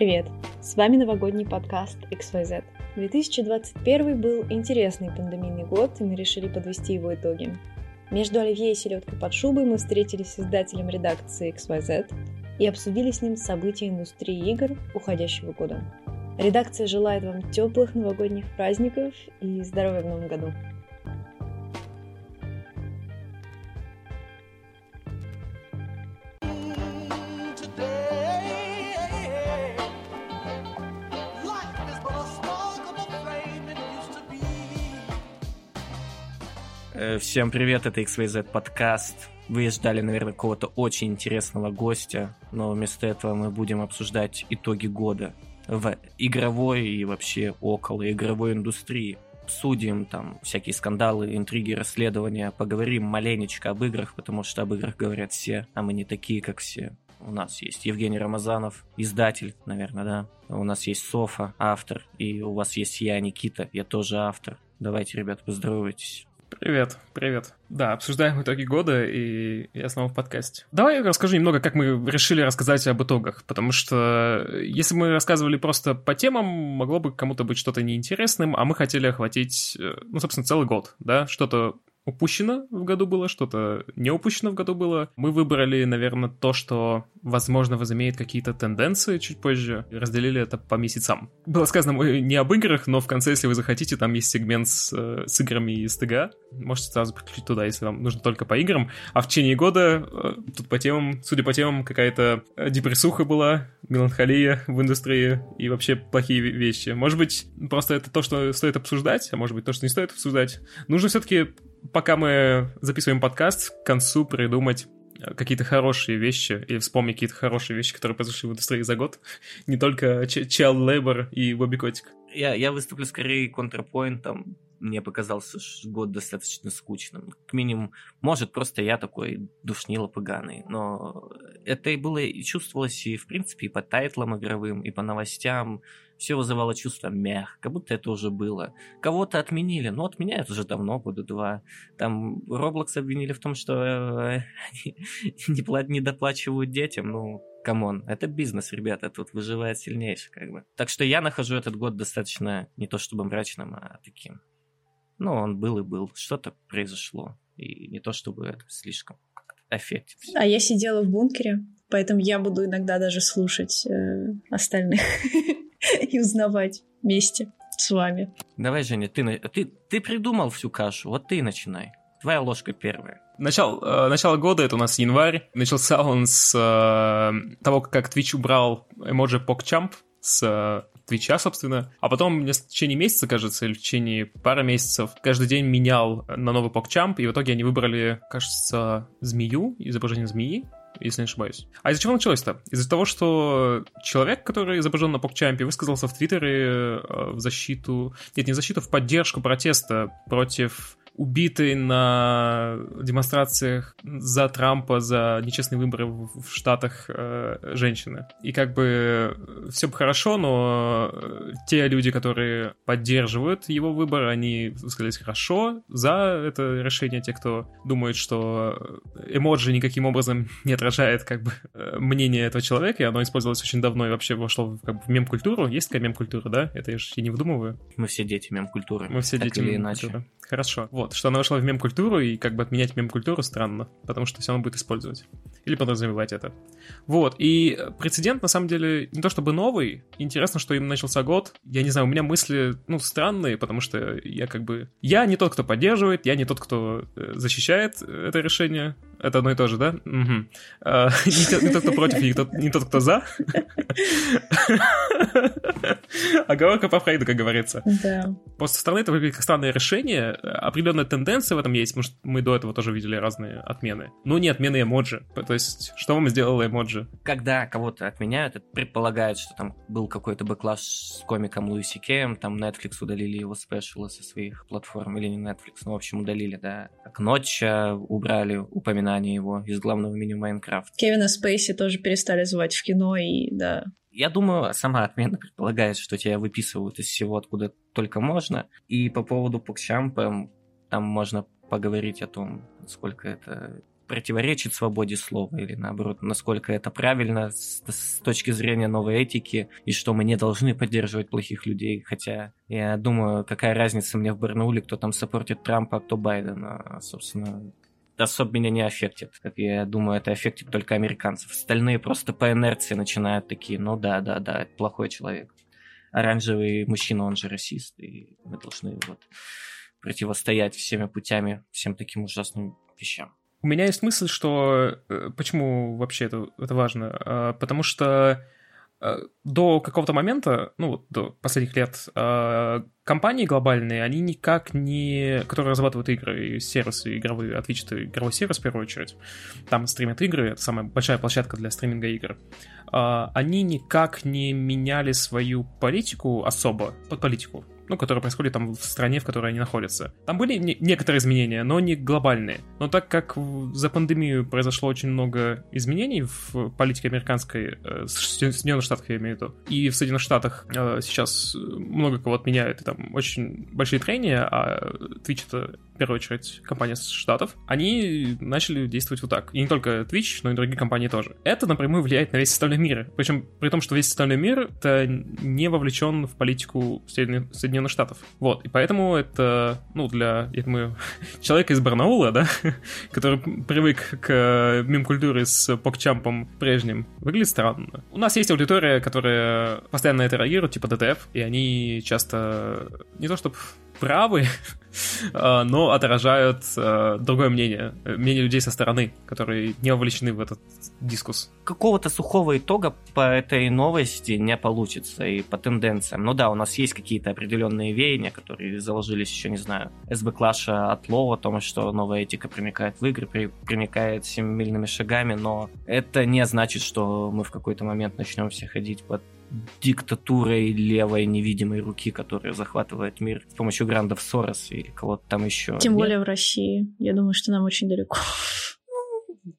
Привет! С вами новогодний подкаст XYZ. 2021 был интересный пандемийный год, и мы решили подвести его итоги. Между Оливье и селедкой под шубой мы встретились с издателем редакции XYZ и обсудили с ним события индустрии игр уходящего года. Редакция желает вам теплых новогодних праздников и здоровья в новом году. Всем привет, это XYZ подкаст. Вы ждали, наверное, какого-то очень интересного гостя, но вместо этого мы будем обсуждать итоги года в игровой и вообще около игровой индустрии. Судим там всякие скандалы, интриги, расследования, поговорим маленечко об играх, потому что об играх говорят все, а мы не такие, как все. У нас есть Евгений Рамазанов, издатель, наверное, да. У нас есть Софа, автор, и у вас есть я, Никита, я тоже автор. Давайте, ребят, поздоровайтесь. Привет, привет. Да, обсуждаем итоги года, и я снова в подкасте. Давай расскажу немного, как мы решили рассказать об итогах, потому что если мы рассказывали просто по темам, могло бы кому-то быть что-то неинтересным, а мы хотели охватить, э, ну, собственно, целый год, да, что-то упущено в году было, что-то не упущено в году было. Мы выбрали, наверное, то, что, возможно, возымеет какие-то тенденции чуть позже. Разделили это по месяцам. Было сказано мы не об играх, но в конце, если вы захотите, там есть сегмент с, э, с играми из ТГ. Можете сразу подключить туда, если вам нужно только по играм. А в течение года э, тут по темам, судя по темам, какая-то депрессуха была, меланхолия в индустрии и вообще плохие вещи. Может быть, просто это то, что стоит обсуждать, а может быть, то, что не стоит обсуждать. Нужно все-таки пока мы записываем подкаст, к концу придумать э, какие-то хорошие вещи или вспомнить какие-то хорошие вещи, которые произошли в индустрии за год. Не только Child Labor и Бобби Котик. Я, я выступлю скорее контрапоинтом. Мне показался год достаточно скучным. К минимуму, может, просто я такой душнило поганый. Но это и было и чувствовалось и, в принципе, и по тайтлам игровым, и по новостям все вызывало чувство meh, как будто это уже было. Кого-то отменили, но отменяют уже давно, года два. Там Roblox обвинили в том, что э, не доплачивают детям, ну, come on, это бизнес, ребята, тут выживает сильнейший, как бы. Так что я нахожу этот год достаточно не то чтобы мрачным, а таким. Ну, он был и был, что-то произошло. И не то чтобы это слишком эффектив. А я сидела в бункере, поэтому я буду иногда даже слушать э, остальных. и узнавать вместе с вами. Давай, Женя, ты, ты, ты придумал всю кашу, вот ты начинай. Твоя ложка первая. Начало, э, начало года, это у нас январь. Начался он с э, того, как Twitch убрал эмоджи PogChamp с э, Твича, собственно. А потом в течение месяца, кажется, или в течение пары месяцев, каждый день менял на новый PogChamp, и в итоге они выбрали, кажется, змею, изображение змеи, если не ошибаюсь. А из-за чего началось-то? Из-за того, что человек, который изображен на покчампе, высказался в Твиттере э, в защиту... Нет, не в защиту, в поддержку протеста против убитой на демонстрациях за Трампа, за нечестные выборы в Штатах э, женщины. И как бы все бы хорошо, но те люди, которые поддерживают его выбор, они высказались хорошо за это решение. Те, кто думает, что эмоджи никаким образом не отражает как бы мнение этого человека, и оно использовалось очень давно и вообще вошло как бы, в мем-культуру. Есть такая мем-культура, да? Это я же не выдумываю. Мы все дети мем-культуры. Мы все дети мем-культуры. Хорошо. Вот, что она вошла в мем-культуру, и как бы отменять мем-культуру странно, потому что все равно будет использовать. Или подразумевать это. Вот, и прецедент, на самом деле, не то чтобы новый. Интересно, что им начался год. Я не знаю, у меня мысли, ну, странные, потому что я как бы... Я не тот, кто поддерживает, я не тот, кто э, защищает это решение. Это одно и то же, да? Угу. А, не, не тот, кто против, не тот, не тот кто за. Оговорка по Фрейду, как говорится. Да. Просто со стороны это выглядит как странное решение. Определенная тенденция в этом есть, потому что мы до этого тоже видели разные отмены. Но не отмены эмоджи. То есть, что вам сделала эмоджи? Когда кого-то отменяют, это предполагает, что там был какой-то бэклаш с комиком Луиси Кеем, там Netflix удалили его спешалы со своих платформ, или не Netflix, ну, в общем, удалили, да. Как Ноча убрали упоминание упоминание его из главного меню Майнкрафт. Кевина Спейси тоже перестали звать в кино, и да. Я думаю, сама отмена предполагает, что тебя выписывают из всего, откуда только можно. И по поводу Покчампа, там можно поговорить о том, сколько это противоречит свободе слова или наоборот, насколько это правильно с, с точки зрения новой этики и что мы не должны поддерживать плохих людей. Хотя я думаю, какая разница мне в Барнауле, кто там саппортит Трампа, а кто Байдена. Собственно, особо меня не аффектит. Как я думаю, это аффектит только американцев. Остальные просто по инерции начинают такие, ну да, да, да, плохой человек. Оранжевый мужчина, он же расист, и мы должны вот противостоять всеми путями всем таким ужасным вещам. У меня есть мысль, что э, почему вообще это, это важно? А, потому что до какого-то момента, ну вот до последних лет, э, компании глобальные, они никак не... которые разрабатывают игры и сервисы игровые, от Twitch это игровой сервис в первую очередь, там стримят игры, это самая большая площадка для стриминга игр, э, они никак не меняли свою политику особо, под политику, ну, которая происходит там в стране, в которой они находятся. Там были не- некоторые изменения, но не глобальные. Но так как за пандемию произошло очень много изменений в политике американской, э, Соединенных Штатах я имею в виду, и в Соединенных Штатах э, сейчас много кого отменяют, и там очень большие трения, а Twitch это первую очередь компания с Штатов, они начали действовать вот так. И не только Twitch, но и другие компании тоже. Это напрямую влияет на весь остальной мир. Причем при том, что весь остальной мир это не вовлечен в политику Соединенных Штатов. Вот, и поэтому это, ну, для, я думаю, человека из Барнаула, да, который привык к мем-культуре с покчампом прежним, выглядит странно. У нас есть аудитория, которая постоянно на это реагирует, типа ДТФ, и они часто не то чтобы правы, но отражают а, другое мнение, мнение людей со стороны, которые не вовлечены в этот дискус. Какого-то сухого итога по этой новости не получится и по тенденциям. Ну да, у нас есть какие-то определенные веяния, которые заложились еще, не знаю, СБ Клаша от Лова, о том, что новая этика примекает в игры, примекает семимильными шагами, но это не значит, что мы в какой-то момент начнем все ходить под диктатурой левой невидимой руки, которая захватывает мир с помощью грандов Сорос или кого-то там еще. Тем Нет? более в России. Я думаю, что нам очень далеко.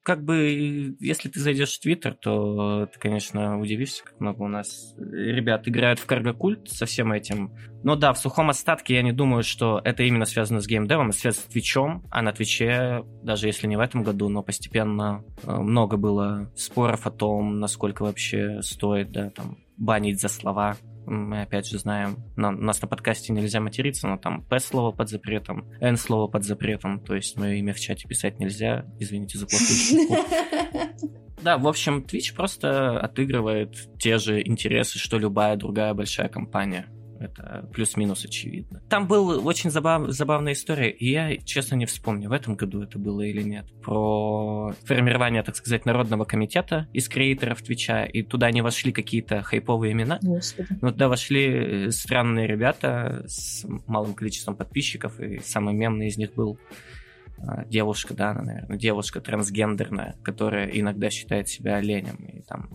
Как бы, если ты зайдешь в Твиттер, то ты, конечно, удивишься, как много у нас ребят играют в каргокульт со всем этим. Но да, в сухом остатке я не думаю, что это именно связано с геймдевом, а связано с Твичом. А на Твиче, даже если не в этом году, но постепенно э, много было споров о том, насколько вообще стоит, да, там, банить за слова. Мы опять же знаем, на, нас на подкасте нельзя материться, но там П-слово под запретом, Н-слово под запретом, то есть мое имя в чате писать нельзя, извините за плохую шутку. Да, в общем, Twitch просто отыгрывает те же интересы, что любая другая большая компания. Это плюс-минус очевидно. Там была очень забав... забавная история, и я, честно, не вспомню, в этом году это было или нет, про формирование, так сказать, народного комитета из креаторов Твича, и туда не вошли какие-то хайповые имена. Господи. Но туда вошли э, странные ребята с малым количеством подписчиков, и самый мемный из них был а, девушка, да, она, наверное, девушка трансгендерная, которая иногда считает себя оленем, и там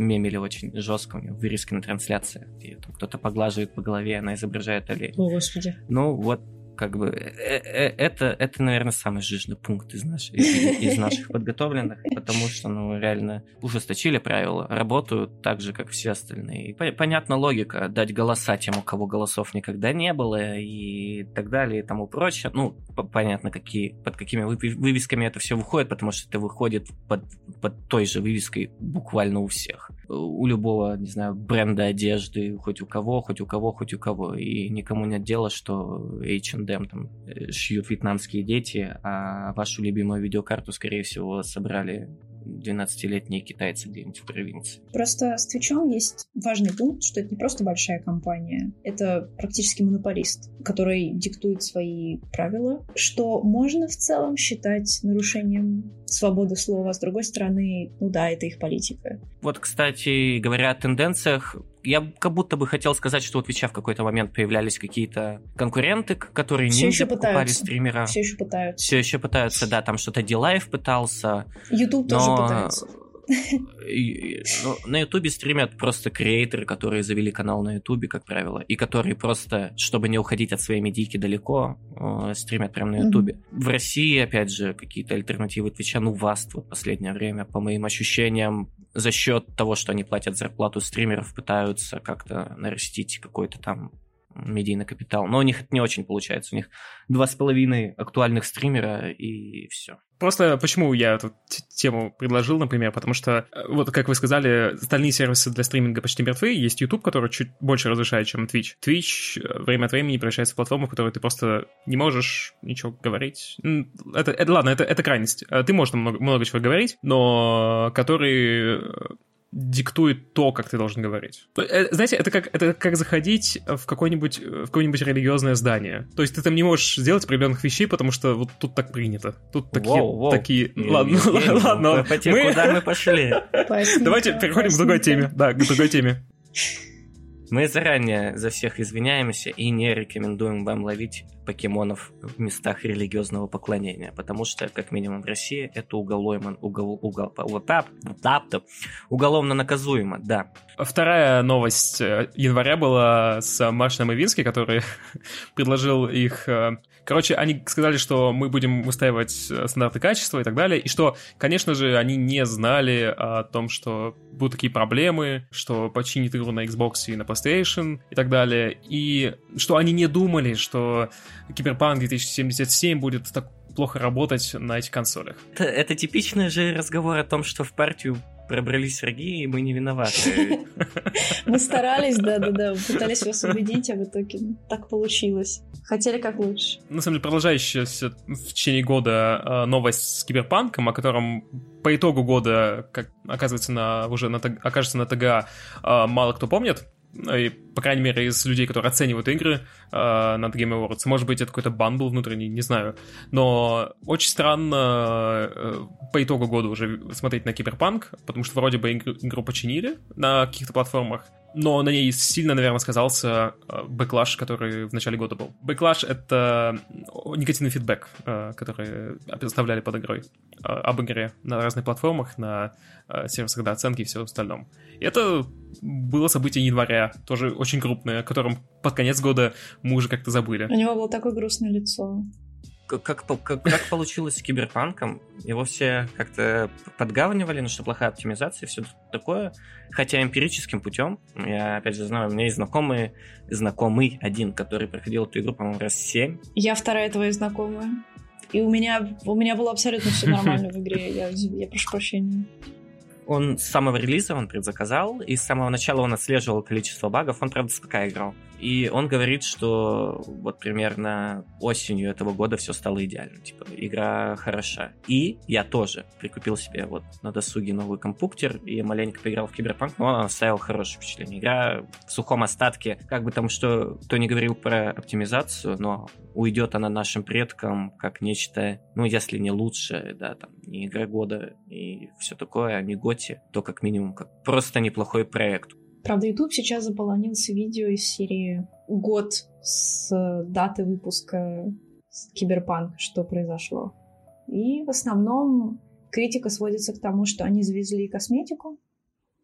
мемили очень жестко, у него вырезки на трансляции, где кто-то поглаживает по голове, она изображает олень. О, Господи. Ну, вот как бы э, э, это, это, наверное, самый жирный пункт из, наших из наших подготовленных, потому что, ну, реально ужесточили правила, работают так же, как все остальные. И понятна логика, дать голоса тем, у кого голосов никогда не было, и так далее, и тому прочее. Ну, понятно, какие, под какими вывесками это все выходит, потому что это выходит под, под той же вывеской буквально у всех. У любого, не знаю, бренда одежды, хоть у кого, хоть у кого, хоть у кого. И никому нет дела, что H&M там э, шьют вьетнамские дети, а вашу любимую видеокарту, скорее всего, собрали 12-летние китайцы где-нибудь в провинции. Просто с Твичом есть важный пункт, что это не просто большая компания, это практически монополист, который диктует свои правила, что можно в целом считать нарушением свободы слова, а с другой стороны, ну да, это их политика. Вот, кстати, говоря о тенденциях, я как будто бы хотел сказать, что у Твича в какой-то момент появлялись какие-то конкуренты, которые Все не покупали стримера. Все еще пытаются. Все еще пытаются, да, там что-то DLive пытался. YouTube но... тоже пытается. Ну, на Ютубе стримят просто креаторы, которые завели канал на Ютубе, как правило, и которые просто, чтобы не уходить от своей медийки далеко, э, стримят прямо на Ютубе. В России, опять же, какие-то альтернативы Твича, ну, WASD вот последнее время, по моим ощущениям, за счет того, что они платят зарплату стримеров, пытаются как-то нарастить какой-то там медийный капитал. Но у них это не очень получается. У них два с половиной актуальных стримера и все. Просто почему я эту тему предложил, например, потому что, э, вот как вы сказали, остальные сервисы для стриминга почти мертвы, есть YouTube, который чуть больше разрешает, чем Twitch. Twitch э, время от времени превращается в платформу, в которой ты просто не можешь ничего говорить. Это, это ладно, это, это крайность. Э, ты можешь много, много чего говорить, но который диктует то, как ты должен говорить. Э, знаете, это как, это как заходить в какое-нибудь, в какое-нибудь религиозное здание. То есть ты там не можешь сделать определенных вещей, потому что вот тут так принято. Тут такие... Воу, воу. такие... Не, ладно, не, не, ладно. мы... Куда мы пошли? Давайте переходим к другой теме. Да, к другой теме. Мы заранее за всех извиняемся и не рекомендуем вам ловить покемонов в местах религиозного поклонения, потому что, как минимум в России, это уголовно, угол, угол, уголовно наказуемо, да. Вторая новость э, января была с Маршином Ивински, который предложил их э, Короче, они сказали, что мы будем выстаивать э, стандарты качества и так далее, и что, конечно же, они не знали о том, что будут такие проблемы, что починит игру на Xbox и на PlayStation и так далее, и что они не думали, что Киберпанк 2077 будет так плохо работать на этих консолях. Это, это типичный же разговор о том, что в партию пробрались враги, и мы не виноваты. Мы старались, да-да-да, пытались вас убедить, а в итоге так получилось. Хотели как лучше. На самом деле, продолжающаяся в течение года э, новость с Киберпанком, о котором по итогу года, как оказывается, на, уже на, окажется на ТГА, мало кто помнит. Ну, и, по крайней мере, из людей, которые оценивают игры э, на The Game Awards. Может быть, это какой-то bundle внутренний, не знаю. Но очень странно э, по итогу года уже смотреть на Киберпанк, потому что вроде бы игру, игру починили на каких-то платформах, но на ней сильно, наверное, сказался э, backlash, который в начале года был. Backlash — это негативный фидбэк, э, который оставляли под игрой, э, об игре на разных платформах, на сервисах для оценки и все остальном. И это было событие января, тоже очень крупное, о котором под конец года мы уже как-то забыли. У него было такое грустное лицо как, как, как получилось с киберпанком, его все как-то подгавнивали, ну что плохая оптимизация и все такое. Хотя эмпирическим путем, я опять же знаю, у меня есть знакомый, знакомый один, который проходил эту игру, по-моему, раз семь. Я вторая твоя знакомая. И у меня, у меня было абсолютно все нормально в игре. Я, я прошу прощения он с самого релиза он предзаказал, и с самого начала он отслеживал количество багов, он, правда, с ПК играл. И он говорит, что вот примерно осенью этого года все стало идеально. Типа, игра хороша. И я тоже прикупил себе вот на досуге новый компьютер и маленько поиграл в Киберпанк, но он оставил хорошее впечатление. Игра в сухом остатке, как бы там что, кто не говорил про оптимизацию, но уйдет она нашим предкам как нечто, ну, если не лучшее, да, там, не игра года и все такое, а не Готи, то как минимум как просто неплохой проект. Правда, YouTube сейчас заполонился видео из серии «Год с даты выпуска Киберпанк. Что произошло?» И в основном критика сводится к тому, что они завезли косметику,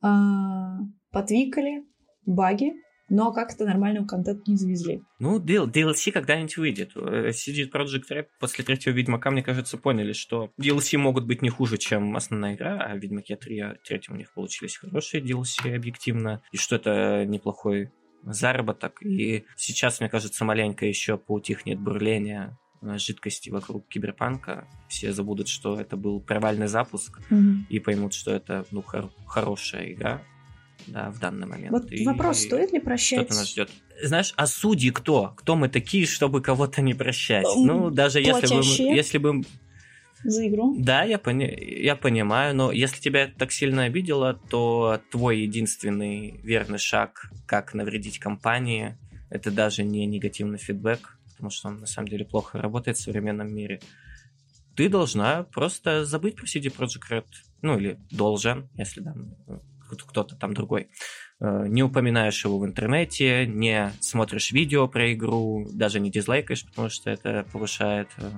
а, потвикали баги, но как-то нормального контента не завезли. Ну, DLC когда-нибудь выйдет. Э, CD Projekt Red после третьего Ведьмака, мне кажется, поняли, что DLC могут быть не хуже, чем основная игра, а в Ведьмаке 3 а третьем у них получились хорошие DLC объективно, и что это неплохой заработок. И сейчас, мне кажется, маленько еще поутихнет бурление э, жидкости вокруг киберпанка. Все забудут, что это был провальный запуск mm-hmm. и поймут, что это ну, хор- хорошая игра да, в данный момент. Вот и вопрос, стоит ли прощать? Что-то нас ждет. Знаешь, а судьи кто? Кто мы такие, чтобы кого-то не прощать? Ну, даже если бы, если бы за игру. Да, я, пони... я понимаю, но если тебя это так сильно обидело, то твой единственный верный шаг, как навредить компании, это даже не негативный фидбэк, потому что он на самом деле плохо работает в современном мире. Ты должна просто забыть про CD Projekt Red. Ну, или должен, если да, кто-то там другой. Э, не упоминаешь его в интернете, не смотришь видео про игру, даже не дизлайкаешь, потому что это повышает э,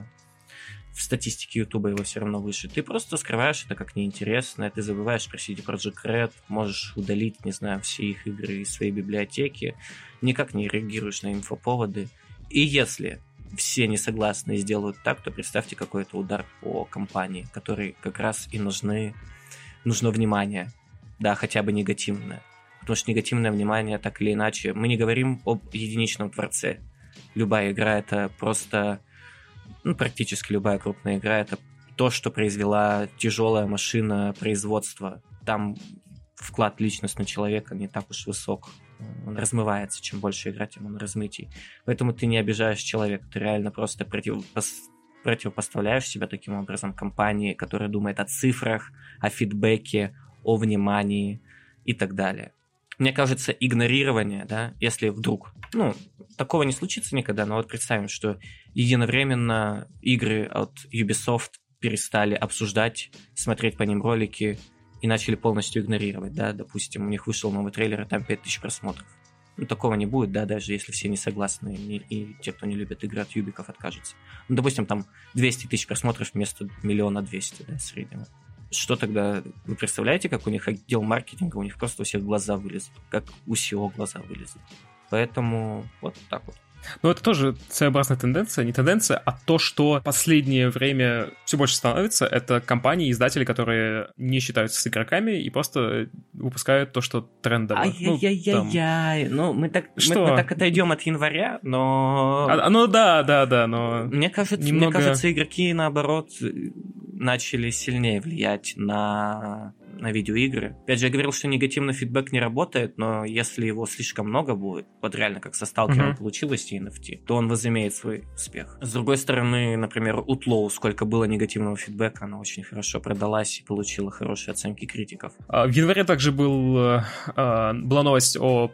в статистике Ютуба его все равно выше. Ты просто скрываешь это как неинтересно, ты забываешь про CD Projekt Red, можешь удалить, не знаю, все их игры из своей библиотеки, никак не реагируешь на инфоповоды. И если все не согласны и сделают так, то представьте какой-то удар по компании, который как раз и нужны, нужно внимание да, хотя бы негативное. потому что негативное внимание так или иначе. Мы не говорим об единичном творце. Любая игра это просто, ну, практически любая крупная игра это то, что произвела тяжелая машина производства. Там вклад личностного человека не так уж высок. Он размывается, чем больше играть, тем он размытий. Поэтому ты не обижаешь человека, ты реально просто против, противопоставляешь себя таким образом компании, которая думает о цифрах, о фидбэке, о внимании и так далее. Мне кажется, игнорирование, да, если вдруг, ну, такого не случится никогда, но вот представим, что единовременно игры от Ubisoft перестали обсуждать, смотреть по ним ролики и начали полностью игнорировать, да, допустим, у них вышел новый трейлер, и там 5000 просмотров. Ну, такого не будет, да, даже если все не согласны, и, и те, кто не любит игры от юбиков, откажутся. Ну, допустим, там 200 тысяч просмотров вместо миллиона двести, да, среднего. Что тогда? Вы представляете, как у них отдел маркетинга, у них просто у всех глаза вылезут, как у SEO глаза вылезут. Поэтому вот так вот. Но это тоже своеобразная тенденция, не тенденция, а то, что последнее время все больше становится, это компании, издатели, которые не считаются с игроками и просто выпускают то, что трендово. Ай-яй-яй-яй, ну, мы так, что? Мы, мы так отойдем от января, но... А, ну да, да, да, но... Мне кажется, немного... мне кажется, игроки, наоборот, начали сильнее влиять на на видеоигры. Опять же, я говорил, что негативный фидбэк не работает, но если его слишком много будет, вот реально как со сталкером mm-hmm. получилось и NFT, то он возымеет свой успех. С другой стороны, например, Outlaw, сколько было негативного фидбэка, она очень хорошо продалась и получила хорошие оценки критиков. А, в январе также был, э, а, была новость о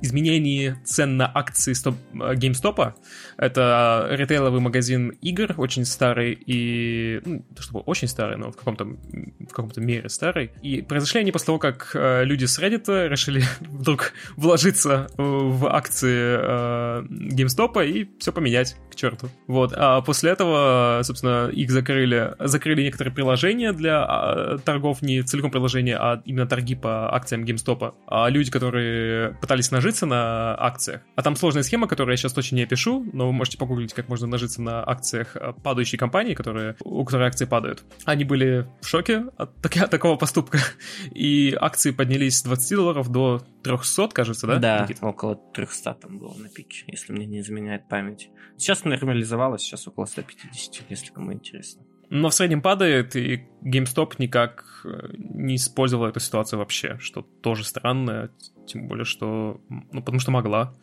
изменении цен на акции стоп, э, GameStop. Это ритейловый магазин игр, очень старый и... Ну, чтобы очень старый, но в каком-то, в каком-то мере старый. И произошли они после того, как э, люди с Reddit решили вдруг вложиться в акции э, GameStop и все поменять к черту. Вот. А после этого, собственно, их закрыли, закрыли некоторые приложения для а, торгов, не целиком приложения, а именно торги по акциям GameStop. А люди, которые пытались нажить нажиться на акциях. А там сложная схема, которую я сейчас точно не опишу, но вы можете погуглить, как можно нажиться на акциях э, падающей компании, которые, у которой акции падают. Они были в шоке от, так, такого поступка. И акции поднялись с 20 долларов до 300, кажется, да? Да, Никита? около 300 там было на пике, если мне не изменяет память. Сейчас нормализовалось, сейчас около 150, если кому интересно. Но в среднем падает, и GameStop никак э, не использовала эту ситуацию вообще, что тоже странно, тем более, что... Ну, потому что могла.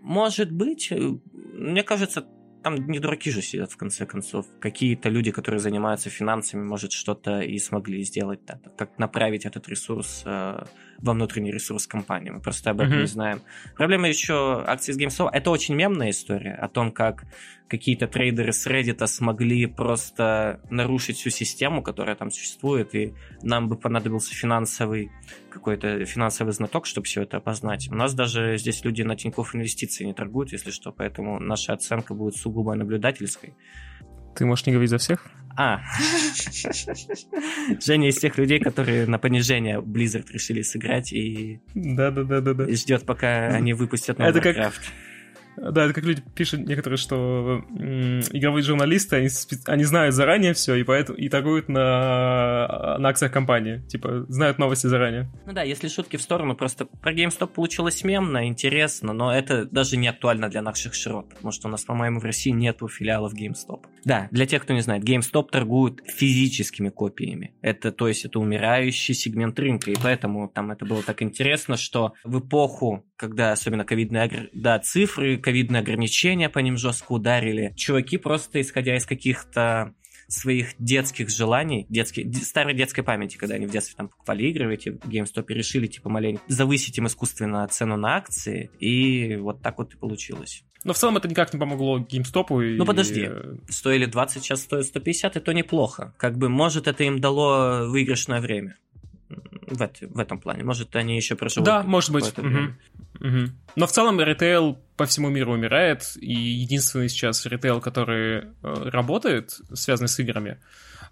Может быть. Э, мне кажется, там не дураки же сидят, в конце концов. Какие-то люди, которые занимаются финансами, может, что-то и смогли сделать. Так, как направить этот ресурс э, во внутренний ресурс компании. Мы просто об этом mm-hmm. не знаем. Проблема еще акций с GameStop. Это очень мемная история о том, как какие-то трейдеры с Reddit смогли просто нарушить всю систему, которая там существует, и нам бы понадобился финансовый какой-то финансовый знаток, чтобы все это опознать. У нас даже здесь люди на Тинькофф инвестиции не торгуют, если что, поэтому наша оценка будет сугубо наблюдательской. Ты можешь не говорить за всех? А. Женя из тех людей, которые на понижение Blizzard решили сыграть и... Да-да-да-да. Ждет, пока они выпустят новый Это как... Да, это как люди пишут некоторые, что игровые журналисты, они, они знают заранее все и поэтому и торгуют на, на акциях компании. Типа, знают новости заранее. Ну да, если шутки в сторону, просто про GameStop получилось мемно, интересно, но это даже не актуально для наших широт, потому что у нас, по-моему, в России нету филиалов GameStop. Да, для тех, кто не знает, GameStop торгует физическими копиями. Это, то есть, это умирающий сегмент рынка, и поэтому там это было так интересно, что в эпоху, когда особенно ковидные да, цифры ковидные ограничения по ним жестко ударили. Чуваки просто, исходя из каких-то своих детских желаний, детских, старой детской памяти, когда они в детстве там покупали игры в эти GameStop и решили типа маленько завысить им искусственно цену на акции, и вот так вот и получилось. Но в целом это никак не помогло GameStop. И... Ну подожди, стоили 20, сейчас стоят 150, и то неплохо. Как бы, может, это им дало выигрышное время в, это, в этом плане. Может, они еще проживут. Да, может быть. Угу. Угу. Но в целом ритейл по всему миру умирает, и единственный сейчас ритейл, который э, работает, связанный с играми,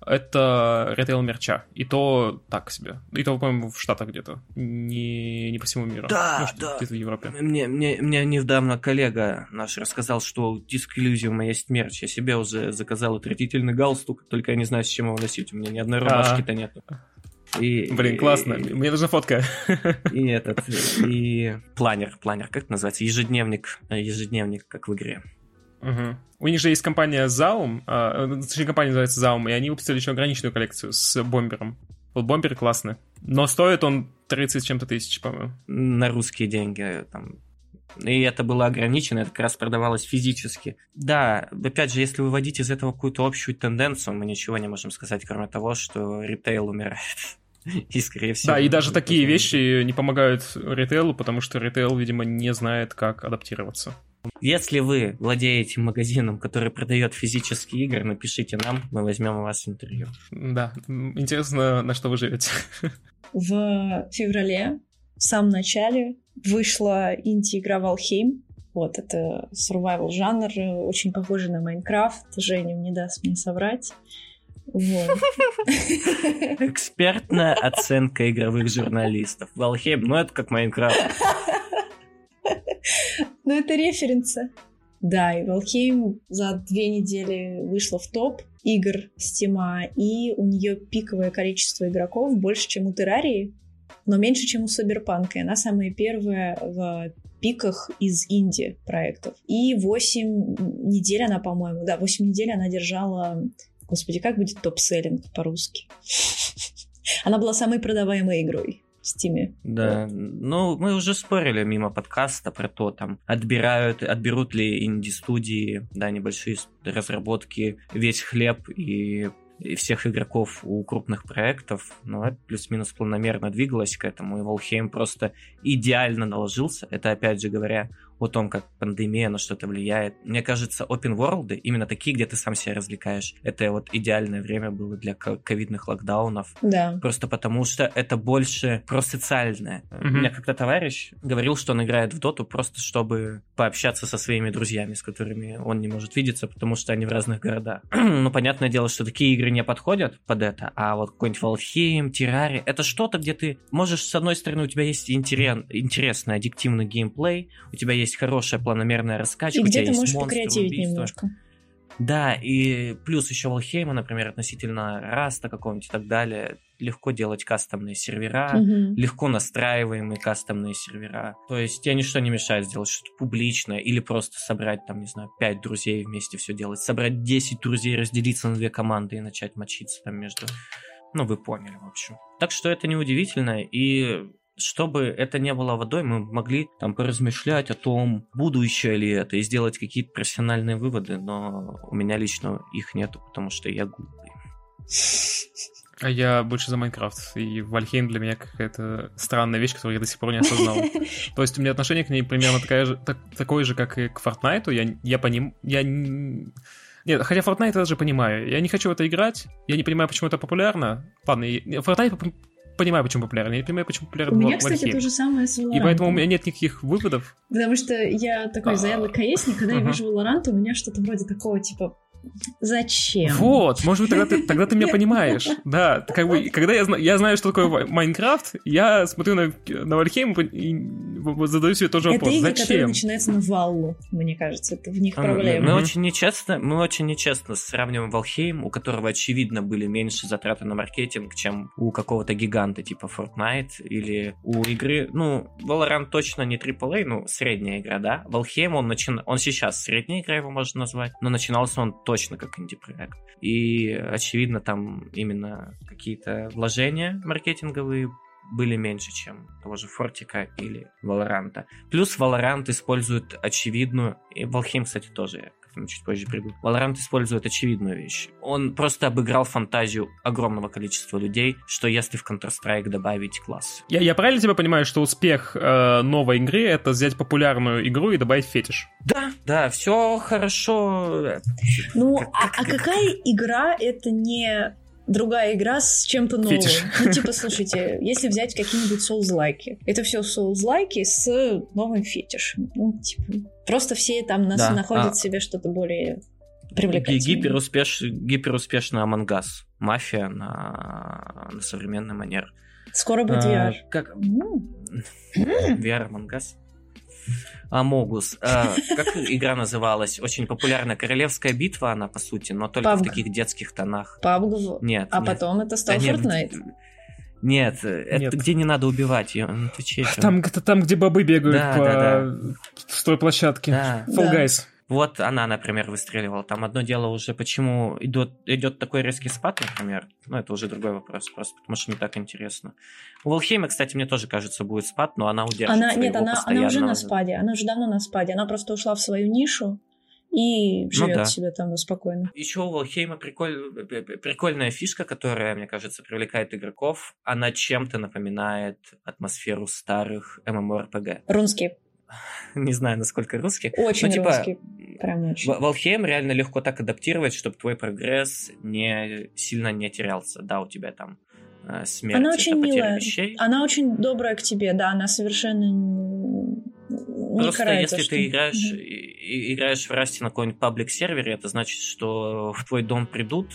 это ритейл мерча. И то так себе. И то, по-моему, в Штатах где-то. Не, не по всему миру. Да, Может, да. Где-то в Европе. Мне, мне, мне недавно коллега наш рассказал, что у Disc Elysium есть мерч. Я себе уже заказал отвратительный галстук, только я не знаю, с чем его носить. У меня ни одной а. рубашки-то нету. И, Блин, классно. И, Мне нужна фотка. И этот, и планер, планер, как это называется? Ежедневник, ежедневник, как в игре. Угу. У них же есть компания Zaum, а, точнее, компания называется Zaum, и они выпустили еще ограниченную коллекцию с бомбером. Вот бомбер классный. Но стоит он 30 чем-то тысяч, по-моему. На русские деньги, там, и это было ограничено, это как раз продавалось физически. Да, опять же, если выводить из этого какую-то общую тенденцию, мы ничего не можем сказать, кроме того, что ритейл умирает. И, скорее всего... Да, и даже такие вещи не помогают ритейлу, потому что ритейл, видимо, не знает, как адаптироваться. Если вы владеете магазином, который продает физические игры, напишите нам, мы возьмем у вас интервью. Да, интересно, на что вы живете. В феврале, в самом начале, вышла инди-игра Valheim. Вот, это survival жанр, очень похожий на Майнкрафт. Женя не даст мне соврать. Вот. Экспертная оценка игровых журналистов. Valheim, ну это как Майнкрафт. Ну это референсы. Да, и Valheim за две недели вышла в топ игр Стима, и у нее пиковое количество игроков больше, чем у Террарии, но меньше, чем у. И она самая первая в пиках из инди проектов. И 8 недель она, по-моему, да, 8 недель она держала... Господи, как будет топ-селлинг по-русски? Она была самой продаваемой игрой Стиме. Да, ну мы уже спорили мимо подкаста про то, там отбирают, отберут ли инди-студии, да, небольшие разработки, весь хлеб и и всех игроков у крупных проектов, но это плюс-минус планомерно двигалось к этому, и Волхейм просто идеально наложился. Это, опять же говоря, о том, как пандемия на что-то влияет. Мне кажется, open world, именно такие, где ты сам себя развлекаешь, это вот идеальное время было для ковидных локдаунов. Да. Просто потому что это больше про социальное. Mm-hmm. У меня как-то товарищ говорил, что он играет в доту просто чтобы пообщаться со своими друзьями, с которыми он не может видеться, потому что они в разных городах. ну, понятное дело, что такие игры не подходят под это, а вот какой-нибудь Valheim, Terraria, это что-то, где ты можешь, с одной стороны, у тебя есть интерес, интересный, аддиктивный геймплей, у тебя есть есть хорошая планомерная раскачка. И где ты можешь покреативить немножко. Да, и плюс еще Валхейма, например, относительно Раста какого-нибудь и так далее, легко делать кастомные сервера, угу. легко настраиваемые кастомные сервера. То есть тебе ничто не мешает сделать что-то публичное или просто собрать там, не знаю, 5 друзей вместе все делать, собрать 10 друзей, разделиться на две команды и начать мочиться там между... Ну, вы поняли, в общем. Так что это неудивительно, и чтобы это не было водой, мы могли там поразмышлять о том, будущее ли это, и сделать какие-то профессиональные выводы, но у меня лично их нету, потому что я глупый. А я больше за Майнкрафт, и Вальхейм для меня какая-то странная вещь, которую я до сих пор не осознал. То есть у меня отношение к ней примерно такая же, так, такое же, как и к Fortnite. Я, я по ним... Я... Нет, хотя Fortnite я даже понимаю. Я не хочу в это играть, я не понимаю, почему это популярно. Ладно, Fortnite понимаю, почему популярен. Я не понимаю, почему популярен У меня, кстати, то же самое с Valorant. И поэтому у меня нет никаких выводов. Потому что я такой заядлый КСник, когда я вижу Valorant, у меня что-то вроде такого, типа, Зачем? Вот, может быть, тогда ты, тогда ты меня понимаешь. Да, как бы, когда я, я знаю, что такое Майнкрафт, я смотрю на, на Вальхейм и задаю себе тоже вопрос. Это игры, Зачем? которые начинаются на валлу, мне кажется, это в них а, проблема. Мы, мы очень нечестно, мы очень нечестно сравниваем Валхейм, у которого, очевидно, были меньше затраты на маркетинг, чем у какого-то гиганта типа Fortnite или у игры, ну, Valorant точно не AAA, ну, средняя игра, да? Валхейм, он, начи... он сейчас средняя игра, его можно назвать, но начинался он точно как инди-проект. И, очевидно, там именно какие-то вложения маркетинговые были меньше, чем того же Фортика или Валоранта. Плюс Valorant использует очевидную, и Valheim, кстати, тоже к этому чуть позже приду. Valorant использует очевидную вещь. Он просто обыграл фантазию огромного количества людей, что если в Counter-Strike добавить класс. Я, я правильно тебя понимаю, что успех э, новой игры — это взять популярную игру и добавить фетиш? Да, да, все хорошо. Ну, как, а, как, а какая игра — это не другая игра с чем-то новым. Фетиш. Ну, типа, слушайте, если взять какие-нибудь Souls-лайки, это все Souls-лайки с новым фетишем. Ну, типа, просто все там нас да. находят а... себе что-то более привлекательное. Гиперуспеш... Гиперуспешная Among Us. Мафия на, на современный манер. Скоро будет VR. А, как... VR Among Us? Амогус. Э, как игра называлась? Очень популярная. Королевская битва она, по сути, но только PUBG. в таких детских тонах. PUBG? Нет. А нет. потом это стал да, Fortnite? Нет. Нет, это Нет. где не надо убивать ее. Там, где- там, где бобы бегают Да, по да, стройплощадке. Да. Fall Да. Guys. Вот она, например, выстреливала. Там одно дело уже, почему идет, идет такой резкий спад, например. Ну, это уже другой вопрос, просто потому что не так интересно. У Волхейма, кстати, мне тоже кажется, будет спад, но она удержит Она, нет, она, она уже на спаде, она уже давно на спаде, она просто ушла в свою нишу и живет да. себе там спокойно. Еще у Волхейма приколь- п- п- прикольная фишка, которая, мне кажется, привлекает игроков. Она чем-то напоминает атмосферу старых MMORPG. Рунский, Не знаю, насколько русских. очень Ну, типа, русский, прям очень. В- Волхейм реально легко так адаптировать, чтобы твой прогресс не сильно не терялся. Да, у тебя там э, смерть, Она очень милая. вещей. Она очень добрая к тебе, да, она совершенно не Просто карает если что. ты играешь, Мгм. и- и- играешь в Расте на какой-нибудь паблик-сервере, это значит, что в твой дом придут,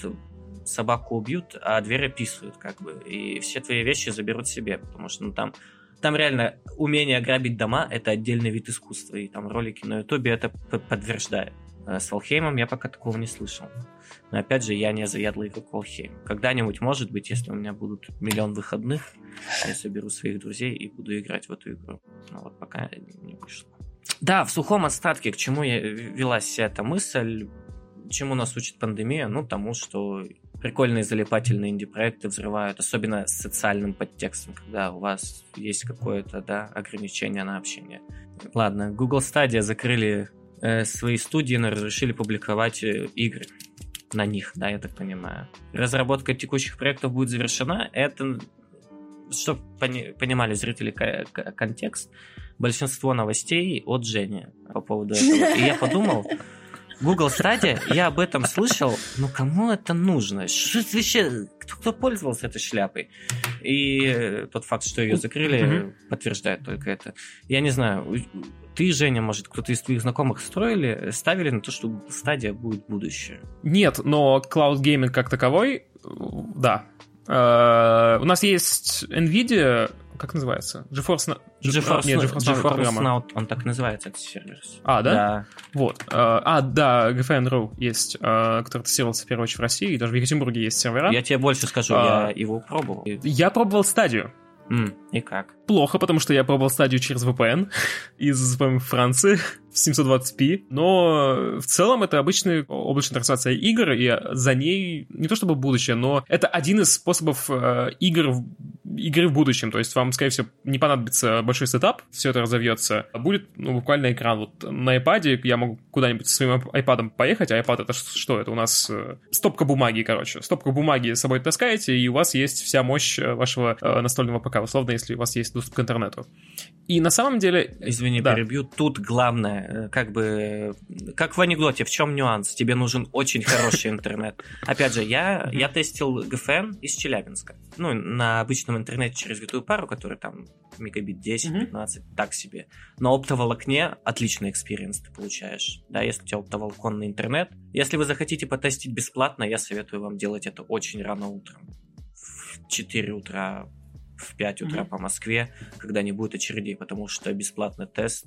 собаку убьют, а дверь описывают, как бы, и все твои вещи заберут себе, потому что ну, там, там реально умение грабить дома — это отдельный вид искусства, и там ролики на ютубе это подтверждают. А С Волхеймом я пока такого не слышал. Но опять же, я не заядлый игрок Волхейм. Когда-нибудь, может быть, если у меня будут миллион выходных, я соберу своих друзей и буду играть в эту игру. Но вот пока не вышло. Да, в сухом остатке, к чему я велась вся эта мысль, чему нас учит пандемия? Ну, тому, что прикольные залипательные инди-проекты взрывают, особенно с социальным подтекстом, когда у вас есть какое-то, да, ограничение на общение. Ладно, Google Stadia закрыли э, свои студии, но разрешили публиковать э, игры на них, да, я так понимаю. Разработка текущих проектов будет завершена. Это, чтобы понимали зрители ко- ко- контекст, большинство новостей от Жени по поводу этого. И я подумал, Google Stadia, я об этом слышал, но кому это нужно? Что это вообще, кто, кто пользовался этой шляпой? И э, тот факт, что ее закрыли, Мгм. подтверждает только это. Я не знаю, ты, Женя, может, кто-то из твоих знакомых строили, ставили на то, что Google Stadia будет будущее? Нет, но cloud gaming как таковой, э, да. Э, У нас есть NVIDIA, как называется? GeForce Now. GeForce, Нет, Now- GeForce Now GeForce программа. Now, он так называется, этот сервер. А, да? Да. Вот. Э, А, да, GFN.ru есть, э, который тестировался в первую очередь в России, и даже в Екатеринбурге есть сервера. Я тебе больше скажу, А. я его пробовал. Я пробовал стадию. И как? Плохо, потому что я пробовал стадию через VPN из Франции в 720p, но в целом это обычная облачная трансляция игр, и за ней не то чтобы будущее, но это один из способов э, игр игры в будущем, то есть вам, скорее всего, не понадобится большой сетап, все это разовьется, будет ну, буквально экран. Вот на iPad я могу куда-нибудь со своим iPad поехать, а iPad это что? Это у нас э, стопка бумаги, короче. Стопка бумаги с собой таскаете, и у вас есть вся мощь э, вашего э, настольного ПК, условно, если у вас есть доступ к интернету. И на самом деле... Извини, Да. перебью. Тут главное, э, как бы, э, как в анекдоте, в чем нюанс? Тебе нужен очень хороший интернет. Опять же, я, я тестил GFN из Челябинска. Ну, на обычном интернете через витую пару, который там мегабит 10-15, так себе. На оптоволокне отличный experience ты получаешь. Да, если у тебя оптоволоконный интернет. Если вы захотите потестить бесплатно, я советую вам делать это очень рано утром. В 4 утра, в 5 утра Мгм. по Москве, когда не будет очередей, потому что бесплатный тест,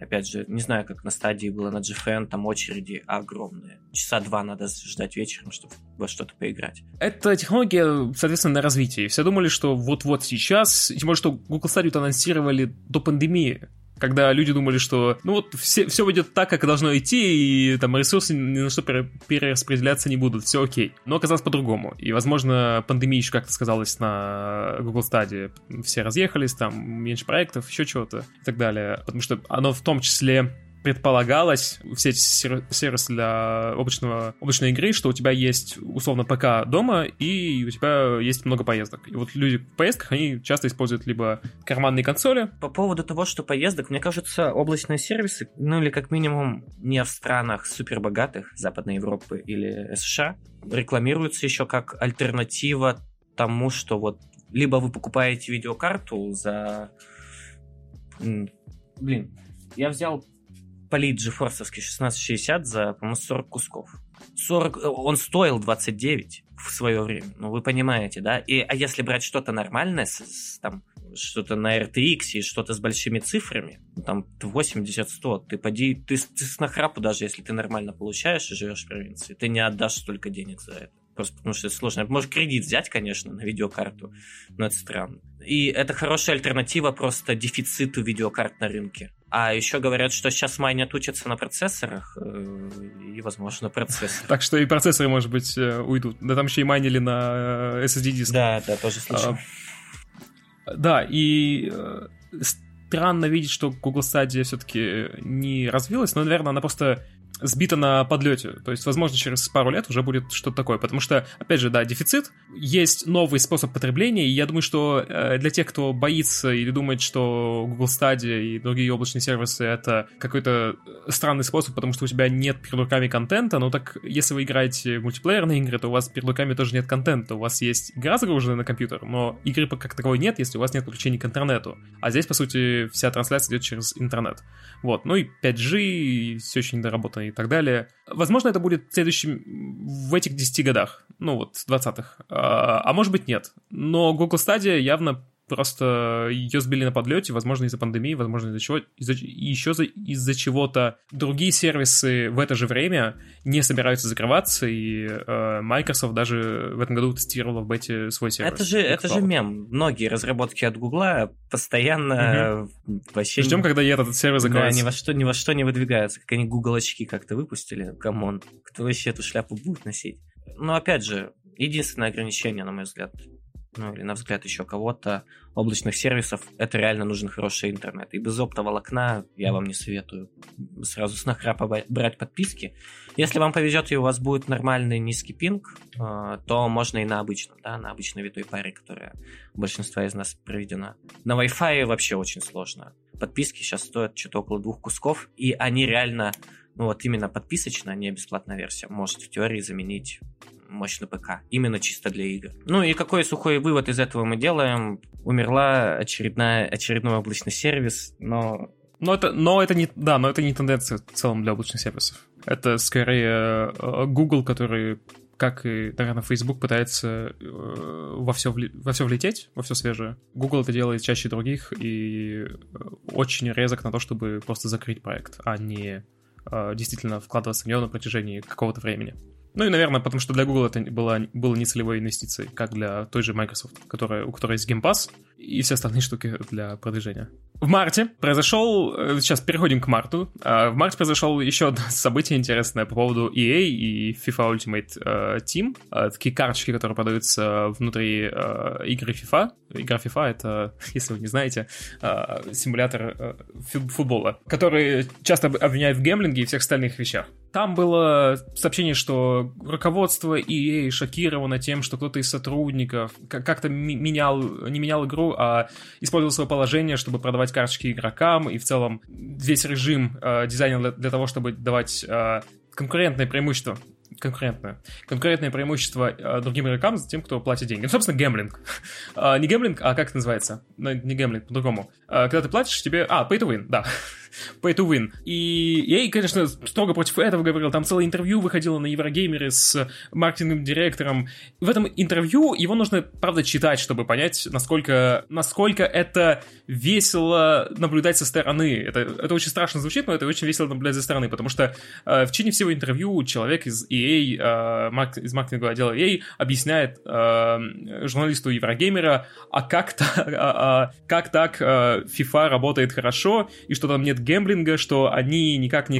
опять же, не знаю, как на Стадии было на GFN, там очереди огромные. Часа два надо ждать вечером, чтобы во что-то поиграть. Эта технология, соответственно, на развитии. Все думали, что вот-вот сейчас, тем более, что Google Stadia анонсировали до пандемии, когда люди думали, что ну вот все, все идет так, как должно идти, и там ресурсы ни на что пере- перераспределяться не будут, все окей. Но оказалось по-другому. И, возможно, пандемия еще как-то сказалась на Google Stadia. Все разъехались, там меньше проектов, еще чего-то и так далее. Потому что оно в том числе предполагалось, все эти сер- сервисы для облачного, облачной игры, что у тебя есть условно ПК дома, и у тебя есть много поездок. И вот люди в поездках, они часто используют либо карманные консоли, По поводу того, что поездок, мне кажется, облачные сервисы, ну или как минимум не в странах супербогатых Западной Европы или США, рекламируются еще как альтернатива тому, что вот либо вы покупаете видеокарту за... Блин, я взял полит GeForce 1660 за, по-моему, 40 кусков. 40, э, он стоил 29 в свое время, ну вы понимаете, да? И, а если брать что-то нормальное, с, с, там, что-то на RTX и что-то с большими цифрами, ну, там 80-100, ты поди, ты, ты с нахрапу даже, если ты нормально получаешь и живешь в провинции, ты не отдашь столько денег за это. Просто потому что это сложно. Может кредит взять, конечно, на видеокарту, но это странно. И это хорошая альтернатива просто дефициту видеокарт на рынке. А еще говорят, что сейчас майнят учатся на процессорах, э, и, возможно, процессоры. Так что и процессоры, может быть, э, уйдут. Да там еще и майнили на SSD-диск. Да, да, тоже слышал. А, да, и странно видеть, что Google Stadia все-таки не развилась, но, наверное, она просто сбито на подлете. То есть, возможно, через пару лет уже будет что-то такое. Потому что, опять же, да, дефицит, есть новый способ потребления, и я думаю, что э, для тех, кто боится или думает, что Google Stadia и другие облачные сервисы — это какой-то странный способ, потому что у тебя нет перед руками контента, ну так, если вы играете в мультиплеерные игры, то у вас перед руками тоже нет контента. У вас есть игра загруженная на компьютер, но игры как таковой нет, если у вас нет подключения к интернету. А здесь, по сути, вся трансляция идет через интернет. Вот. Ну и 5G, и все еще недоработано и так далее. Возможно, это будет в следующем, в этих 10 годах, ну вот, 20-х. А, а может быть, нет. Но Google Stadia явно Просто ее сбили на подлете, возможно, из-за пандемии, возможно, из-за чего, из-за, еще за, из-за чего-то. Другие сервисы в это же время не собираются закрываться, и э, Microsoft даже в этом году тестировала в бете свой сервис. Это же, это же мем. Многие разработки от Гугла постоянно угу. вообще... Ждем, когда и этот сервис закроется. Да, ни во что, ни во что не выдвигаются. Как они Google очки как-то выпустили, come on. Кто вообще эту шляпу будет носить? Но опять же, единственное ограничение, на мой взгляд, ну или на взгляд еще кого-то, облачных сервисов, это реально нужен хороший интернет. И без оптоволокна я вам не советую сразу с нахрапа брать подписки. Если вам повезет и у вас будет нормальный низкий пинг, э, то можно и на обычном, да, на обычной витой паре, которая у большинства из нас проведена. На Wi-Fi вообще очень сложно. Подписки сейчас стоят что-то около двух кусков, и они реально, ну вот именно подписочная, а не бесплатная версия, может в теории заменить мощный ПК. Именно чисто для игр. Ну и какой сухой вывод из этого мы делаем? Умерла очередная, очередной облачный сервис, но... Но это, но это не, да, но это не тенденция в целом для облачных сервисов. Это скорее э, Google, который как и, наверное, Facebook пытается э, во все, вли... во все влететь, во все свежее. Google это делает чаще других и э, очень резок на то, чтобы просто закрыть проект, а не действительно вкладываться в него на протяжении какого-то времени. Ну и, наверное, потому что для Google это было, было не целевой инвестицией, как для той же Microsoft, которая, у которой есть Game Pass и все остальные штуки для продвижения. В марте произошел, э, сейчас переходим к марту, а, в марте произошло еще одно событие интересное по поводу EA и FIFA Ultimate э, Team, а, такие карточки, которые продаются внутри э, игры FIFA. Игра FIFA — это, если вы не знаете, симулятор футбола, который часто обвиняют в гемблинге и всех остальных вещах. Там было сообщение, что руководство EA шокировано тем, что кто-то из сотрудников как-то менял, не менял игру, а использовал свое положение, чтобы продавать карточки игрокам, и в целом весь режим э, дизайна для, для того, чтобы давать э, конкурентное преимущество конкурентное. Конкурентное преимущество э, другим игрокам за тем, кто платит деньги. Ну, собственно, гемблинг. а, не гемблинг, а как это называется? Ну, не гемблинг, по-другому. А, когда ты платишь, тебе... А, pay to win, да. pay to win. И я, конечно, строго против этого говорил. Там целое интервью выходило на Еврогеймере с маркетинговым директором. В этом интервью его нужно, правда, читать, чтобы понять, насколько, насколько это весело наблюдать со стороны. Это, это очень страшно звучит, но это очень весело наблюдать со стороны, потому что э, в течение всего интервью человек из EA, э, марк, из маркетингового отдела EA объясняет э, журналисту Еврогеймера, а как, та, а, а, как так э, FIFA работает хорошо, и что там нет гемблинга, что они никак не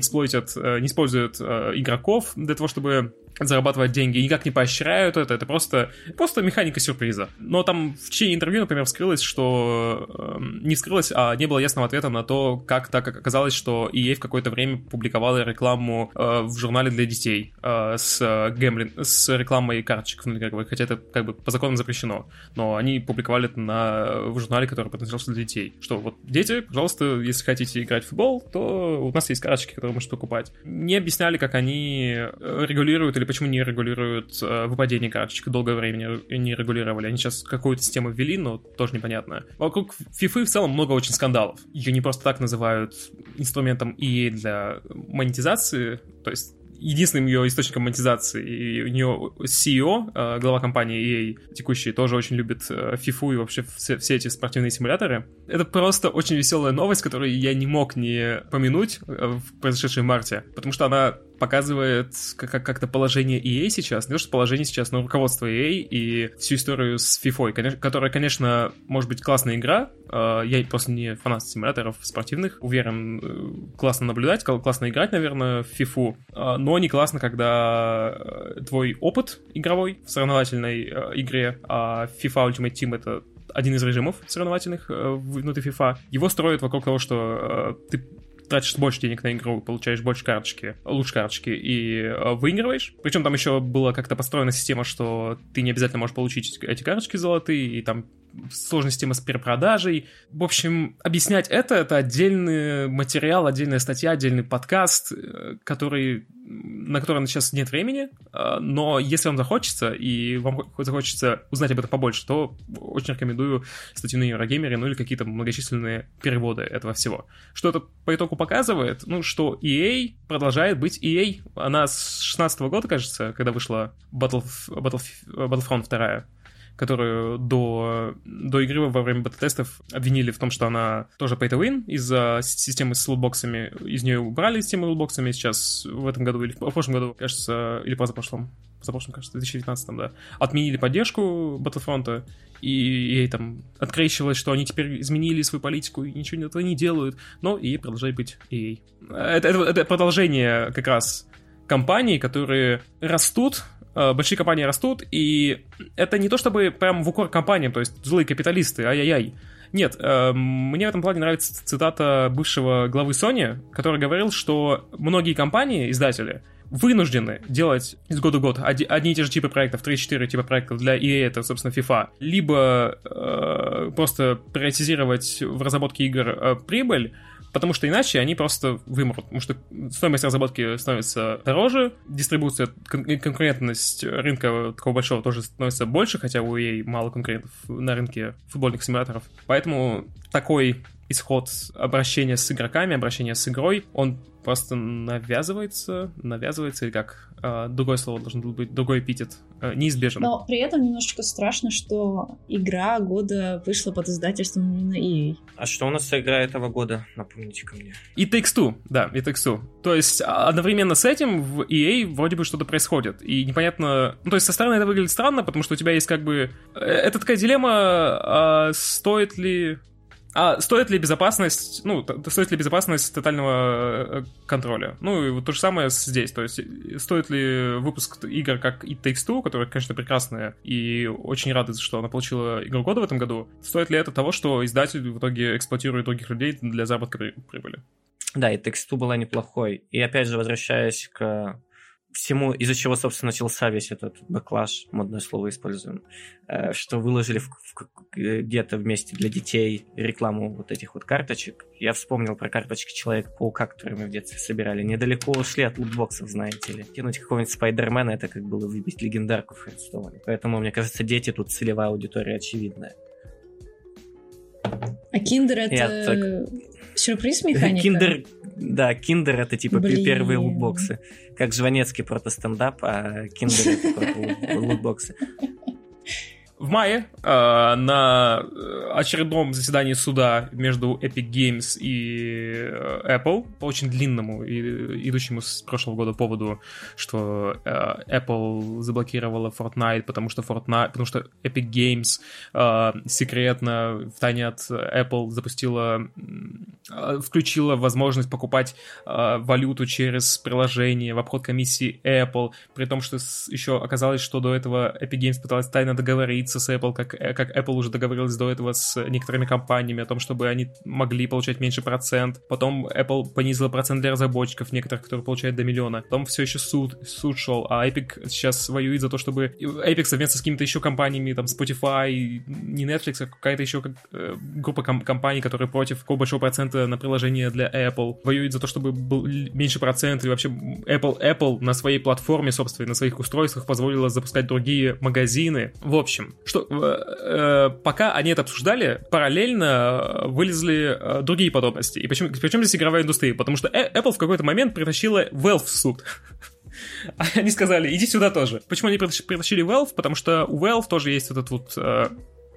э, не используют э, игроков для того, чтобы зарабатывать деньги, никак не поощряют это, это просто, просто механика сюрприза. Но там в течение интервью, например, вскрылось, что... Э, не вскрылось, а не было ясного ответа на то, как так оказалось, что EA в какое-то время публиковала рекламу э, в журнале для детей э, с э, гемблин, с рекламой карточек внутриигровых, хотя это как бы по закону запрещено. Но они публиковали это на, в журнале, который предназначался для детей. Что вот, дети, пожалуйста, если хотите играть в футбол, то у нас есть карточки, которые можете покупать. Не объясняли, как они э, регулируют или или почему не регулируют э, выпадение карточек, долгое время не регулировали. Они сейчас какую-то систему ввели, но тоже непонятно. Вокруг FIFA в целом много очень скандалов. Ее не просто так называют инструментом EA для монетизации, то есть единственным ее источником монетизации. И у нее CEO, э, глава компании EA текущий, тоже очень любит FIFA э, и вообще все, все эти спортивные симуляторы. Это просто очень веселая новость, которую я не мог не помянуть в произошедшей марте, потому что она показывает как-то положение EA сейчас, не то что положение сейчас, но руководство EA и всю историю с FIFA, которая, конечно, может быть классная игра, а, я просто не фанат симуляторов спортивных, уверен, э, классно наблюдать, классно играть, наверное, в FIFA, а, но не классно, когда э, твой опыт игровой в соревновательной э, игре, а FIFA Ultimate Team — это один из режимов соревновательных внутри FIFA. Его строят вокруг того, что ты тратишь больше денег на игру, получаешь больше карточки, лучше карточки и э, выигрываешь. Причем там еще была как-то построена система, что ты не обязательно можешь получить эти карточки золотые, и там сложная система с перепродажей. В общем, объяснять это — это отдельный материал, отдельная статья, отдельный подкаст, э, который на который сейчас нет времени, э, но если вам захочется, и вам захочется узнать об этом побольше, то очень рекомендую статью на Еврогеймере, ну или какие-то многочисленные переводы этого всего. Что это по итогу показывает? Ну, что EA продолжает быть EA. Она с 16 года, кажется, когда вышла Battle, Battle, Battlefront 2, которую до, до игры во время бета-тестов обвинили в том, что она тоже pay to win из-за системы с лутбоксами. Из нее убрали систему лутбоксами сейчас в этом году или в прошлом году, кажется, или позапрошлом позапрошлом, кажется, в 2019, да, отменили поддержку Battlefront, и ей там открещивалось, что они теперь изменили свою политику и ничего этого не делают, но и продолжает быть EA. Это, это, это продолжение как раз компаний, которые растут, большие компании растут, и это не то чтобы прям в укор компаниям, то есть злые капиталисты, ай-яй-яй. Нет, э, мне в этом плане нравится цитата бывшего главы Sony, который говорил, что многие компании, издатели, вынуждены делать из года в год одни и те же типы проектов, 3-4 типа проектов для EA, это, собственно, FIFA, либо э, просто приоритизировать в разработке игр э, прибыль, потому что иначе они просто вымрут, потому что стоимость разработки становится дороже, дистрибуция, кон- конкурентность рынка такого большого тоже становится больше, хотя у EA мало конкурентов на рынке футбольных симуляторов. Поэтому такой исход обращения с игроками, обращения с игрой, он просто навязывается, навязывается, или как э, другое слово должен был быть, другой эпитет, э, неизбежен. Но при этом немножечко страшно, что игра года вышла под издательством именно EA. А что у нас за игра этого года, напомните ко мне? И Takes Two, да, и Takes Two. То есть а, одновременно с этим в EA вроде бы что-то происходит, и непонятно... Ну, то есть со стороны это выглядит странно, потому что у тебя есть как бы... Э, это такая дилемма, а стоит ли а стоит ли безопасность, ну, стоит ли безопасность тотального э, контроля? Ну, и вот то же самое здесь. То есть, стоит ли выпуск игр, как It Takes Two, которая, конечно, прекрасная, и очень рады, что она получила игру года в этом году, стоит ли это того, что издатель в итоге эксплуатирует других людей для заработка прибыли? Да, и Takes Two была неплохой. И опять же, возвращаясь к всему, из-за чего, собственно, начался весь этот бэклаш, модное слово используем, э, что выложили в, в, где-то вместе для детей рекламу вот этих вот карточек. Я вспомнил про карточки Человека-паука, которые мы в детстве собирали. Недалеко ушли от лутбоксов, знаете ли. Кинуть какого-нибудь Спайдермена, это как было выбить легендарку в Хартстоуне. Поэтому, мне кажется, дети тут целевая аудитория очевидная. А Киндер это Я так... сюрприз механика? Киндер, да, Киндер это типа Блин. первые лутбоксы. Как Жванецкий протостендап, а Киндер это лутбоксы. В мае э, на очередном заседании суда между Epic Games и э, Apple по очень длинному и идущему с прошлого года поводу, что э, Apple заблокировала Fortnite, потому что Fortnite, потому что Epic Games э, секретно в тайне от Apple запустила, э, включила возможность покупать э, валюту через приложение в обход комиссии Apple, при том, что еще оказалось, что до этого Epic Games пыталась тайно договориться договориться с Apple, как, э, как Apple уже договорилась до этого с некоторыми компаниями о том, чтобы они могли получать меньше процент. Потом Apple понизила процент для разработчиков, некоторых, которые получают до миллиона. Потом все еще суд, суд шел, а Epic сейчас воюет за то, чтобы Epic совместно с какими-то еще компаниями, там Spotify, не Netflix, а какая-то еще как, э, группа ком- компаний, которые против какого большого процента на приложение для Apple, воюет за то, чтобы был меньше процент, и вообще Apple, Apple на своей платформе, собственно, на своих устройствах позволила запускать другие магазины. В общем, что э, пока они это обсуждали, параллельно вылезли э, другие подробности. И почему, причем здесь игровая индустрия? Потому что э, Apple в какой-то момент притащила Valve в суд. Они сказали, иди сюда тоже. Почему они притащили Valve? Потому что у Valve тоже есть этот вот э,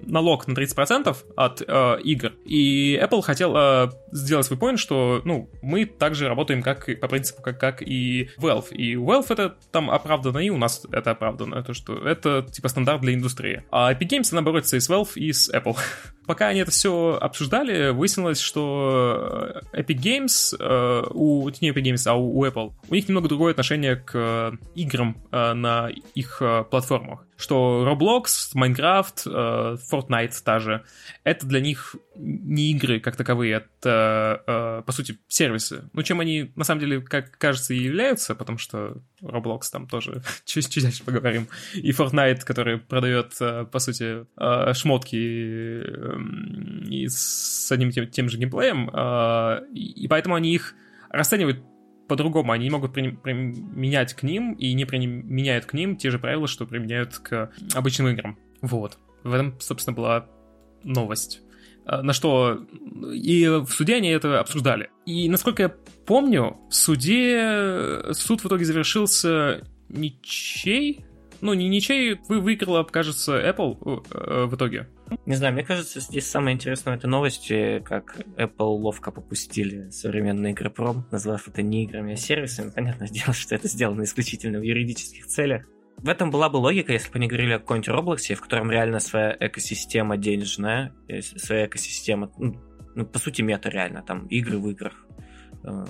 налог на 30% от э, игр. И Apple хотел э, сделать свой point, что, ну, мы также работаем как по принципу, как, как и Valve. И Valve это там оправдано, и у нас это оправдано. То, что это, типа, стандарт для индустрии. А Epic Games, она борется и с Valve, и с Apple. Пока они это все обсуждали, выяснилось, что Epic Games, э, у, не Epic Games, а у, у Apple, у них немного другое отношение к э, играм э, на их э, платформах что Roblox, Minecraft, э, Fortnite та же, это для них не игры как таковые, это, э, по сути, сервисы. Ну, чем они, на самом деле, как кажется, и являются, потому что Roblox там тоже чуть-чуть дальше поговорим, и Fortnite, который продает, э, по сути, шмотки и с одним тем, тем же геймплеем, и поэтому они их расценивают по-другому. Они не могут применять к ним и не применяют к ним те же правила, что применяют к обычным играм. Вот. В этом, собственно, была новость. А, на что и в суде они это обсуждали. И насколько я помню, в суде суд в итоге завершился ничей, ну, не ничей, вы выиграла, кажется, Apple э, в итоге. Не знаю, мне кажется, здесь самое интересное в этой новости, как Apple ловко попустили современный игропром, назвав это не играми, а сервисами. Понятное дело, что это сделано исключительно в юридических целях. В этом была бы логика, если бы они говорили о каком-нибудь Роблоксе, в котором реально своя экосистема денежная, своя экосистема, ну, ну, по сути, мета реально, там игры в играх. Э,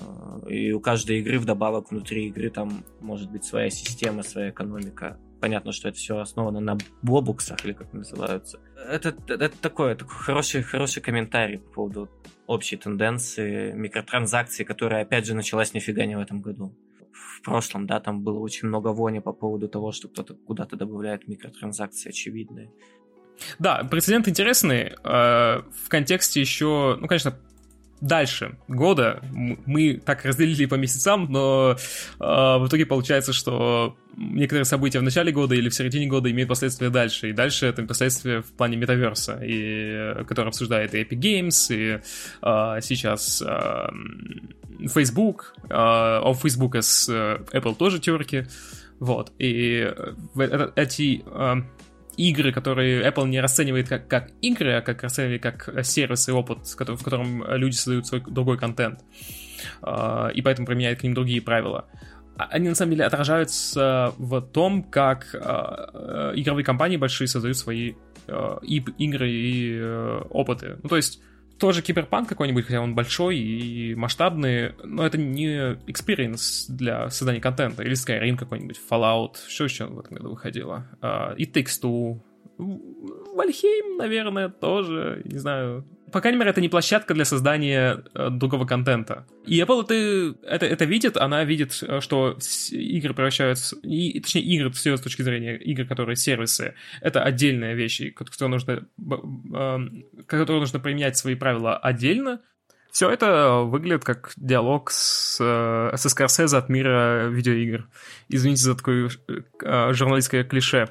и у каждой игры вдобавок внутри игры там может быть своя система, своя экономика. Понятно, что это все основано на бобуксах, или как называются. Это, это такой, такой хороший, хороший комментарий по поводу общей тенденции микротранзакций, которая, опять же, началась нифига не в этом году. В прошлом, да, там было очень много вони по поводу того, что кто-то куда-то добавляет микротранзакции очевидные. Да, прецедент интересный. Э, в контексте еще, ну, конечно, дальше года. Мы так разделили по месяцам, но э, в итоге получается, что некоторые события в начале года или в середине года имеют последствия дальше, и дальше это последствия в плане метаверса, и, который обсуждает и Epic Games, и э, сейчас э, Facebook, э, о Facebook с э, Apple тоже терки, вот, и э, эти... Э, игры, которые Apple не расценивает как, как игры, а как расценивает как сервис и опыт, в котором люди создают свой другой контент. А, и поэтому применяют к ним другие правила. А, они на самом деле отражаются в том, как а, игровые компании большие создают свои игры и э, опыты. Ну, то есть тоже киберпанк какой-нибудь, хотя он большой и масштабный, но это не experience для создания контента. Или Skyrim какой-нибудь, Fallout, что еще в этом году выходило? Uh, и Takes Two. Вальхейм, наверное, тоже, не знаю. По крайней мере, это не площадка для создания э, другого контента. И Apple это, это, это видит, она видит, э, что игры превращаются... И, точнее, игры с точки зрения игр, которые сервисы, это отдельные вещи, которые нужно, э, которые нужно применять свои правила отдельно, все это выглядит как диалог с, с Скорсезе от мира видеоигр. Извините за такое э, журналистское клише.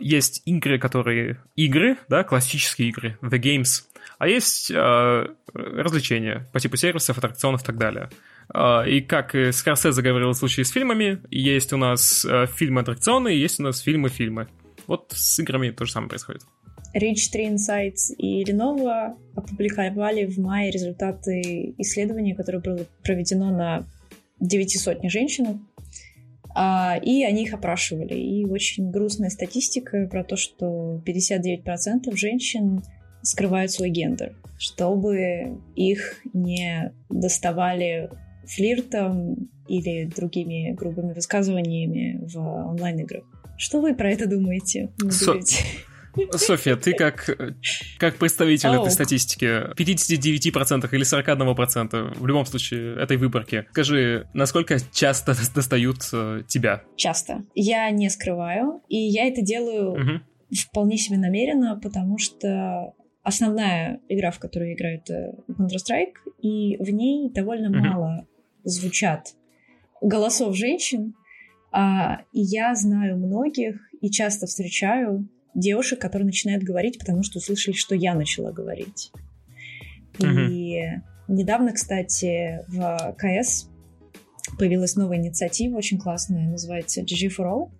Есть игры, которые игры, да, классические игры, the games, а есть uh, развлечения по типу сервисов, аттракционов и так далее. Uh, и как Скорсезе говорил в случае с фильмами, есть у нас фильмы-аттракционы, есть у нас фильмы-фильмы. Вот с играми то же самое происходит. Rich Tree Insights и Lenovo опубликовали в мае результаты исследования, которое было проведено на 900 женщин а, и они их опрашивали. И очень грустная статистика про то, что 59% женщин скрывают свой гендер, чтобы их не доставали флиртом или другими грубыми высказываниями в онлайн-играх. Что вы про это думаете? Со... Софья, ты как, как представитель oh. этой статистики, 59% или 41% в любом случае этой выборки, скажи, насколько часто достают э, тебя? Часто. Я не скрываю, и я это делаю uh-huh. вполне себе намеренно, потому что основная игра, в которую играют э, Counter-Strike, и в ней довольно uh-huh. мало звучат голосов женщин, а, и я знаю многих и часто встречаю девушек, которые начинают говорить, потому что услышали, что я начала говорить. Uh-huh. И недавно, кстати, в КС появилась новая инициатива, очень классная, называется GG for All.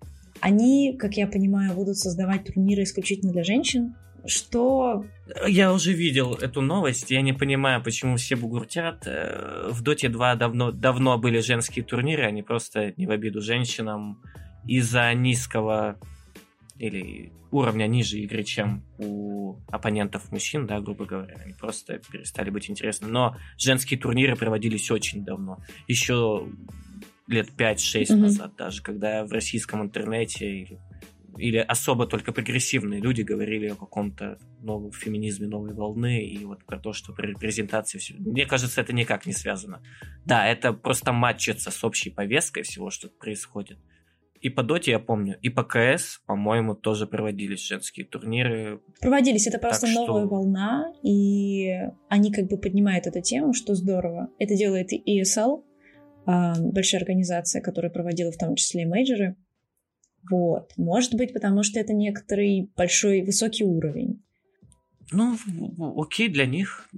Они, как я понимаю, будут создавать турниры исключительно для женщин, что... Я уже видел эту новость, я не понимаю, почему все бугуртят. Э, в Доте 2 давно, давно были женские турниры, они просто не в обиду женщинам из-за низкого или уровня ниже игры, чем у оппонентов мужчин, да, грубо говоря. Они просто перестали быть интересны. Но женские турниры проводились очень давно. Еще лет 5-6 mm-hmm. назад даже, когда в российском интернете или, или особо только прогрессивные люди говорили о каком-то новом феминизме новой волны и вот про то, что при репрезентации все. Мне кажется, это никак не связано. Да, это просто матчится с общей повесткой всего, что происходит. И по Доте я помню, и по КС, по-моему, тоже проводились женские турниры. Проводились, это просто так новая что... волна, и они как бы поднимают эту тему, что здорово. Это делает и ESL, а, большая организация, которая проводила в том числе и мейджоры. Вот. Может быть, потому что это некоторый большой, высокий уровень. Ну, окей для них.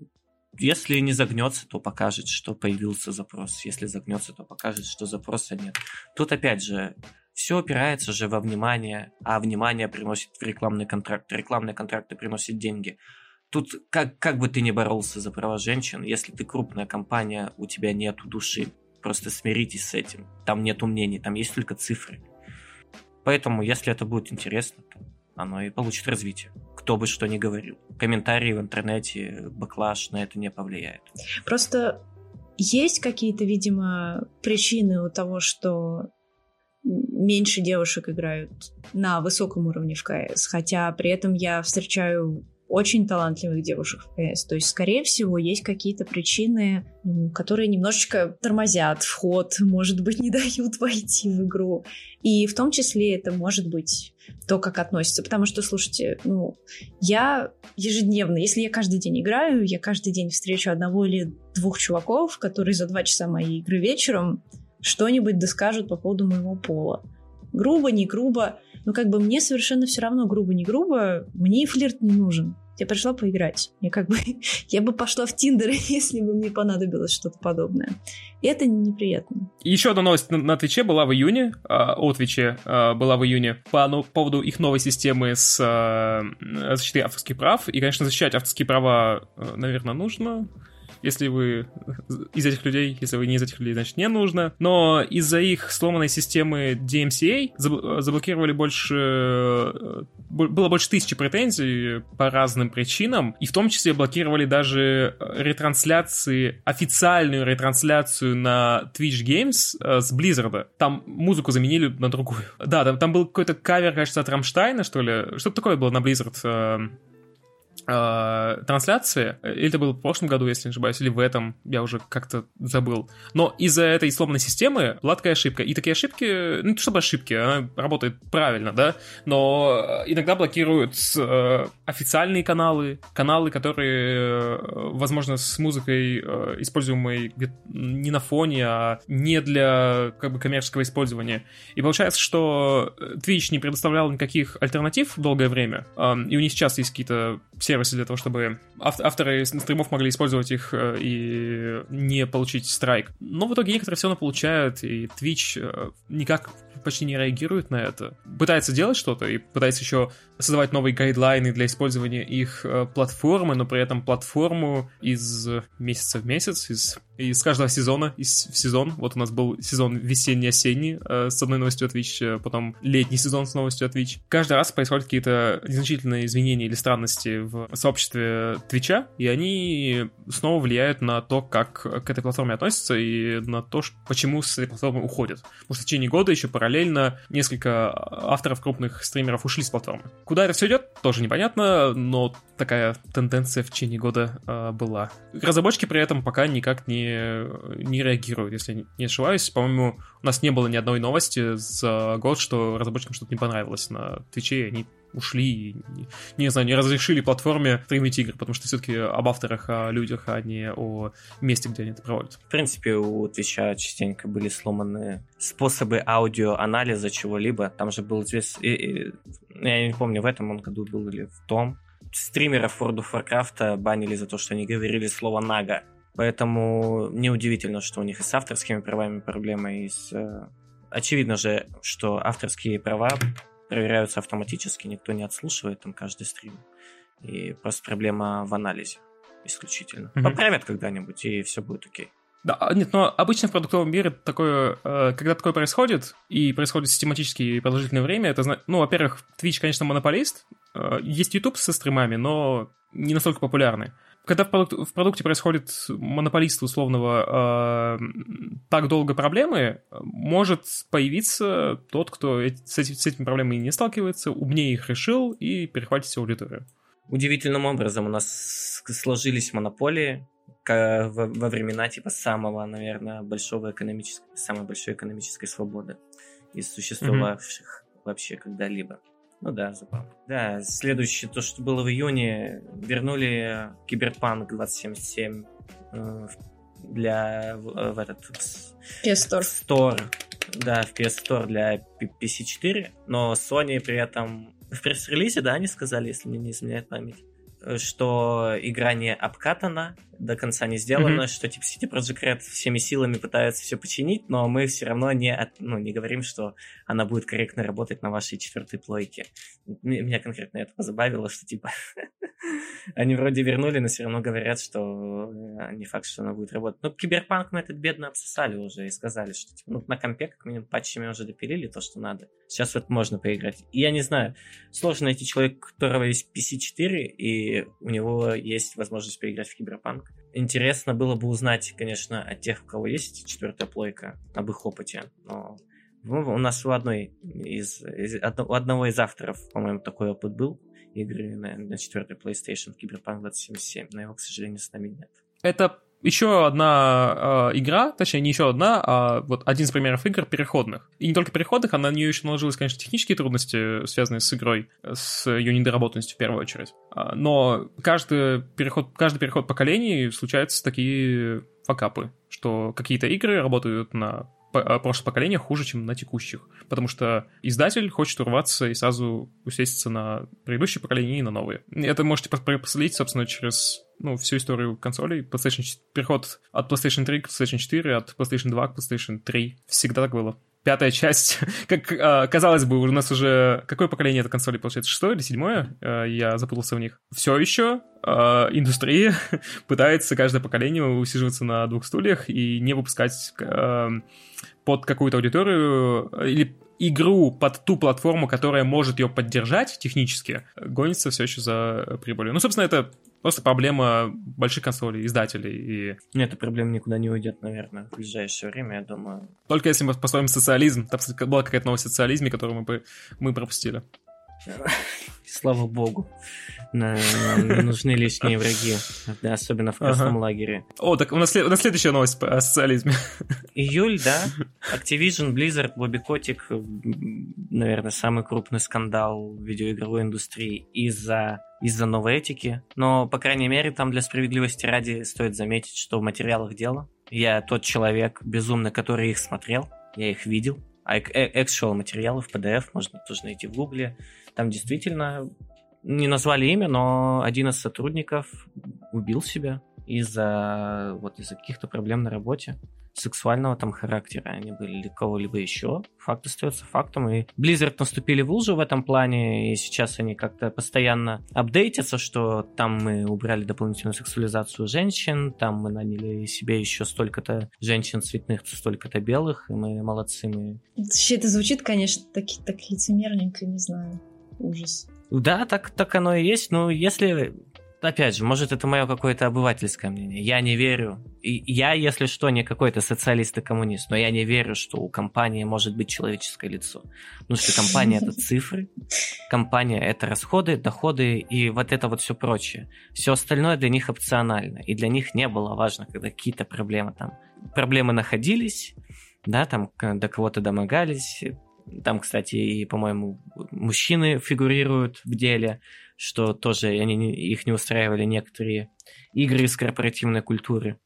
Если не загнется, то покажет, что появился запрос. Если загнется, то покажет, что запроса нет. Тут опять же, все опирается же во внимание, а внимание приносит в рекламный контракт. Рекламные контракты приносят деньги. Тут как, как бы ты ни боролся за права женщин, если ты крупная компания, у тебя нету души. Просто смиритесь с этим. Там нету мнений, там есть только цифры. Поэтому, если это будет интересно, то оно и получит развитие. Кто бы что ни говорил. Комментарии в интернете, баклаш на это не повлияет. Просто есть какие-то, видимо, причины у того, что меньше девушек играют на высоком уровне в КС, хотя при этом я встречаю очень талантливых девушек в КС. То есть, скорее всего, есть какие-то причины, которые немножечко тормозят вход, может быть, не дают войти в игру. И в том числе это может быть то, как относится. Потому что, слушайте, ну, я ежедневно, если я каждый день играю, я каждый день встречу одного или двух чуваков, которые за два часа моей игры вечером что-нибудь доскажут по поводу моего пола. Грубо, не грубо. Но как бы мне совершенно все равно, грубо, не грубо, мне и флирт не нужен. Я пришла поиграть. Я как бы, я бы пошла в Тиндер, если бы мне понадобилось что-то подобное. И это неприятно. Еще одна новость на, на Твиче была в июне, э, о Твиче э, была в июне по ну, поводу их новой системы с э, защитой авторских прав. И, конечно, защищать авторские права, э, наверное, нужно. Если вы из этих людей, если вы не из этих людей, значит не нужно. Но из-за их сломанной системы DMCA заблокировали больше... Э, было больше тысячи претензий по разным причинам, и в том числе блокировали даже ретрансляции, официальную ретрансляцию на Twitch Games э, с Blizzard. Там музыку заменили на другую. Да, там, там был какой-то кавер, кажется, от Рамштайна, что ли. Что-то такое было на Blizzard э, э, трансляции, или это было в прошлом году, если не ошибаюсь, или в этом, я уже как-то забыл. Но из-за этой сломанной системы была ошибка. И такие ошибки, ну не то чтобы ошибки, она работает правильно, да, но иногда блокируют э, официальные каналы, каналы, которые, э, возможно, с музыкой, э, используемой не на фоне, а не для как бы коммерческого использования. И получается, что Twitch не предоставлял никаких альтернатив долгое время, э, и у них сейчас есть какие-то сервисы для того, чтобы авторы стримов могли использовать их э, и не получить страйк. Но в итоге некоторые все равно получают, и Twitch э, никак почти не реагирует на это. Пытается делать что-то и пытается еще создавать новые гайдлайны для использования их э, платформы, но при этом платформу из месяца в месяц, из, из каждого сезона из, в сезон. Вот у нас был сезон весенний-осенний э, с одной новостью от Twitch, э, потом летний сезон с новостью от Twitch. Каждый раз происходят какие-то незначительные изменения или странности в сообществе Твича, и они снова влияют на то, как к этой платформе относятся и на то, почему с этой платформы уходят. Потому что в течение года еще параллельно несколько авторов крупных стримеров ушли с платформы. Куда это все идет, тоже непонятно, но такая тенденция в течение года э, была. Разработчики при этом пока никак не, не реагируют, если не ошибаюсь. По-моему, у нас не было ни одной новости за год, что разработчикам что-то не понравилось на Твиче, и они ушли и, не, знаю, не разрешили платформе стримить игры, потому что все-таки об авторах, о людях, а не о месте, где они это проводят. В принципе, у Твича частенько были сломаны способы аудиоанализа чего-либо. Там же был известный... Я не помню, в этом он году был или в том. Стримеров World of Warcraft банили за то, что они говорили слово «нага». Поэтому неудивительно, что у них и с авторскими правами проблемы, и с... Э, очевидно же, что авторские права проверяются автоматически, никто не отслушивает там каждый стрим. И просто проблема в анализе исключительно. Мгм. Поправят когда-нибудь, и все будет окей. Да, а, нет, но обычно в продуктовом мире такое, э, когда такое происходит, и происходит систематически и продолжительное время, это, ну, во-первых, Twitch, конечно, монополист, э, есть YouTube со стримами, но не настолько популярный. Когда в, продук- в продукте происходит монополист условного э, так долго проблемы, может появиться тот, кто с, эти- с этими проблемами не сталкивается, умнее их решил и перехватит всю аудиторию. Удивительным образом у нас сложились монополии во, времена типа самого, наверное, большого экономического, самой большой экономической свободы из существовавших вообще когда-либо. Ну да, забавно. Да, следующее, то, что было в июне, вернули Киберпанк 2077 э, для в, в этот PS Store. Store, да, в PS Store для P- PC4, но Sony при этом в пресс-релизе, да, они сказали, если мне не изменяет память, э, что игра не обкатана, до конца не сделана, Мгм. что типа City Project Red всеми силами пытаются все починить, но мы все равно не, от- ну, не говорим, что она будет корректно работать на вашей четвертой плойке. Меня конкретно это позабавило, что типа они вроде вернули, но все равно говорят, что э, не факт, что она будет работать. Ну, Киберпанк мы этот бедно обсосали уже и сказали, что типа, ну, на компе как минимум патчами уже допилили то, что надо. Сейчас вот можно поиграть. И я не знаю, сложно найти человека, у которого есть PC4, и у него есть возможность поиграть в Киберпанк. Интересно было бы узнать, конечно, от тех, у кого есть четвертая плойка, об их опыте. Но ну, у нас у одной из, из- у одного из авторов, по-моему, такой опыт был игры на, на четвертой PlayStation Cyberpunk 2077, но его, к сожалению, с нами нет. Это еще одна э, игра, точнее, не еще одна, а вот один из примеров игр переходных. И не только переходных, а на нее еще наложились, конечно, технические трудности, связанные с игрой, с ее недоработанностью в первую очередь. А, Но каждый переход, каждый переход поколений случаются такие факапы, что какие-то игры работают на прошлых поколениях хуже, чем на текущих. Потому что издатель хочет урваться и сразу усесться на предыдущее поколение и на новые. Это можете проследить, собственно, через ну, всю историю консолей. PlayStation 4 переход от PlayStation 3 к PlayStation 4, от PlayStation 2 к PlayStation 3. Всегда так было. Пятая часть, как э, казалось бы, у нас уже... Какое поколение это консоли, получается? Шестое или седьмое? Э, я запутался в них. Все еще э, индустрия пытается каждое поколение усиживаться на двух стульях и не выпускать под какую-то аудиторию или игру под ту платформу, которая может ее поддержать технически, гонится все еще за прибылью. Ну, собственно, это просто проблема больших консолей, издателей. И Ну, эта проблема никуда не уйдет, наверное, в ближайшее время, я думаю. только если мы построим социализм, там кстати, была какая-то новость о социализме, которую мы, бы- мы пропустили. Слава богу. На- Нам нужны лишние враги, да, особенно в красном Ага. лагере. О, так у нас, у нас следующая новость о социализме. Июль, да, Activision, Blizzard, Бобби Котик, м, наверное, самый крупный скандал в видеоигровой индустрии из-за из-за новой этики. Но, по крайней мере, там для справедливости ради стоит заметить, что в материалах дела я тот человек безумный, который их смотрел, я их видел. А эк- э- actual материалы в PDF можно тоже найти в гугле. Там действительно не назвали имя, но один из сотрудников убил себя из-за вот из-за каких-то проблем на работе сексуального там характера они были или кого-либо еще. Факт остается фактом. И Blizzard наступили в лужу в этом плане, и сейчас они как-то постоянно апдейтятся, что там мы убрали дополнительную сексуализацию женщин, там мы наняли себе еще столько-то женщин цветных, столько-то белых, и мы молодцы, мы... Вообще, это звучит, конечно, так, так лицемерненько, не знаю. Ужас. Да, так, так оно и есть, но если... Опять же, может, это мое какое-то обывательское мнение. Я не верю. И я, если что, не какой-то социалист и коммунист, но я не верю, что у компании может быть человеческое лицо. Потому что компания это цифры, компания это расходы, доходы и вот это вот все прочее. Все остальное для них опционально. И для них не было важно, когда какие-то проблемы там. Проблемы находились, да, там до кого-то домогались. Там, кстати, и, по-моему, мужчины фигурируют в деле, что тоже они, их не устраивали некоторые игры из корпоративной культуры.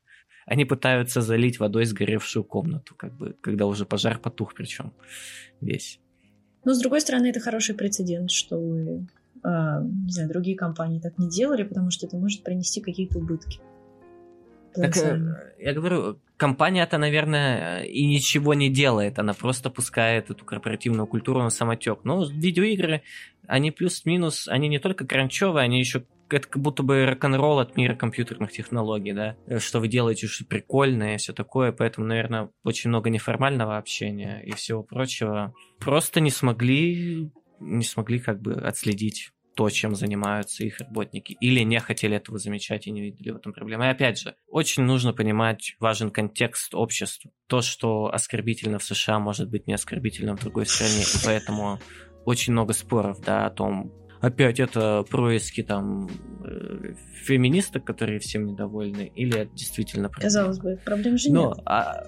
Они пытаются залить водой сгоревшую комнату, как бы, когда уже пожар потух, причем весь. Но, с другой стороны, это хороший прецедент, чтобы, а, не знаю, другие компании так не делали, потому что это может принести какие-то убытки. Так, э, я говорю, компания-то, наверное, и ничего не делает, она просто пускает эту корпоративную культуру на самотек. Но видеоигры, они плюс-минус, они не только кранчевые, они еще это как будто бы рок-н-ролл от мира компьютерных технологий, да, что вы делаете что прикольное и все такое, поэтому, наверное, очень много неформального общения и всего прочего. Просто не смогли, не смогли как бы отследить то, чем занимаются их работники, или не хотели этого замечать и не видели в этом проблемы. И опять же, очень нужно понимать, важен контекст общества. То, что оскорбительно в США, может быть не оскорбительно в другой стране, и поэтому очень много споров, да, о том, опять это происки там э, феминисток, которые всем недовольны, или это действительно проблема. Казалось бы, проблем же Но, нет. А,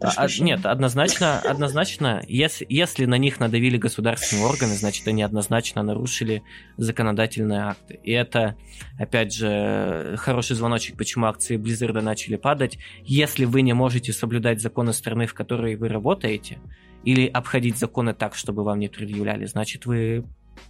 а, нет, однозначно, однозначно, если, если на них надавили государственные органы, значит, они однозначно нарушили законодательные акты. И это, опять же, хороший звоночек, почему акции Blizzard начали падать. Если вы не можете соблюдать законы страны, в которой вы работаете, или обходить законы так, чтобы вам не предъявляли, значит, вы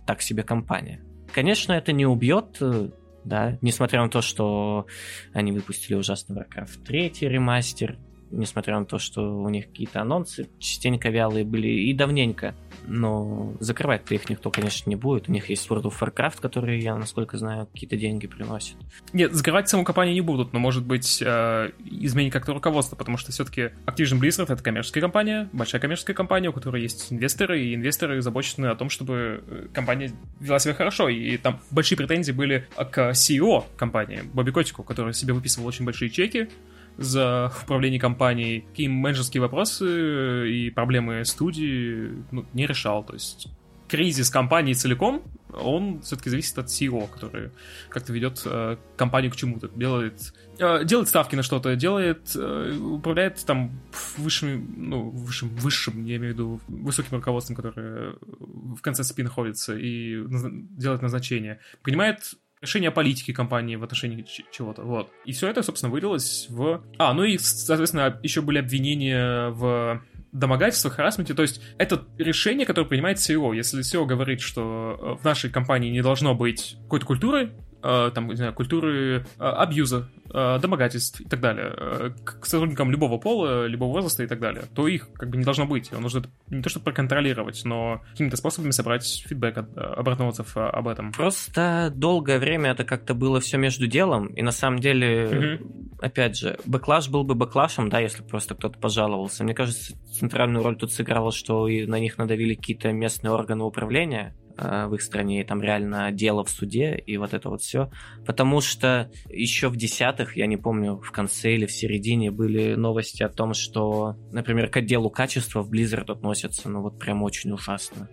так себе компания. Конечно, это не убьет э, да, несмотря на то, что они выпустили ужасный Warcraft 3 ремастер, несмотря на то, что у них какие-то анонсы частенько вялые были и давненько. Но закрывать-то их никто, конечно, не будет. У них есть World of Warcraft, который, я, насколько знаю, какие-то деньги приносит. Нет, закрывать саму компанию не будут, но, может быть, э, изменить как-то руководство, потому что все-таки Activision Blizzard — это коммерческая компания, большая коммерческая компания, у которой есть инвесторы, и инвесторы забочены о том, чтобы э, компания вела себя хорошо, и там большие претензии были к CEO компании, Бобби Котику, который себе выписывал очень большие чеки, за управление компанией, какие менеджерские вопросы и проблемы студии ну, не решал. То есть кризис компании целиком, он все-таки зависит от CEO, который как-то ведет э, компанию к чему-то, делает, э, делает ставки на что-то, делает, э, управляет там высшим, ну, высшим, высшим, я имею в виду, высоким руководством, которое в конце спи находится, и делает назначение. Принимает решение политики компании в отношении чего-то, вот. И все это, собственно, вылилось в... А, ну и, соответственно, еще были обвинения в домогательствах, харасменте, то есть это решение, которое принимает CEO. Если CEO говорит, что в нашей компании не должно быть какой-то культуры, Э, там, не знаю, культуры э, абьюза, э, домогательств и так далее к сотрудникам любого пола, любого возраста и так далее, то их как бы не должно быть. Он нужно не то чтобы проконтролировать, но какими-то способами собрать фидбэк от обратных отзыв об этом. Просто долгое время это как-то было все между делом, и на самом деле, угу. опять же, бэклаш был бы бэклашем, да, если просто кто-то пожаловался. Мне кажется, центральную роль тут сыграло, что и на них надавили какие-то местные органы управления, Э, в их стране, и там реально дело в суде, и вот это вот все. Потому что еще в десятых, я не помню, в конце или в середине были новости о том, что, например, к отделу качества в Blizzard относятся, ну вот прям очень ужасно.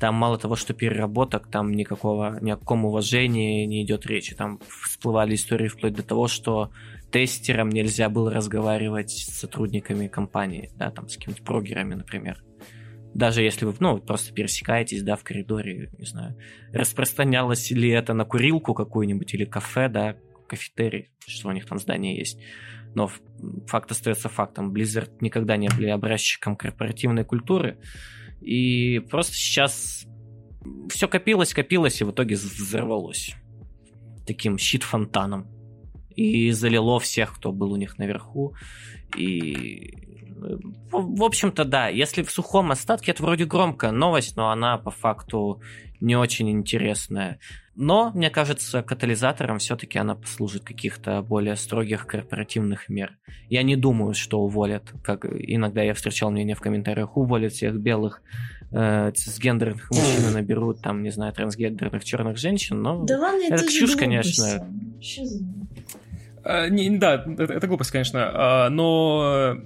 Там мало того, что переработок, там никакого, ни о каком уважении не идет речи. Там всплывали истории вплоть до того, что тестерам нельзя было разговаривать с сотрудниками компании, да, там с какими-то прогерами, например даже если вы, ну, просто пересекаетесь, да, в коридоре, не знаю, распространялось ли это на курилку какую-нибудь или кафе, да, кафетерий, что у них там здание есть. Но факт остается фактом. Blizzard никогда не были образчиком корпоративной культуры. И просто сейчас все копилось, копилось, и в итоге взорвалось. Таким щит-фонтаном. И залило всех, кто был у них наверху. И в общем-то, да. Если в сухом остатке, это вроде громкая новость, но она по факту не очень интересная. Но, мне кажется, катализатором все-таки она послужит каких-то более строгих корпоративных мер. Я не думаю, что уволят, как иногда я встречал мнение в комментариях, уволят всех белых э, цисгендерных мужчин и наберут, там, не знаю, трансгендерных черных женщин, но да ладно, это, это чушь, конечно. А, не, да, это, это глупость, конечно, а, но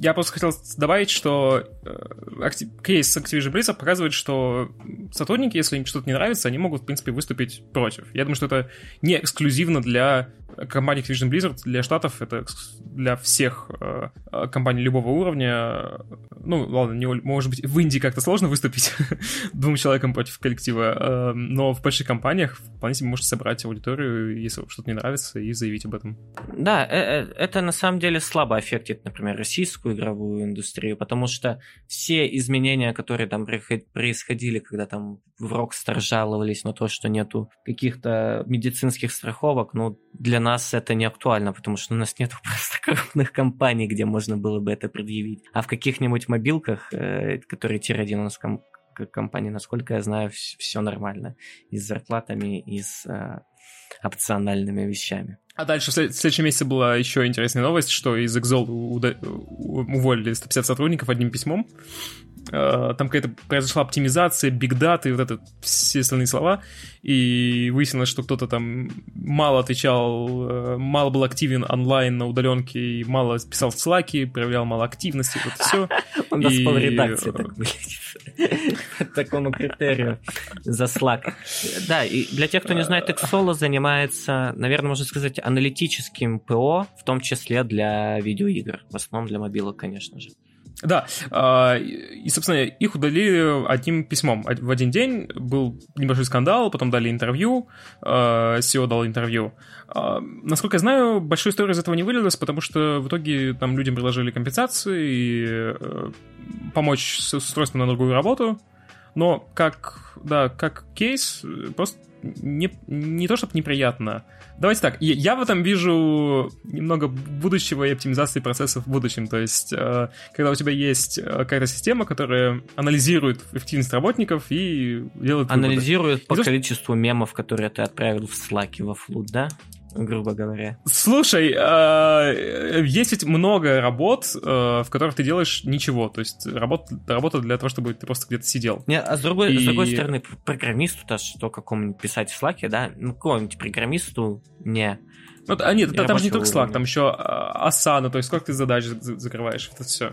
я просто хотел добавить, что э, кейс Activision Blizzard показывает, что сотрудники, если им что-то не нравится, они могут, в принципе, выступить против. Я думаю, что это не эксклюзивно для компании Activision Blizzard, для штатов, это для всех э, компаний любого уровня. Ну, ладно, не, может быть, в Индии как-то сложно выступить двум человекам против коллектива, э, но в больших компаниях вполне себе можете собрать аудиторию, если что-то не нравится, и заявить об этом. Да, э, э, это на самом деле слабо аффектит, например, российскую игровую индустрию, потому что все изменения, которые там происходили, когда там в Rockstar жаловались на то, что нету каких-то медицинских страховок, ну, для нас это не актуально, потому что у нас нет просто крупных компаний, где можно было бы это предъявить. А в каких-нибудь мобилках, э, которые тир-1 у нас компании, насколько я знаю, все нормально. И с зарплатами, и с э, опциональными вещами. А дальше в следующем месяце была еще интересная новость, что из Exol уволили 150 сотрудников одним письмом. Э, там какая-то произошла оптимизация, бигдаты, вот это все остальные слова, и выяснилось, что кто-то там мало отвечал, э, мало был активен онлайн на удаленке, и мало писал в слаке, проявлял мало активности, вот все. Он нас в редакции так по такому критерию за Slack. Да, и для тех, кто не знает, Xolo занимается, наверное, можно сказать, аналитическим ПО, в том числе для видеоигр, в основном для мобилок, конечно же. Да, а, и, собственно, их удалили одним письмом. В один день был небольшой скандал, потом дали интервью, SEO дал интервью. А, насколько я знаю, большой история из этого не вылилась, потому что в итоге там людям предложили компенсации и э, помочь с устройством на другую работу. Но как, да, как кейс, просто не, не то чтобы неприятно. Давайте так, я в этом вижу немного будущего и оптимизации процессов в будущем. То есть, э, когда у тебя есть э, какая-то система, которая анализирует эффективность работников и делает Анализирует выводы. по и количеству мемов, которые ты отправил в Slack во флут, да? Грубо говоря. Слушай, э, есть ведь много работ, э, в которых ты делаешь ничего. То есть работа, работа для того, чтобы ты просто где-то сидел. Не, а с другой, И... с другой стороны, программисту-то что какому-нибудь писать в Slack, да? Ну, какому-нибудь программисту не... Ну, а нет, там же не только Slack, там еще Asana, то есть сколько ты задач закрываешь, это все.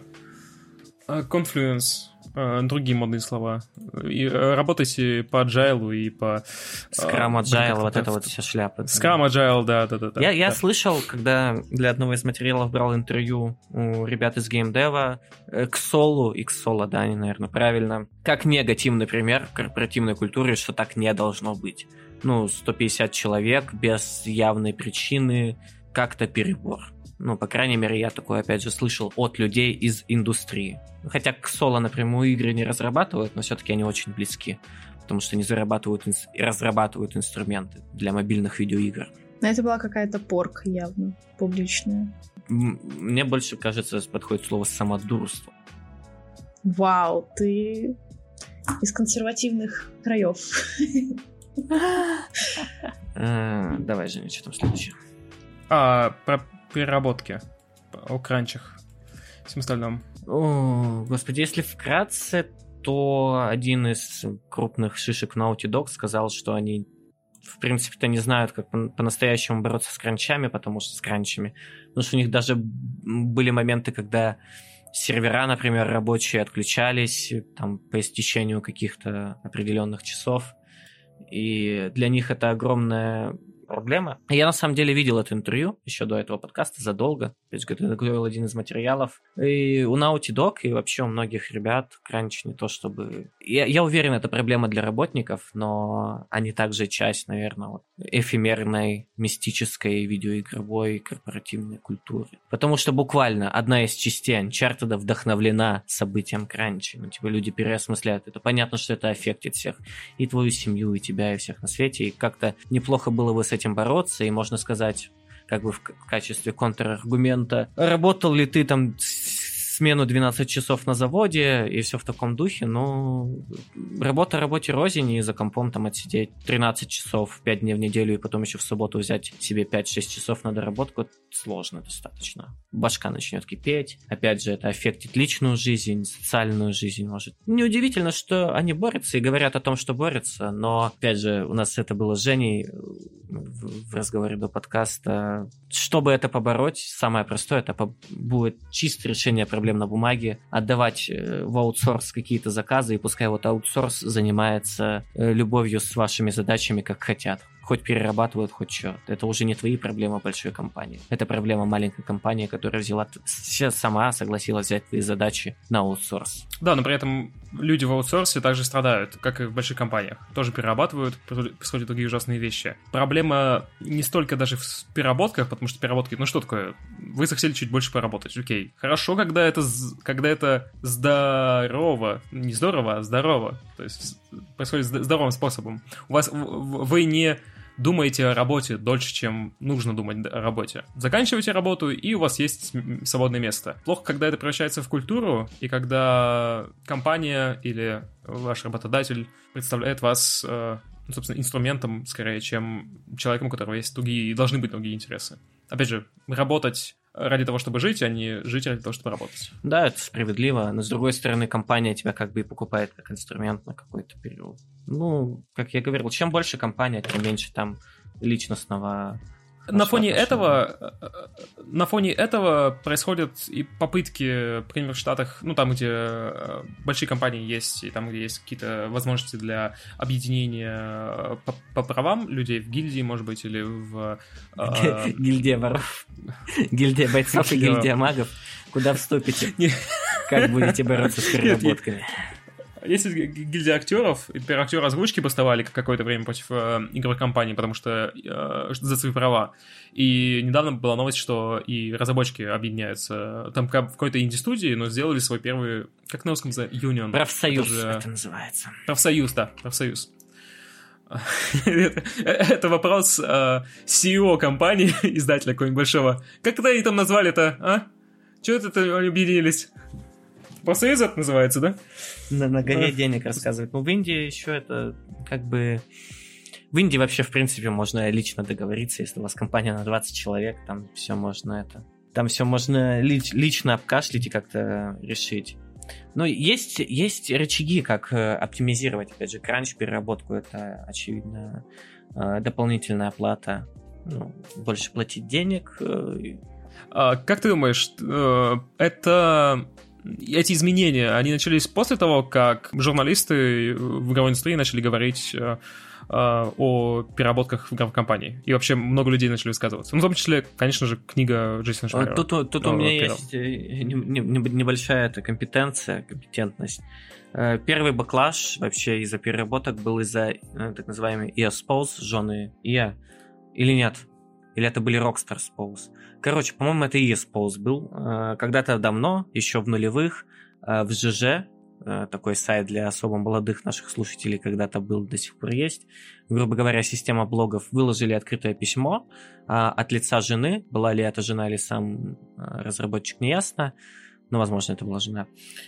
Confluence. Э, другие модные слова. И э, работайте по agile и по... Scrum э, Agile, вот это вот вся шляпа. Scrum Agile, да, да, да. Я, я да. слышал, когда для одного из материалов брал интервью у ребят из геймдева к Солу, и к Соло, да, они, наверное, правильно, как негативный пример корпоративной культуры, что так не должно быть. Ну, 150 человек без явной причины, как-то перебор. Ну, по крайней мере, я такое, опять же, слышал от людей из индустрии. Хотя к соло напрямую игры не разрабатывают, но все-таки они очень близки. Потому что они зарабатывают и разрабатывают инструменты для мобильных видеоигр. Но это была какая-то порка явно, публичная. Мне больше кажется, подходит слово самодурство. Вау, ты из консервативных краев. Э, давай, Женя, что там следующее? А, про переработки, о кранчах, всем остальном. О, господи, если вкратце, то один из крупных шишек Naughty Dog сказал, что они в принципе-то не знают, как по-настоящему бороться с кранчами, потому что с кранчами. Потому что у них даже были моменты, когда сервера, например, рабочие отключались там, по истечению каких-то определенных часов. И для них это огромная проблема. Я на самом деле видел это интервью еще до этого подкаста задолго. То есть готовил один из материалов. И у Naughty Dog и вообще у многих ребят кранч не то чтобы... Я, я уверен, это проблема для работников, но они также часть, наверное, вот, эфемерной, мистической видеоигровой корпоративной культуры. Потому что буквально одна из частей Uncharted вдохновлена событием кранчи. Ну, типа люди переосмысляют это. Понятно, что это аффектит всех. И твою семью, и тебя, и всех на свете. И как-то неплохо было бы с этим бороться. И можно сказать, как бы в качестве контраргумента. Работал ли ты там смену 12 часов на заводе и все в таком духе, но работа работе рознь, и за компом там отсидеть 13 часов 5 дней в неделю, и потом еще в субботу взять себе 5-6 часов на доработку, сложно достаточно. Башка начнет кипеть, опять же, это аффектит личную жизнь, социальную жизнь, может. Неудивительно, что они борются и говорят о том, что борются, но, опять же, у нас это было с Женей в разговоре до подкаста. Чтобы это побороть, самое простое, это будет чистое решение проблем на бумаге, отдавать э, в аутсорс какие-то заказы, и пускай вот аутсорс занимается э, любовью с вашими задачами, как хотят хоть перерабатывают, хоть что. Это уже не твои проблемы большой компании. Это проблема маленькой компании, которая взяла сейчас сама согласилась взять твои задачи на аутсорс. Да, но при этом люди в аутсорсе также страдают, как и в больших компаниях. Тоже перерабатывают, происходят другие ужасные вещи. Проблема не столько даже в переработках, потому что переработки, ну что такое? Вы захотели чуть больше поработать, окей. Хорошо, когда это, когда это здорово. Не здорово, а здорово. То есть происходит здоровым способом. У вас вы не думаете о работе дольше, чем нужно думать о работе. Заканчиваете работу, и у вас есть свободное место. Плохо, когда это превращается в культуру, и когда компания или ваш работодатель представляет вас, э, ну, собственно, инструментом, скорее, чем человеком, у которого есть другие, должны быть другие интересы. Опять же, работать ради того, чтобы жить, а не жить ради того, чтобы работать. Да, это справедливо, но с другой стороны, компания тебя как бы и покупает как инструмент на какой-то период. Ну, как я говорил, чем больше компания, тем меньше там личностного на фоне этого, на фоне этого происходят и попытки, например, в Штатах, ну там, где э, большие компании есть, и там, где есть какие-то возможности для объединения э, по, по правам людей в гильдии, может быть, или в... Э... Гильдия воров. Гильдия бойцов и гильдия магов. Куда вступите? Как будете бороться с переработками? Есть гильдия актеров, теперь актеры озвучки поставали какое-то время против э, игровых компаний, потому что э, за свои права. И недавно была новость, что и разработчики объединяются. Там в какой-то инди-студии, но сделали свой первый, как на русском называется, Union. Профсоюз это, же... это называется. Профсоюз, да, профсоюз. это, вопрос э, CEO компании, издателя какого-нибудь большого. Как это они там назвали это, а? Чего это объединились? Профсоюз это называется, да? На, на горе денег рассказывать. Ну, в Индии еще это как бы... В Индии вообще, в принципе, можно лично договориться, если у вас компания на 20 человек, там все можно это... Там все можно лич, лично обкашлять и как-то решить. Но есть, есть рычаги, как э, оптимизировать, опять же, кранч, переработку, это, очевидно, э, дополнительная оплата, ну, больше платить денег. Э, а, как ты думаешь, это эти изменения, они начались после того, как журналисты в игровой индустрии начали говорить э, э, о переработках в компании. И вообще много людей начали высказываться. Ну, в том числе, конечно же, книга Джейсона Швайера. Тут, тут, тут у меня есть э, небольшая эта компетенция, компетентность. Первый баклаж вообще из-за переработок был из-за так называемой EA-Spose, жены EA. Или нет? Или это были Rockstar Spose? Короче, по-моему, это и ESPOS был. Э, когда-то давно, еще в нулевых, э, в ЖЖ, э, такой сайт для особо молодых наших слушателей когда-то был, до сих пор есть. Грубо говоря, система блогов выложили открытое письмо от лица жены. Была ли это жена или сам разработчик, не ясно. Ну, возможно, это была жена.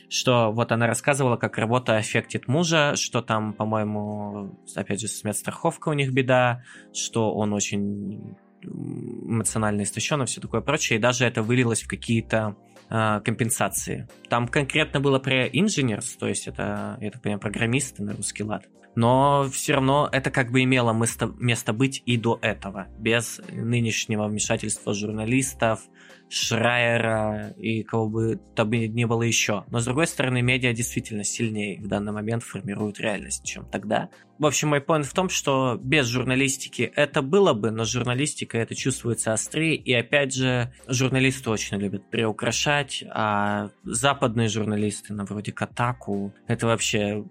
Что вот она рассказывала, как работа аффектит мужа, что там, по-моему, опять же, с медстраховкой у них беда, что он очень эмоционально истощен и все такое прочее, и даже это вылилось в какие-то э, компенсации. Там конкретно было про инженерс, то есть это, я так понимаю, программисты на русский лад. Но все равно это как бы имело место, место быть и до этого, без нынешнего вмешательства журналистов, Шрайера и кого бы то бы ни было еще. Но с другой стороны, медиа действительно сильнее в данный момент формируют реальность, чем тогда. В общем, мой point в том, что без журналистики это было бы, но журналистика это чувствуется острее, и опять же, журналисты очень любят приукрашать, а западные журналисты, на вроде Катаку, это вообще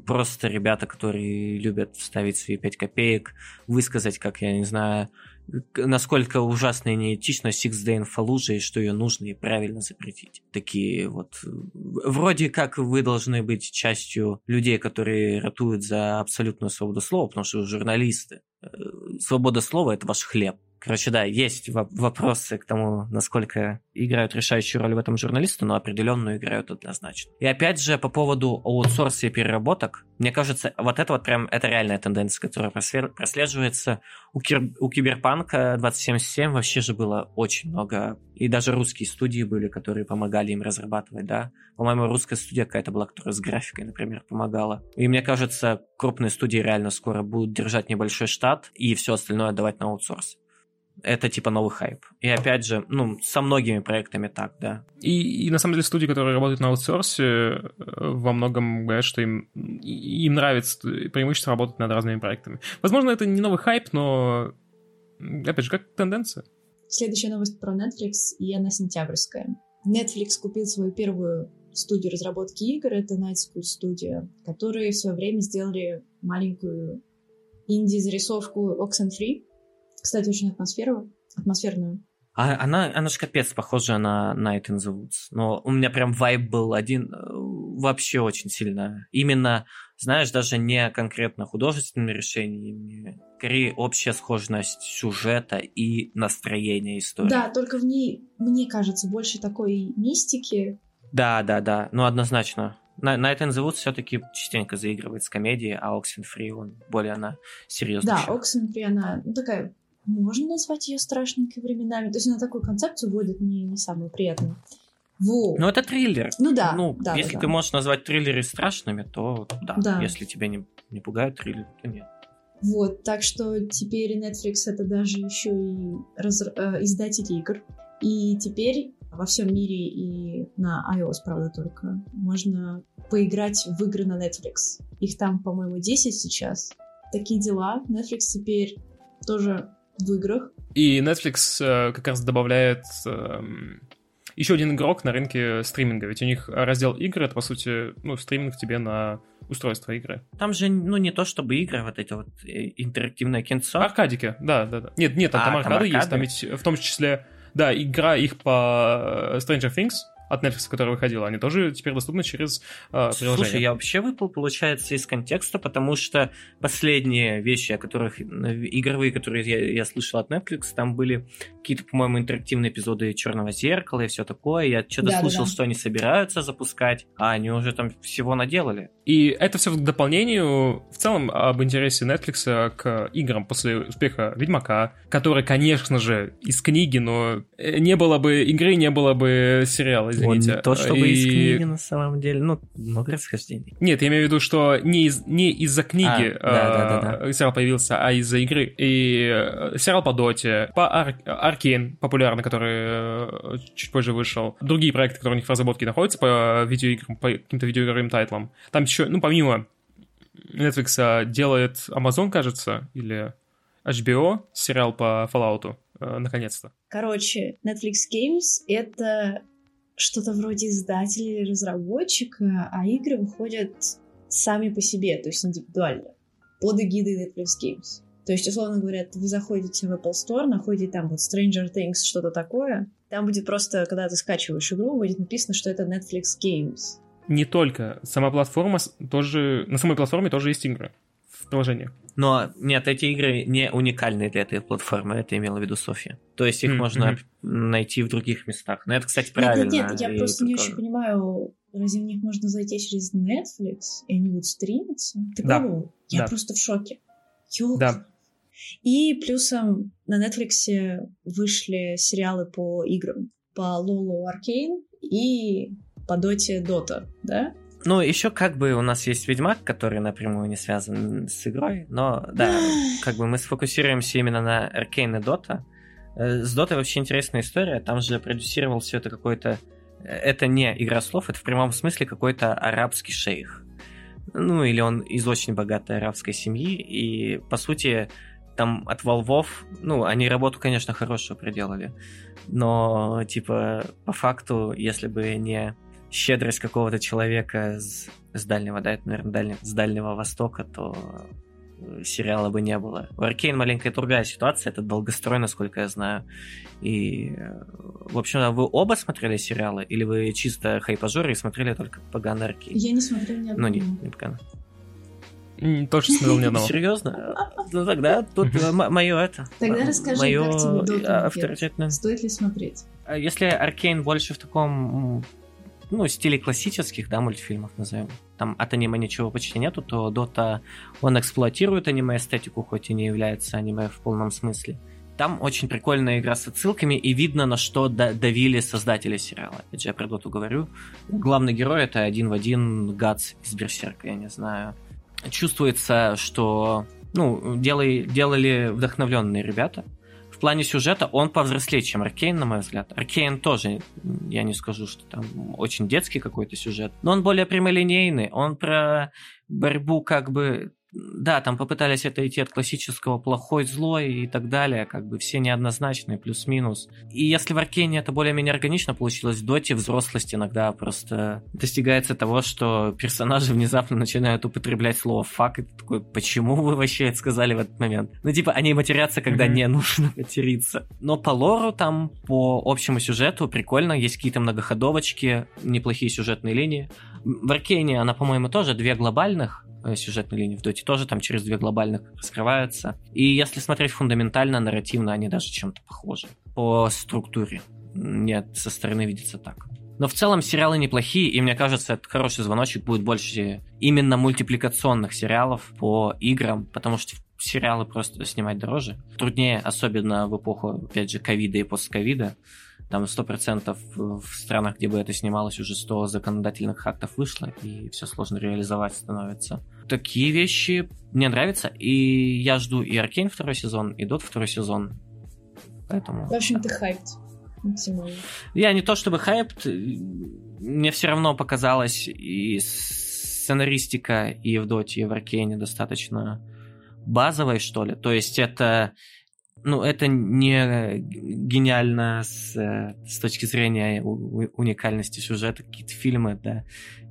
просто ребята, которые любят вставить свои 5 копеек, высказать, как, я не знаю, насколько ужасно и неэтично Six Day in Fallujah и что ее нужно и правильно запретить. Такие вот... Вроде как вы должны быть частью людей, которые ратуют за абсолютную свободу слова, потому что вы журналисты. Э, свобода слова – это ваш хлеб. Короче, да, есть вопросы к тому, насколько играют решающую роль в этом журналисты, но определенную играют однозначно. И опять же, по поводу аутсорса и переработок, мне кажется, вот это вот прям, это реальная тенденция, которая прослеживается. У, кир, у Киберпанка 2077 вообще же было очень много, и даже русские студии были, которые помогали им разрабатывать, да. По-моему, русская студия какая-то была, которая с графикой, например, помогала. И мне кажется, крупные студии реально скоро будут держать небольшой штат и все остальное отдавать на аутсорс это типа новый хайп. И опять же, ну, со многими проектами так, да. И, и на самом деле студии, которые работают на аутсорсе, э, во многом говорят, что им, им нравится преимущество работать над разными проектами. Возможно, это не новый хайп, но, опять же, как тенденция. Следующая новость про Netflix, и она сентябрьская. Netflix купил свою первую студию разработки игр, это Night School Studio, которые в свое время сделали маленькую инди-зарисовку Oxenfree, кстати, очень атмосферную. атмосферную. А она, она же капец похожа на Night in the Woods. Но у меня прям вайб был один э, вообще очень сильно. Именно, знаешь, даже не конкретно художественными решениями, скорее общая схожесть сюжета и настроения истории. Да, только в ней, мне кажется, больше такой мистики. Да, да, да, ну однозначно. Night in the Woods все-таки частенько заигрывает с комедией, а Oxenfree, он более она серьезная. Да, Oxenfree, она ну, такая можно назвать ее страшненькой временами. То есть она такую концепцию вводит не, не самую приятную. Во. Ну, это триллер. Ну да. Ну, да если да, ты да. можешь назвать триллеры страшными, то да. Да. Если тебя не, не пугают триллеры, то нет. Вот, так что теперь Netflix это даже еще и раз, э, издатель игр. И теперь во всем мире и на iOS, правда, только можно поиграть в игры на Netflix. Их там, по-моему, 10 сейчас. Такие дела. Netflix теперь тоже в играх. И Netflix э, как раз добавляет э, еще один игрок на рынке стриминга. Ведь у них раздел игры, это, по сути, ну, стриминг тебе на устройство игры. Там же, ну, не то чтобы игры, вот эти вот э, интерактивное кинцо. Аркадики, да, да, да. Нет, нет, А, там там аркады есть, аркады? там ведь в том числе, да, игра их по Stranger Things от Netflix, которая выходила, они тоже теперь доступны через э, приложение. Слушай, я вообще выпал, получается, из контекста, потому что последние вещи, о которых э, игровые, которые я, я слышал от Netflix, там были какие-то, по-моему, интерактивные эпизоды Черного зеркала и все такое. Я что-то Да-да-да. слышал, что они собираются запускать, а они уже там всего наделали. И это все к дополнению в целом об интересе Netflix к играм после успеха Ведьмака, который, конечно же, из книги, но э, не было бы игры, не было бы сериала, извините. Он не то, чтобы И- из книги на самом деле. Ну, много расхождений. Нет, я имею в виду, что не, из, не из-за книги А, да, да, э, сериал появился, а из-за игры. И э, сериал по Доте, по Ар- Аркейн, популярный, который э, чуть позже вышел. Другие проекты, которые у них в разработке находятся по видеоиграм, по каким-то видеоигровым тайтлам. Там еще, ну, помимо Netflix а, делает Amazon, кажется, или HBO, сериал по Fallout, э, наконец-то. Короче, Netflix Games — это что-то вроде издателя или разработчика, а игры выходят сами по себе, то есть индивидуально, под эгидой Netflix Games. То есть, условно говоря, вы заходите в Apple Store, находите там вот Stranger Things, что-то такое. Там будет просто, когда ты скачиваешь игру, будет написано, что это Netflix Games. Не только. Сама платформа тоже... На самой платформе тоже есть игры в приложении. Но нет, эти игры не уникальны для этой платформы, это имела в виду Софья. То есть их М, можно найти в других местах. Но это, кстати, правильно. Нет, нет, нет, я просто не очень понимаю, разве в них можно зайти через Netflix, и они будут стримиться? Ты Да. Я Да. просто в шоке. Ёлки. Да. И плюсом на Netflix вышли сериалы по играм. По Лоло Аркейн и по Доте Дота, да? Ну, еще как бы у нас есть Ведьмак, который напрямую не связан с игрой, но да, как бы мы сфокусируемся именно на Аркейн и Дота. Э, С Дотой вообще интересная история, там же продюсировал все это какой-то... э, Это не игра слов, это в прямом смысле какой-то арабский шейх. Ну, или он из очень богатой арабской семьи, и, по сути, там от Волвов, ну, они работу, конечно, хорошую проделали, но, типа, по факту, если бы не щедрость какого-то человека с, с дальнего, да, это, наверное, дальне- с Дальнего Востока, то э, сериала бы не было. У Аркейн маленькая другая ситуация, это долгострой, насколько я знаю. И, э, в общем, а вы оба смотрели сериалы, или вы чисто хайпажоры и смотрели только поганый Аркейн? Я не смотрела ни Ну, одного. не, не погано. М, Тоже не смотрел ни одного. Серьезно? Ну тогда тут мое это. Тогда расскажи, моё, как тебе э, Никит? авторитетное. Стоит ли смотреть? А Если Аркейн больше в таком, ну, стиле классических, да, мультфильмов назовем, там от аниме ничего почти нету, то Дота, он эксплуатирует аниме-эстетику, хоть и не является аниме в полном смысле. Там очень прикольная игра с отсылками, и видно, на что да- давили создатели сериала. Опять же, я про Доту говорю. Главный герой — это один в один Гац из Берсерка, я не знаю. Чувствуется, что, ну, делали, делали вдохновленные ребята. Плане сюжета он повзрослее, чем Аркейн, на мой взгляд. Аркейн тоже, я не скажу, что там очень детский какой-то сюжет, но он более прямолинейный. Он про борьбу как бы да, там попытались это идти от классического плохой, злой и так далее, как бы все неоднозначные, плюс-минус. И если в Аркейне это более-менее органично получилось, в Доте взрослость иногда просто достигается того, что персонажи внезапно начинают употреблять слово «фак», и ты такой, почему вы вообще это сказали в этот момент? Ну, типа, они матерятся, когда mm-hmm. не нужно материться. Но по лору там, по общему сюжету прикольно, есть какие-то многоходовочки, неплохие сюжетные линии. В Аркейне она, по-моему, тоже две глобальных, Э, сюжетной линии в Доте тоже там через две глобальных раскрываются. И если смотреть фундаментально, нарративно, они даже чем-то похожи по структуре. Нет, со стороны видится так. Но в целом сериалы неплохие, и мне кажется, это хороший звоночек будет больше именно мультипликационных сериалов по играм, потому что сериалы просто снимать дороже. Труднее, особенно в эпоху, опять же, ковида и постковида. Там 100% в странах, где бы это снималось, уже 100 законодательных актов вышло, и все сложно реализовать становится. Такие вещи мне нравятся, и я жду и Аркейн второй сезон, и Дота второй сезон. Поэтому... В общем, ты hyped максимально. Я не то чтобы hyped, мне все равно показалось и сценаристика и в Доте, и в Аркейне достаточно базовой, что ли. То есть это ну, это не гениально с, с точки зрения уникальности сюжета, какие-то фильмы, да,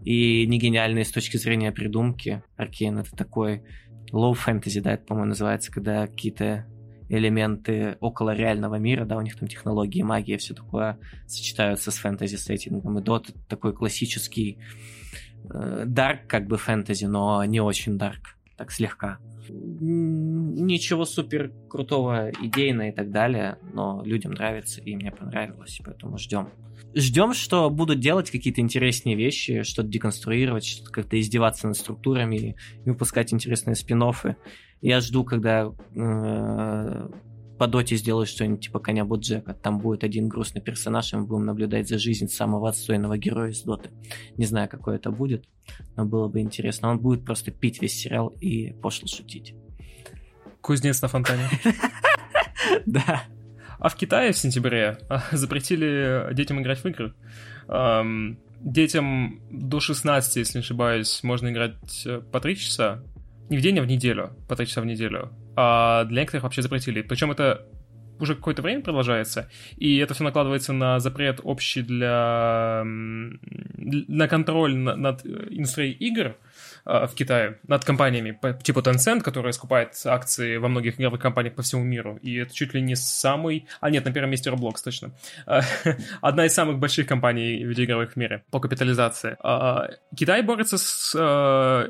и не гениальные с точки зрения придумки. Аркейн это такой low fantasy, да, это, по-моему, называется, когда какие-то элементы около реального мира, да, у них там технологии, магия, все такое сочетаются с фэнтези сеттингом. И Dot такой классический дарк, э, как бы фэнтези, но не очень дарк, так слегка ничего супер крутого идейно и так далее, но людям нравится, и мне понравилось, поэтому ждем. Ждем, что будут делать какие-то интересные вещи, что-то деконструировать, что-то как-то издеваться над структурами и выпускать интересные спин -оффы. Я жду, когда э, по доте сделают что-нибудь типа коня Боджека. Там будет один грустный персонаж, и мы будем наблюдать за жизнью самого отстойного героя из доты. Не знаю, какой это будет, но было бы интересно. Он будет просто пить весь сериал и пошло шутить. Кузнец на фонтане. Да. А в Китае в сентябре а, запретили детям играть в игры. Детям до 16, если не ошибаюсь, можно играть э, по 3 часа. Не в день, а в неделю. По 3 часа в неделю а для некоторых вообще запретили. Причем это уже какое-то время продолжается, и это все накладывается на запрет общий для... на контроль над индустрией игр, в Китае над компаниями типа Tencent, которая скупает акции во многих игровых компаниях по всему миру. И это чуть ли не самый... А нет, на первом месте Roblox, точно. Э, одна из самых больших компаний видеоигровых в мире по капитализации. Э, Китай борется с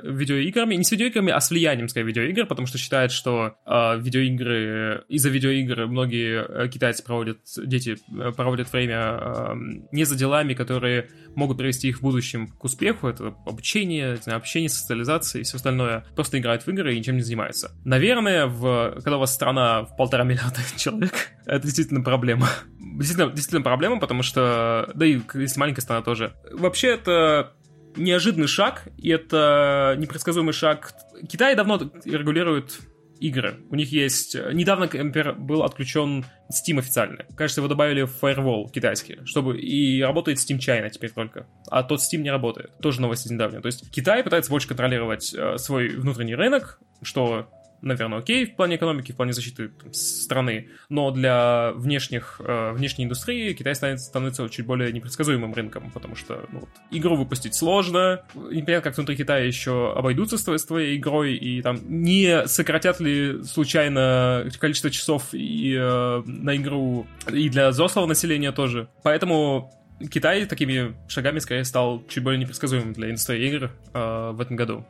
видеоиграми, не с видеоиграми, а с влиянием, скорее, видеоигр, потому что считает, что видеоигры... Из-за видеоигр многие китайцы проводят... Дети проводят время не за делами, которые могут привести их в будущем к успеху. Это обучение, общение с социализацией и все остальное, просто играют в игры и ничем не занимаются. Наверное, в, когда у вас страна в полтора миллиарда человек, это действительно проблема. Действительно, действительно проблема, потому что, да и если маленькая страна тоже. Вообще это неожиданный шаг, и это непредсказуемый шаг. Китай давно регулирует игры. У них есть... Недавно, например, был отключен Steam официально. Кажется, его добавили в Firewall китайский, чтобы... И работает Steam China теперь только. А тот Steam не работает. Тоже новость из недавнего. То есть Китай пытается больше контролировать э, свой внутренний рынок, что наверное, окей в плане экономики, в плане защиты там, страны, но для внешних, э, внешней индустрии Китай становится, становится чуть более непредсказуемым рынком, потому что ну, вот, игру выпустить сложно, непонятно, как внутри Китая еще обойдутся с твоей, с твоей игрой, и там не сократят ли случайно количество часов и, э, на игру и для взрослого населения тоже. Поэтому Китай такими шагами скорее стал чуть более непредсказуемым для индустрии игр э, в этом году.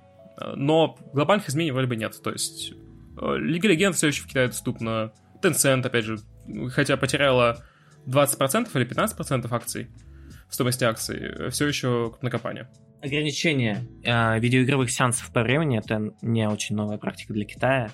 Но глобальных изменений вроде бы нет. То есть э, Лига Легенд все еще в Китае доступна. Tencent, опять же, хотя потеряла 20% или 15% акций в стоимости акций, все еще крупная компания. Ограничение э, видеоигровых сеансов по времени это не очень новая практика для Китая.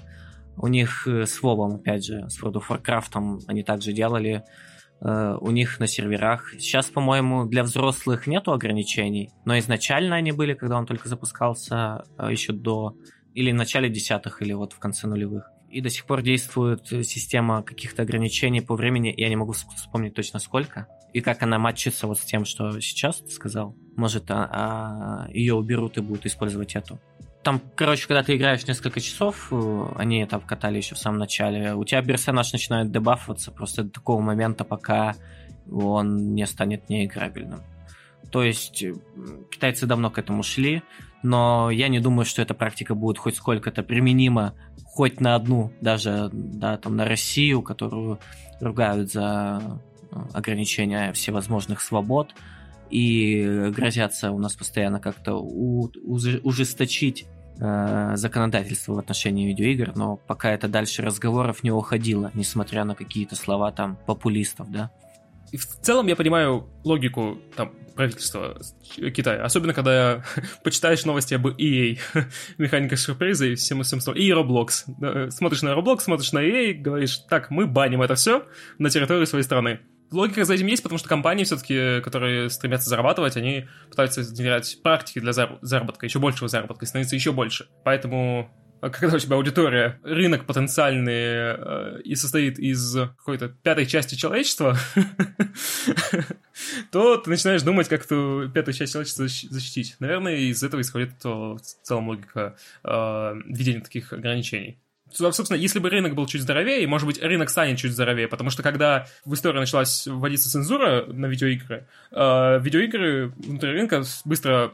У них э, с WoW, опять же, с World of Warcraft они также делали Э, у них на серверах. Сейчас, по-моему, для взрослых нету ограничений, но изначально они были, когда он только запускался, э, еще до или в начале десятых, или вот в конце нулевых. И до сих пор действует система каких-то ограничений по времени, я не могу вспомнить точно сколько. И как она матчится вот с тем, что сейчас ты сказал. Может, а, а, ее уберут и будут использовать эту. Там, короче, когда ты играешь несколько часов, э, они это вкатали еще в самом начале, у тебя персонаж начинает дебафываться просто до такого момента, пока он не станет неиграбельным. То есть э, китайцы давно к этому шли, но я не думаю, что эта практика будет хоть сколько-то применима хоть на одну, даже да, там, на Россию, которую ругают за э, ограничения всевозможных свобод и грозятся у нас постоянно как-то ужесточить э, законодательство в отношении видеоигр, но пока это дальше разговоров не уходило, несмотря на какие-то слова там популистов, да. В целом я понимаю логику там, правительства Китая. Особенно, когда почитаешь новости об EA, механика сюрприза и всем всем И Roblox. Смотришь на Roblox, смотришь на EA, говоришь, так, мы баним это все на территории своей страны. Логика за этим есть, потому что компании все-таки, которые стремятся зарабатывать, они пытаются внедрять практики для заработка, еще большего заработка, и становиться еще больше. Поэтому а когда у тебя аудитория, рынок потенциальный э, и состоит из какой-то пятой части человечества, то ты начинаешь думать, как эту пятую часть человечества защитить. Наверное, из этого исходит в целом логика э, введения таких ограничений. Собственно, если бы рынок был чуть здоровее, может быть, рынок станет чуть здоровее, потому что когда в истории началась вводиться цензура на видеоигры, э, видеоигры внутри рынка быстро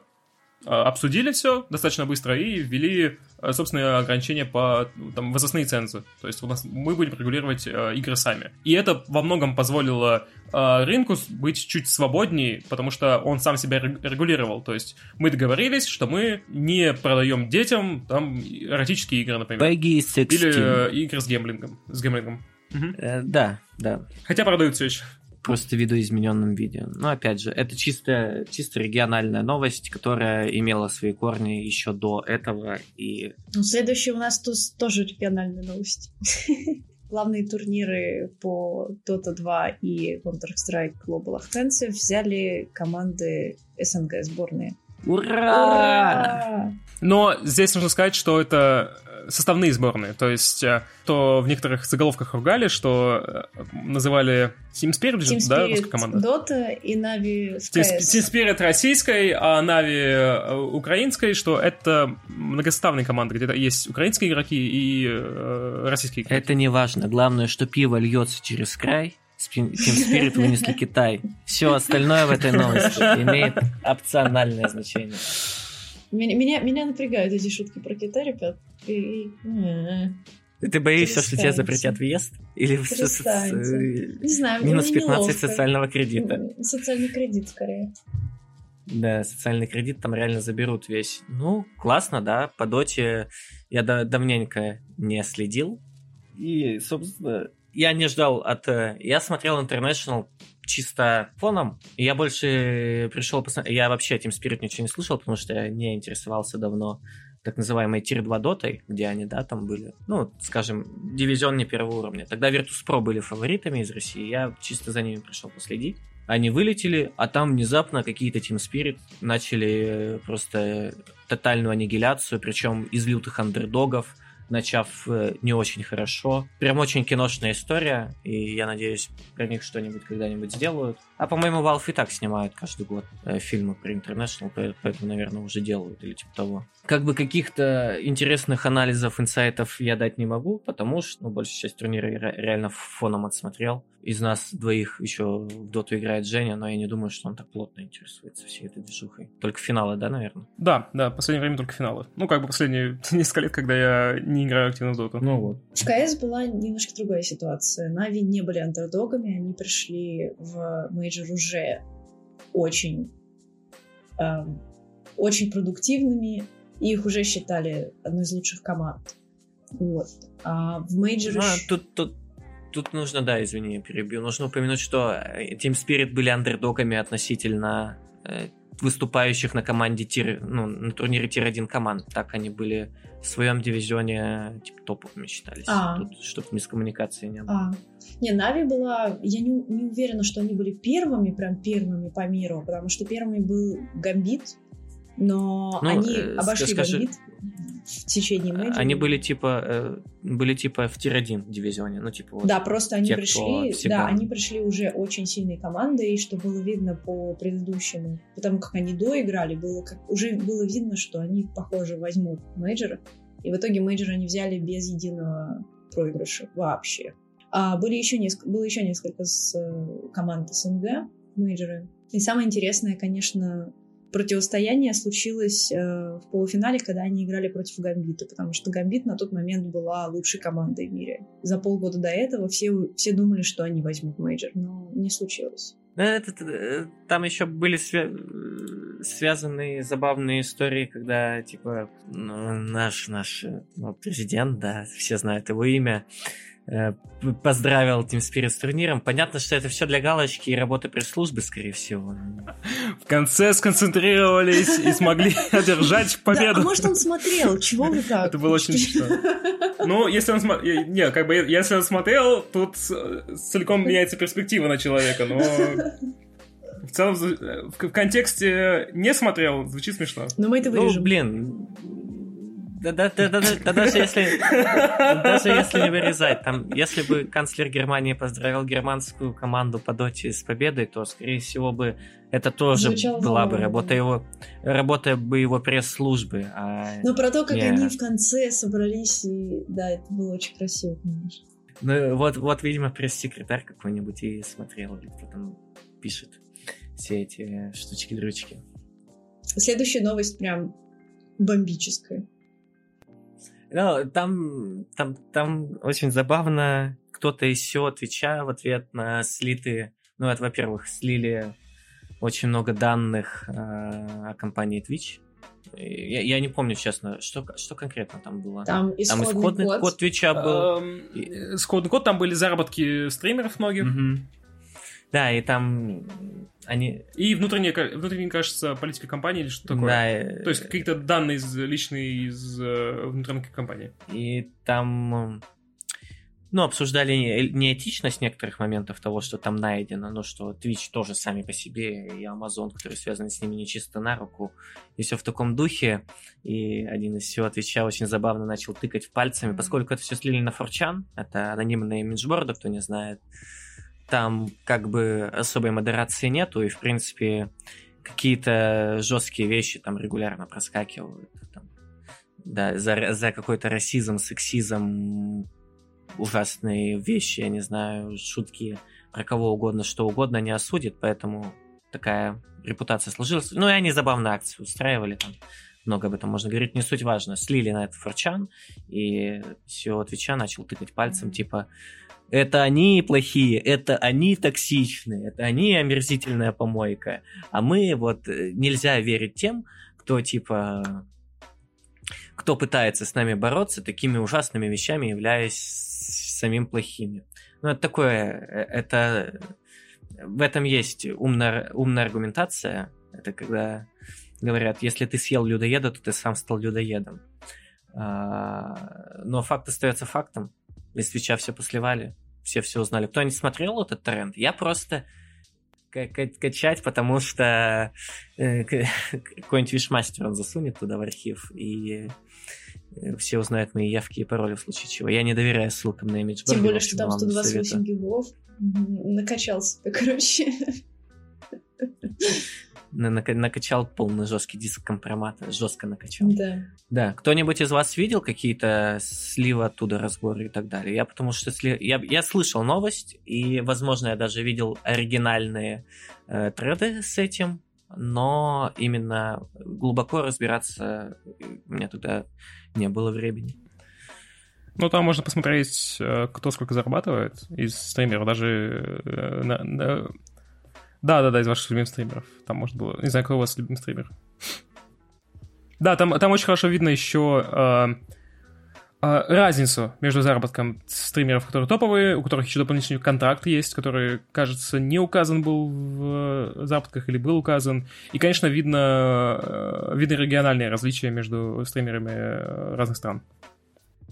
а, обсудили все достаточно быстро и ввели собственные ограничения по там, возрастные цензы. То есть у нас мы будем регулировать э, игры сами. И это во многом позволило э, рынку быть чуть свободнее, потому что он сам себя регулировал. То есть мы договорились, что мы не продаем детям там эротические игры, например. Peggy 16. Или э, игры с гемблингом. С гемблингом. Угу. Э, да, да. Хотя продают все еще просто видоизмененном виде. Но опять же, это чисто, чисто региональная новость, которая имела свои корни еще до этого. И... Ну, следующий у нас тут тоже региональная новость. Главные турниры по Dota 2 и Counter-Strike Global Offensive взяли команды СНГ сборные. Ура! Ура! Но здесь нужно сказать, что это составные сборные. То есть, э, то в некоторых заголовках ругали, что э, называли Team Spirit, Team Spirit да, русская команда? Dota и Navi Team, Team Spirit российской, а Navi э, украинской, что это многоставные команды, где есть украинские игроки и э, российские игроки. Это не важно. Главное, что пиво льется через край, Team Spirit вынесли Китай. Все остальное в этой новости имеет опциональное значение. Меня, меня, меня напрягают эти шутки про Китай, ребят. Ты боишься, что тебе запретят въезд? Или не знаю, минус 15 социального кредита? Социальный кредит, скорее. Да, социальный кредит там реально заберут весь. Ну, классно, да. По доте я давненько не следил. И, собственно, я не ждал от... Э, я смотрел International чисто фоном. Я больше пришел посмотреть... Я вообще Team Spirit ничего не слышал, потому что я не интересовался давно так называемой Тир 2 дотой, где они, да, там были, ну, скажем, дивизион не первого уровня. Тогда Virtus.pro были фаворитами из России, я чисто за ними пришел последить. Они вылетели, а там внезапно какие-то Team Spirit начали просто тотальную аннигиляцию, причем из лютых андердогов, начав э, не очень хорошо. Прям очень киношная история, и я надеюсь, про них что-нибудь когда-нибудь сделают. А, по-моему, Valve и так снимают каждый год э, фильмы про International, поэтому, наверное, уже делают или типа того. Как бы каких-то интересных анализов, инсайтов я дать не могу, потому что, ну, большая часть турнира я реально фоном отсмотрел. Из нас двоих еще в доту играет Женя, но я не думаю, что он так плотно интересуется всей этой движухой. Только финалы, да, наверное? Да, да, в последнее время только финалы. Ну, как бы последние несколько лет, когда я не играю активно в доту. Ну вот. В КС была немножко другая ситуация. Нави не были андердогами, они пришли в мейджор уже очень, эм, очень продуктивными, и их уже считали одной из лучших команд. Вот. А в мейджоре... А, тут, тут, тут нужно, да, извини, перебью. Нужно упомянуть, что э, Team Spirit были андердогами относительно э, выступающих на команде тир, ну, на турнире тир-1 команд. Так они были в своем дивизионе типа топовыми считались. А. Тут, чтобы мискоммуникации не было. А. Не, Нави была... Я не, не уверена, что они были первыми, прям первыми по миру, потому что первыми был Гамбит, но ну, они э, обошли скажи, в течение мейджора. Они были типа э, были типа в tier-1 дивизионе, ну типа вот Да, просто они те, пришли, да, они пришли уже очень сильной командой, что было видно по предыдущему, потому как они доиграли, было как уже было видно, что они похоже возьмут мейджора, и в итоге мейджор они взяли без единого проигрыша вообще. А были еще несколько, было еще несколько с э, команд СНГ мейджоры. И самое интересное, конечно, противостояние случилось э, в полуфинале, когда они играли против Гамбита, потому что Гамбит на тот момент была лучшей командой в мире. За полгода до этого все, все думали, что они возьмут мейджор, но не случилось. Это, это, там еще были свя... связанные забавные истории, когда, типа, наш, наш ну, президент, да, все знают его имя, Э, поздравил Team Spirit с турниром. Понятно, что это все для галочки и работы пресс-службы, скорее всего. В конце сконцентрировались и смогли одержать победу. Да, а может он смотрел, чего вы так? Это было очень смешно. Ну, если он смотрел... Не, как бы, если он смотрел, тут целиком меняется перспектива на человека, но... В целом, в контексте не смотрел, звучит смешно. Но мы это вырежем. Ну, блин, да, да, да, да, да, даже если даже если не вырезать, там, если бы канцлер Германии поздравил германскую команду по доте с победой, то, скорее всего, бы это тоже Звучало была бы работа его, работа бы его пресс-службы. А Но про то, как не... они в конце собрались, и да, это было очень красиво, конечно. Ну, вот, вот, видимо, пресс-секретарь какой-нибудь и смотрел, кто там пишет все эти штучки-дрючки. Следующая новость прям бомбическая. Ну, там, там, там очень забавно, кто-то SEO Твича в ответ на слитые, ну, это, во-первых, слили очень много данных э, о компании Twitch. Я, я не помню, честно, что, что конкретно там было. Там исходный, там исходный код. код Твича был. Эм, исходный код, там были заработки стримеров многих. Угу. Да, и там они... И внутренняя, внутренняя, кажется, политика компании или что такое. Да. Э, То есть какие-то данные из, личные из э, внутренней компании. И там ну, обсуждали неэтичность некоторых моментов того, что там найдено, но что Twitch тоже сами по себе и Amazon, который связан с ними, не чисто на руку. И все в таком духе. И один из всего Твича очень забавно начал тыкать пальцами, поскольку это все слили на Форчан, это анонимные имиджборды, кто не знает там как бы особой модерации нету, и, в принципе, какие-то жесткие вещи там регулярно проскакивают. Там, да, за, за какой-то расизм, сексизм, ужасные вещи, я не знаю, шутки про кого угодно, что угодно не осудят, поэтому такая репутация сложилась. Ну и они забавно акции устраивали там. Много об этом можно говорить, не суть важно. Слили на это форчан, и все Твича начал тыкать пальцем, типа, это они плохие, это они токсичные, это они омерзительная помойка. А мы вот э, нельзя верить тем, кто типа кто пытается с нами бороться такими ужасными вещами, являясь самим плохими. Ну, это такое, э, это в этом есть умная, умная аргументация. Это когда говорят, если ты съел людоеда, то ты сам стал людоедом. А, но факт остается фактом. Из свеча все посливали все все узнали. Кто не смотрел этот тренд? Я просто качать, потому что э, какой-нибудь вишмастер он засунет туда в архив, и э, все узнают мои явки и пароли в случае чего. Я не доверяю ссылкам на имидж Тем более, что там 128 гигов. Накачался ты, короче накачал полный жесткий диск компромата, жестко накачал. Да. Да. Кто-нибудь из вас видел какие-то сливы оттуда, разборы и так далее? Я потому что сли... я, я слышал новость, и, возможно, я даже видел оригинальные э, треды с этим, но именно глубоко разбираться у меня тогда не было времени. Ну, там можно посмотреть, э, кто сколько зарабатывает из стримеров. Даже э, на, на, да, да, да, из ваших любимых стримеров. Там может было. Не знаю, какой у вас любимый стример. Да, там, там очень хорошо видно еще э, э, разницу между заработком стримеров, которые топовые, у которых еще дополнительный контракт есть, который, кажется, не указан был в заработках или был указан. И, конечно, видно, э, видно региональные различия между стримерами разных стран.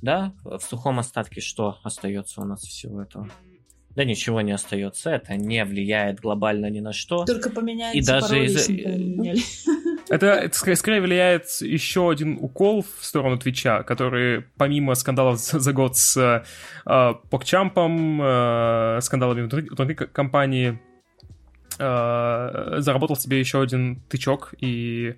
Да, в сухом остатке что остается у нас всего этого? Да ничего не остается, это не влияет глобально ни на что. Только поменяется и даже из... Это, это скорее влияет еще один укол в сторону Твича, который помимо скандалов за год с э, Покчампом, э, скандалами внутри, внутри компании, э, заработал себе еще один тычок, и,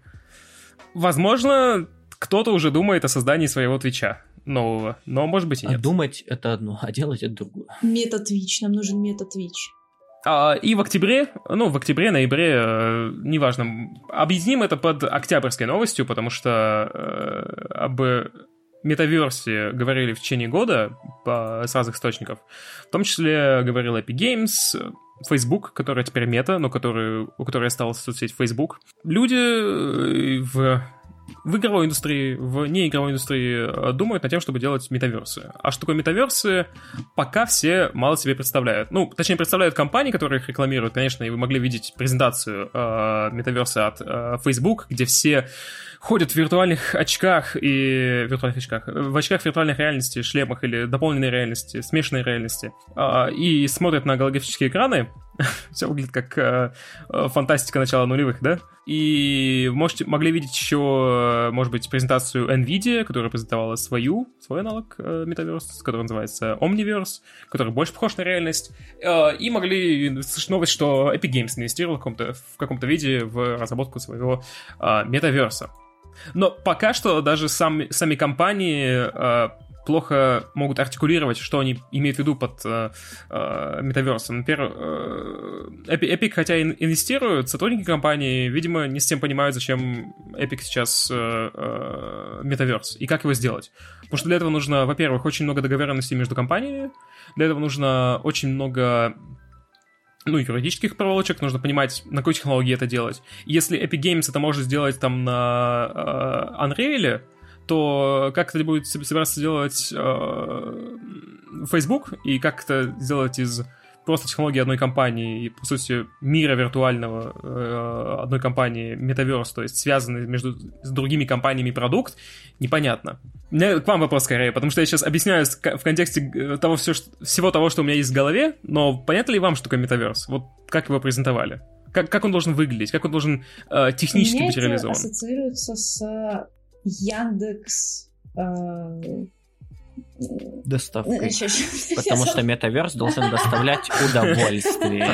возможно, кто-то уже думает о создании своего Твича нового, но может быть и нет. А думать это одно, а делать это другое. Мета-твич, нам нужен мета-твич. А, и в октябре, ну, в октябре, ноябре, э, неважно, объединим это под октябрьской новостью, потому что э, об метаверсе говорили в течение года по, с разных источников. В том числе говорил Epic Games, Facebook, которая теперь мета, но который, у которой осталась соцсеть Facebook. Люди э, в в игровой индустрии, в неигровой индустрии э, думают над тем, чтобы делать метаверсы. А что такое метаверсы, пока все мало себе представляют. Ну, точнее, представляют компании, которые их рекламируют, конечно, и вы могли видеть презентацию э, метаверса от э, Facebook, где все ходят в виртуальных очках и... виртуальных очках, в очках виртуальной реальности, шлемах или дополненной реальности, смешанной реальности, э, и смотрят на голографические экраны, Все выглядит как э, э, фантастика начала нулевых, да? И можете, могли видеть еще, может быть, презентацию NVIDIA, которая презентовала свою, свой аналог э, Metaverse, который называется Omniverse, который больше похож на реальность. Э, и могли слышать новость, что Epic Games инвестировал в каком-то, в каком-то виде в разработку своего э, метаверса. Но пока что даже сам, сами компании э, плохо могут артикулировать, что они имеют в виду под э, э, метаверсом. Например, э, Epic, хотя и инвестирует, сотрудники компании, видимо, не совсем понимают, зачем Epic сейчас э, э, метаверс и как его сделать. Потому что для этого нужно, во-первых, очень много договоренностей между компаниями, для этого нужно очень много ну, юридических проволочек, нужно понимать, на какой технологии это делать. Если Epic Games это может сделать там на э, Unreal, то как это будет собираться делать э, Facebook и как это сделать из просто технологии одной компании и, по сути, мира виртуального э, одной компании, Metaverse, то есть связанный между с другими компаниями продукт, непонятно. У меня к вам вопрос скорее, потому что я сейчас объясняю в контексте э, того, все, всего того, что у меня есть в голове, но понятно ли вам, что такое Metaverse? Вот как его презентовали? Как, как он должен выглядеть? Как он должен э, технически Мне быть реализован? ассоциируется с Яндекс... Э, Доставкой. Потому что метаверс должен доставлять удовольствие.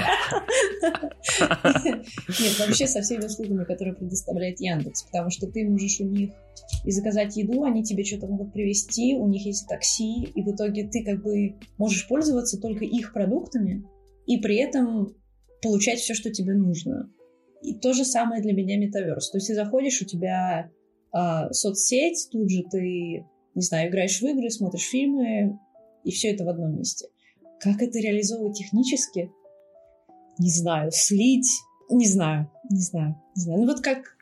Нет, вообще со всеми услугами, которые предоставляет Яндекс, потому что ты можешь у них и заказать еду, они тебе что-то могут привезти, у них есть такси, и в итоге ты как бы можешь пользоваться только их продуктами и при этом получать все, что тебе нужно. И то же самое для меня метаверс. То есть ты заходишь, у тебя а, соцсеть, тут же ты, не знаю, играешь в игры, смотришь фильмы, и все это в одном месте. Как это реализовывать технически? Не знаю. Слить? Не знаю. Не знаю. Не знаю. Ну вот как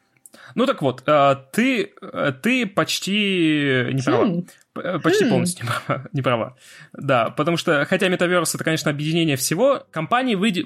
ну так вот, а, ты, э, ты почти не права. Хм. Э, почти хм. полностью не права, не права. Да, потому что, хотя метаверс это, конечно, объединение всего, компании выйди,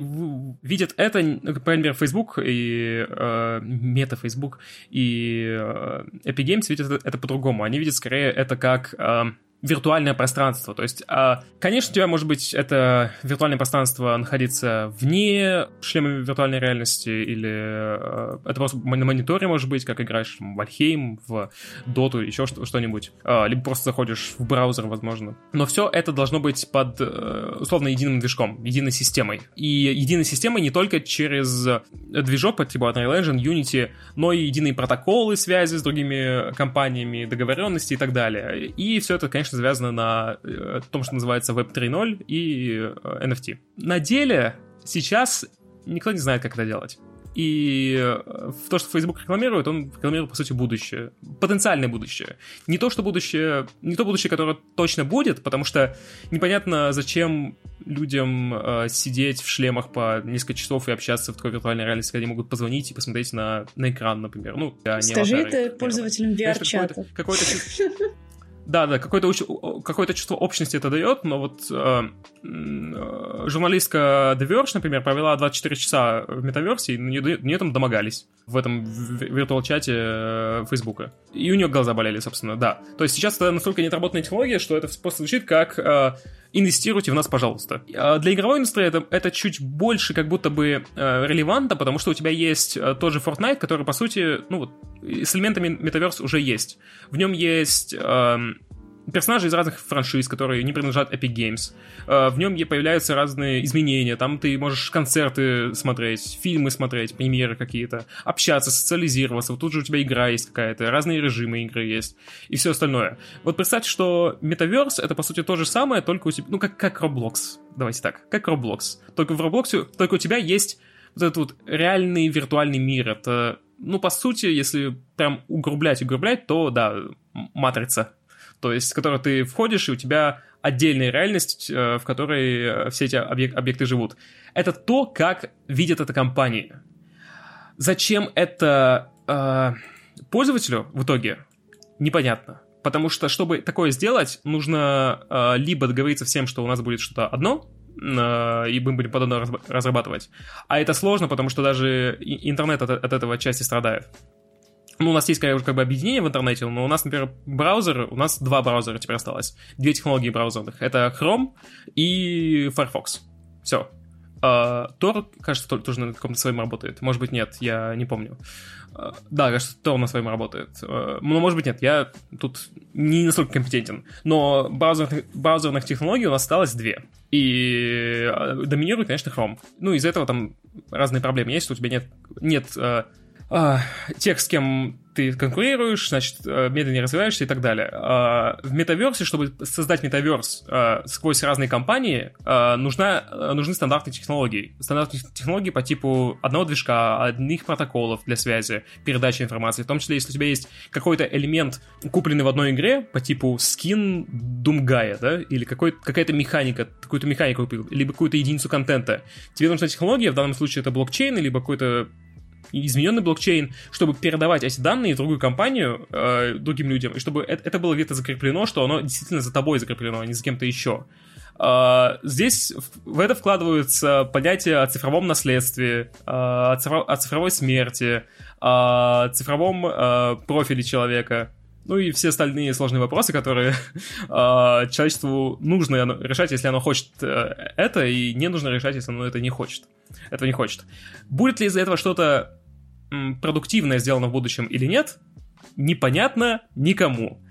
видят это, мере, Facebook и э, мета Facebook и э, Epic Games видят это, это по-другому. Они видят скорее это как... Э, виртуальное пространство. То есть, а, конечно, у тебя может быть это виртуальное пространство находиться вне шлема виртуальной реальности, или а, это просто на мониторе может быть, как играешь в Вальхейм, в Доту, еще что-нибудь. А, либо просто заходишь в браузер, возможно. Но все это должно быть под, э, условно, единым движком, единой системой. И единой системой не только через движок по типу Unreal Engine, Unity, но и единые протоколы связи с другими компаниями, договоренности и так далее. И все это, конечно, конечно, завязано на э, том, что называется Web 3.0 и э, NFT. На деле сейчас никто не знает, как это делать. И э, в то, что Facebook рекламирует, он рекламирует, по сути, будущее. Потенциальное будущее. Не то, что будущее... Не то будущее, которое точно будет, потому что непонятно, зачем людям э, сидеть в шлемах по несколько часов и общаться в такой виртуальной реальности, когда они могут позвонить и посмотреть на, на экран, например. Ну, Скажи это пользователям VR-чата. Какой-то да, да, какое-то, какое-то чувство общности это дает, но вот э, э, журналистка The Verge, например, провела 24 часа в метаверсии, нее, нее там домогались в этом виртуал-чате э, Фейсбука. И у нее глаза болели, собственно, да. То есть сейчас это настолько неотработанная технология, что это просто звучит как э, инвестируйте в нас, пожалуйста. А для игровой индустрии это, это чуть больше как будто бы э, релевантно, потому что у тебя есть э, тот же Fortnite, который, по сути, ну вот, с элементами Metaverse уже есть. В нем есть... Э, персонажи из разных франшиз, которые не принадлежат Epic Games. Э, в нем появляются разные изменения. Там ты можешь концерты смотреть, фильмы смотреть, премьеры какие-то, общаться, социализироваться. Вот тут же у тебя игра есть какая-то, разные режимы игры есть и все остальное. Вот представьте, что Metaverse это по сути то же самое, только у тебя, ну как, как Roblox. Давайте так, как Roblox. Только в Roblox, только у тебя есть вот этот вот реальный виртуальный мир. Это, ну, по сути, если прям угрублять, угрублять, то, да, матрица то есть в которую ты входишь, и у тебя отдельная реальность, э, в которой э, все эти объек- объекты живут. Это то, как видят это компании. Зачем это э, пользователю в итоге, непонятно. Потому что, чтобы такое сделать, нужно э, либо договориться всем, что у нас будет что-то одно, э, и мы будем подобно разрабатывать. А это сложно, потому что даже интернет от, от этого части страдает. Ну, у нас есть, как, как бы, объединение в интернете, но у нас, например, браузер, у нас два браузера теперь осталось. Две технологии браузерных. Это Chrome и Firefox. Все. Uh, Tor, кажется, тоже на каком-то своем работает. Может быть, нет, я не помню. Uh, да, кажется, Tor на своем работает. Uh, но, может быть, нет, я тут не настолько компетентен. Но браузерных, браузерных технологий у нас осталось две. И доминирует, конечно, Chrome. Ну, из-за этого там разные проблемы есть. У тебя нет, нет а, тех, с кем ты конкурируешь, значит, э, медленнее развиваешься и так далее. А, в метаверсе, чтобы создать метаверс а, сквозь разные компании, нужна, нужны стандартные технологии. Стандартные технологии по типу одного движка, одних протоколов для связи, передачи информации. В том числе, если у тебя есть какой-то элемент, купленный в одной игре, по типу скин Думгая, да, или какая-то механика, какую-то механику купил, либо какую-то единицу контента. Тебе нужна технология, в данном случае это блокчейн, либо какой-то измененный блокчейн, чтобы передавать эти данные в другую компанию э, другим людям, и чтобы это, это было где-то закреплено, что оно действительно за тобой закреплено, а не за кем-то еще. Uh, здесь в это вкладываются понятия о цифровом наследстве, uh, о, цифро- о цифровой смерти, о цифровом uh, профиле человека, ну и все остальные сложные вопросы, которые человечеству нужно решать, если оно хочет э, это, и не нужно решать, если оно это не хочет. Этого не хочет. Будет ли из-за этого что-то продуктивное сделано в будущем или нет, непонятно никому.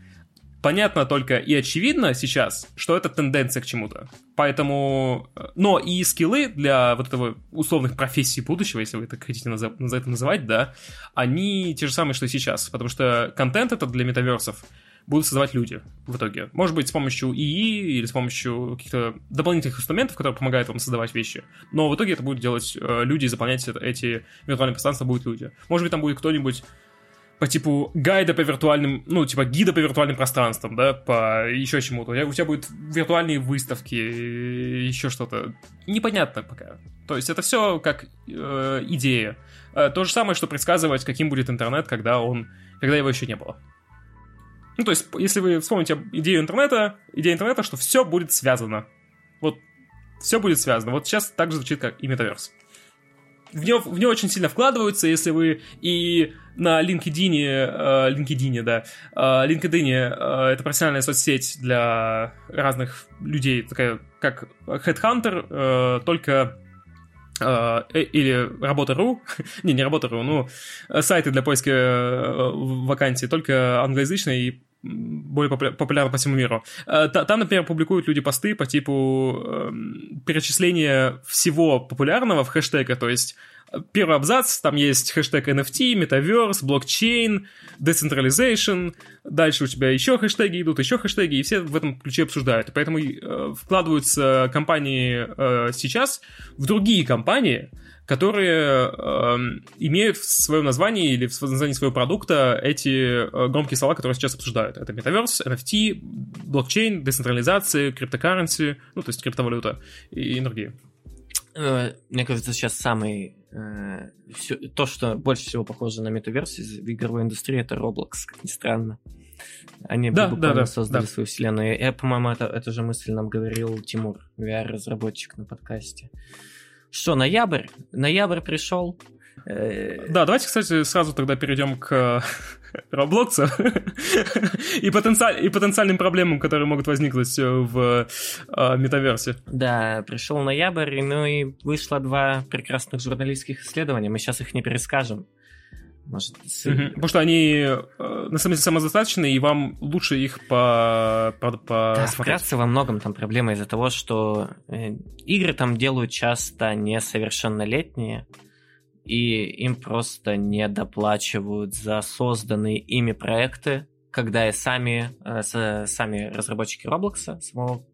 Понятно только и очевидно сейчас, что это тенденция к чему-то. Поэтому... Э, но и скиллы для вот этого условных профессий будущего, если вы так хотите назов... это называть, да, они те же самые, что и сейчас. Потому что контент это для метаверсов будут создавать люди в итоге. Может быть, с помощью ИИ или с помощью каких-то дополнительных инструментов, которые помогают вам создавать вещи. Но в итоге это будут делать э, люди, заполнять это, эти виртуальные пространства будут люди. Может быть, там будет кто-нибудь по типу гайда по виртуальным, ну, типа гида по виртуальным пространствам, да, по еще чему-то. У тебя будут виртуальные выставки, еще что-то. Непонятно пока. То есть это все как э, идея. Э, то же самое, что предсказывать, каким будет интернет, когда он, когда его еще не было. Ну, то есть, если вы вспомните идею интернета, идея интернета, что все будет связано. Вот все будет связано. Вот сейчас так звучит, как и метаверс. В него, в него очень сильно вкладываются, если вы и на LinkedIn, э, LinkedIn, да, э, LinkedIn э, это профессиональная соцсеть для разных людей, такая как Headhunter, э, только э, или работа.ру, не, не работа.ру, ну, сайты для поиска вакансий, только англоязычные и более популярна по всему миру. Э, там, например, публикуют люди посты по типу э, перечисления всего популярного в хэштега, то есть э, первый абзац, там есть хэштег NFT, Metaverse, блокчейн, Decentralization, дальше у тебя еще хэштеги идут, еще хэштеги, и все в этом ключе обсуждают. И поэтому э, вкладываются компании э, сейчас в другие компании, которые э, имеют в своем названии или в названии своего продукта эти э, громкие слова, которые сейчас обсуждают. Это Metaverse, NFT, блокчейн, децентрализация, криптокарренси, ну, то есть криптовалюта и, и другие. Э, мне кажется, сейчас самый э, все, то, что больше всего похоже на метаверс в игровой индустрии, это Roblox, как ни странно. Они да, буквально да, да, создали да. свою вселенную. Я, по-моему, это, эту же мысль нам говорил Тимур, VR-разработчик на подкасте. Что, ноябрь? Ноябрь пришел. Э, да, давайте, кстати, сразу тогда перейдем к Роблокса и, потенциаль, и потенциальным проблемам, которые могут возникнуть в э, метаверсе. Да, пришел ноябрь, ну и вышло два прекрасных журналистских исследования. Мы сейчас их не перескажем. Может, mm-hmm. Потому что они э, на самом деле самодостаточны, и вам лучше их по, по, по да, вкратце во многом там проблема из-за того, что э, игры там делают часто несовершеннолетние, и им просто не доплачивают за созданные ими проекты, когда и сами, э, сами разработчики Roblox, самого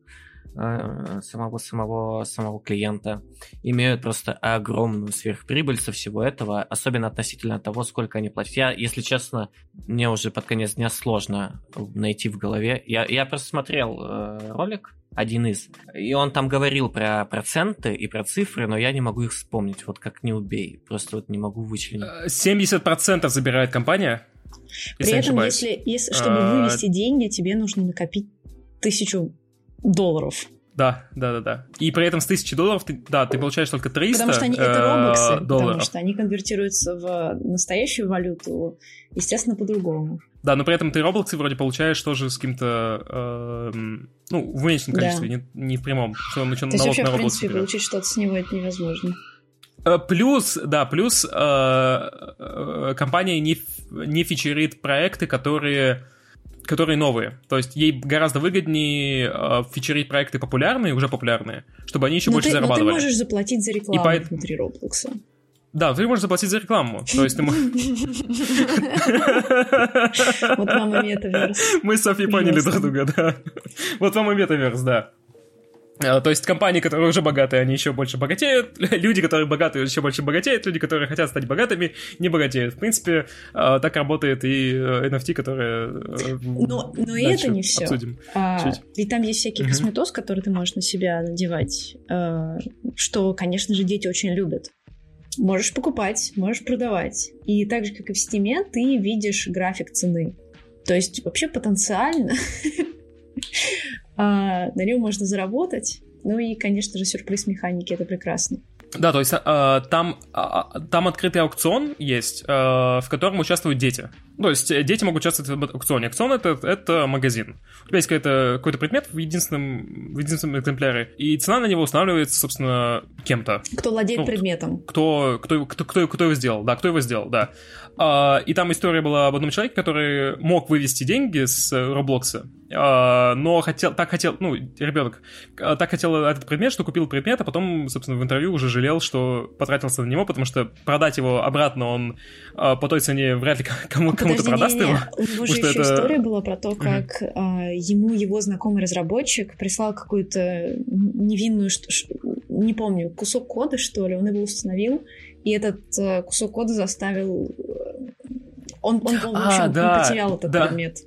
самого, самого, самого клиента, имеют просто огромную сверхприбыль со всего этого, особенно относительно того, сколько они платят. Я, если честно, мне уже под конец дня сложно найти в голове. Я, я просто смотрел э, ролик, один из, и он там говорил про проценты и про цифры, но я не могу их вспомнить, вот как не убей, просто вот не могу вычленить. 70% забирает компания? При этом, если, если, чтобы а... вывести деньги, тебе нужно накопить тысячу долларов. Да, да, да, да. И при этом с 1000 долларов ты, да, ты получаешь только 300 Потому что они, это робоксы, долларов. потому что они конвертируются в настоящую валюту, естественно, по-другому. Да, но при этом ты роблоксы вроде получаешь тоже с каким-то, э, ну, в меньшем количестве, да. не, не в прямом. Что он начал То есть вообще, на в принципе, берет. получить что-то с него это невозможно. Э, плюс, да, плюс э, э, компания не, не фичерит проекты, которые которые новые. То есть ей гораздо выгоднее э, фичерить проекты популярные, уже популярные, чтобы они еще но больше ты, зарабатывали. Но ты можешь заплатить за рекламу по... внутри Роблокса. Да, ты можешь заплатить за рекламу. То есть ты Вот вам и метаверс. Мы с Софией поняли друг друга, да. Вот вам и метаверс, да. Э, то есть компании, которые уже богатые, они еще больше богатеют. Люди, которые богатые, еще больше богатеют. Люди, которые хотят стать богатыми, не богатеют. В принципе, э, так работает и NFT, которые... Э, но, но и это не все. Обсудим. А, ведь там есть всякий косметоз, который ты можешь на себя надевать, что, конечно же, дети очень любят. Можешь покупать, можешь продавать. И так же, как и в Steam, ты видишь график цены. То есть вообще потенциально а, на нем можно заработать. Ну и, конечно же, сюрприз механики это прекрасно. Да, то есть э, там, э, там открытый аукцион есть, э, в котором участвуют дети. То есть э, дети могут участвовать в аукционе. Аукцион это, это магазин. У тебя есть какой-то, какой-то предмет в единственном, в единственном экземпляре, и цена на него устанавливается, собственно, кем-то. Кто владеет ну, предметом. Кто, кто, кто, кто, кто его сделал, да, кто его сделал, да. А, и там история была об одном человеке, который мог вывести деньги с Роблокса, а, но хотел, так хотел, ну, ребенок, а, так хотел этот предмет, что купил предмет, а потом, собственно, в интервью уже жалел, что потратился на него, потому что продать его обратно он по той цене вряд ли кому, кому-то продаст не, не. его. У него же еще это... история была про то, как mm-hmm. ему его знакомый разработчик прислал какую-то невинную, не помню, кусок кода, что ли, он его установил, и этот э, кусок кода заставил... Э, он, он, он в а, общем, а, да, потерял этот да. предмет.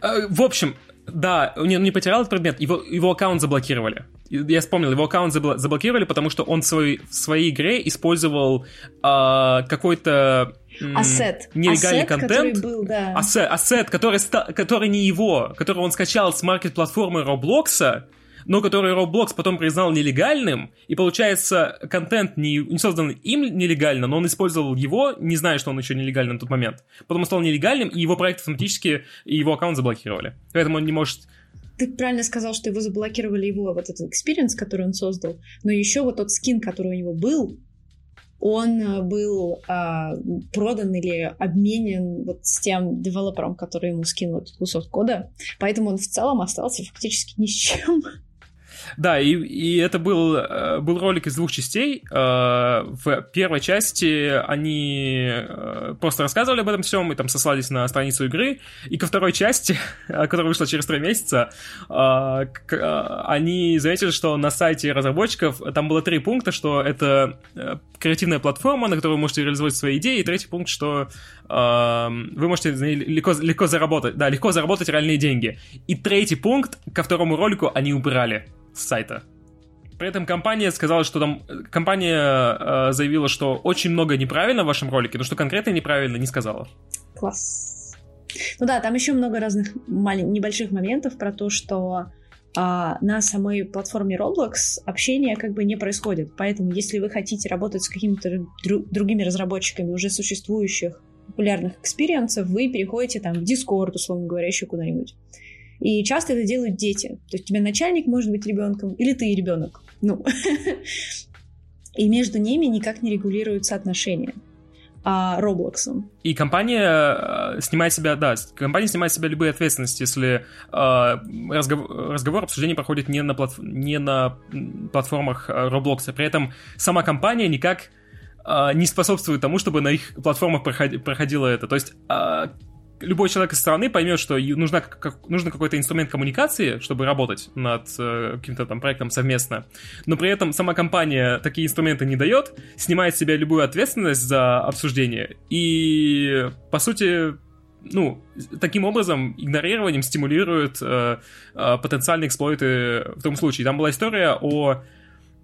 Э, в общем, да, он не потерял этот предмет, его, его аккаунт заблокировали. Я вспомнил, его аккаунт заблокировали, потому что он в своей, в своей игре использовал э, какой-то asset. Нелегальный asset, контент. Который был, да. Asset, asset который, который не его, который он скачал с маркет-платформы Роблокса, но который Roblox потом признал нелегальным, и получается, контент не, не создан им нелегально, но он использовал его, не зная, что он еще нелегальный на тот момент. Потом он стал нелегальным, и его проект автоматически, и его аккаунт заблокировали. Поэтому он не может ты правильно сказал, что его заблокировали его вот этот experience, который он создал, но еще вот тот скин, который у него был, он э, был а, продан или обменен вот с тем девелопером, который ему скинул этот кусок кода, поэтому он в целом остался фактически ни с чем. Да, и, и это был, э, был ролик из двух частей. Э, в первой части они э, просто рассказывали об этом всем и там сослались на страницу игры. И ко второй части, которая вышла через три месяца, они заметили, что на сайте разработчиков там было три пункта, что это креативная платформа, на которой вы можете реализовать свои идеи, и третий пункт, что вы можете легко, легко заработать, да, легко заработать реальные деньги. И третий пункт, ко второму ролику они убрали с сайта. При этом компания сказала, что там... Компания э, заявила, что очень много неправильно в вашем ролике, но что конкретно неправильно не сказала. Класс. Ну да, там еще много разных малень... небольших моментов про то, что а на самой платформе Roblox общение как бы не происходит. Поэтому, если вы хотите работать с какими-то дру- другими разработчиками уже существующих популярных experience ов, вы переходите там в Discord, условно говоря, еще куда-нибудь. И часто это делают дети. То есть у тебя начальник может быть ребенком, или ты ребенок. Ну. И между ними никак не регулируются отношения а, Roblox. И компания э, снимает себя, да, компания снимает себя любые ответственности, если э, разговор, разговор, обсуждение проходит не на, платф, не на платформах э, Roblox. При этом сама компания никак э, не способствует тому, чтобы на их платформах проходило это. То есть э, любой человек из страны поймет, что нужна, как, нужен какой-то инструмент коммуникации, чтобы работать над э, каким-то там проектом совместно, но при этом сама компания такие инструменты не дает, снимает с себя любую ответственность за обсуждение и, по сути, ну, таким образом, игнорированием стимулирует э, э, потенциальные эксплойты в том случае. Там была история о,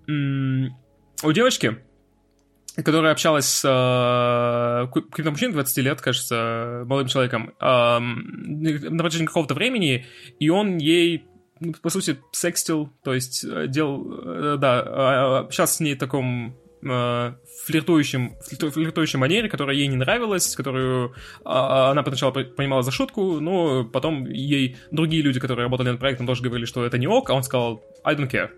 м- о девочке, которая общалась с э, каким-то мужчиной 20 лет, кажется, молодым человеком, э, на протяжении какого-то времени, и он ей, ну, по сути, секстил, то есть э, делал, э, да, общался с ней в таком э, флиртующем, флиртующей манере, которая ей не нравилась, которую э, она поначалу понимала за шутку, но потом ей другие люди, которые работали над проектом, тоже говорили, что это не ок, а он сказал I don't care.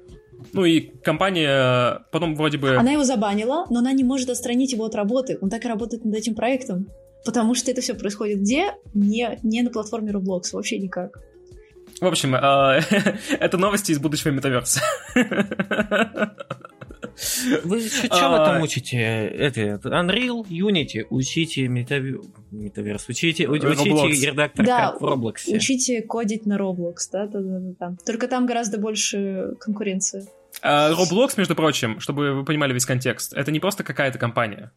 Ну и компания потом вроде бы... Она его забанила, но она не может отстранить его от работы. Он так и работает над этим проектом. Потому что это все происходит где? Не, не на платформе Roblox, вообще никак. В общем, э, это новости из будущего метаверса. Вы что вы там учите? Это, Unreal, Unity, учите метаверс, учите, учите редактор да, в Roblox. учите кодить на Roblox, да, да, да, да. Только там гораздо больше конкуренции. А, Roblox, между прочим, чтобы вы понимали весь контекст, это не просто какая-то компания.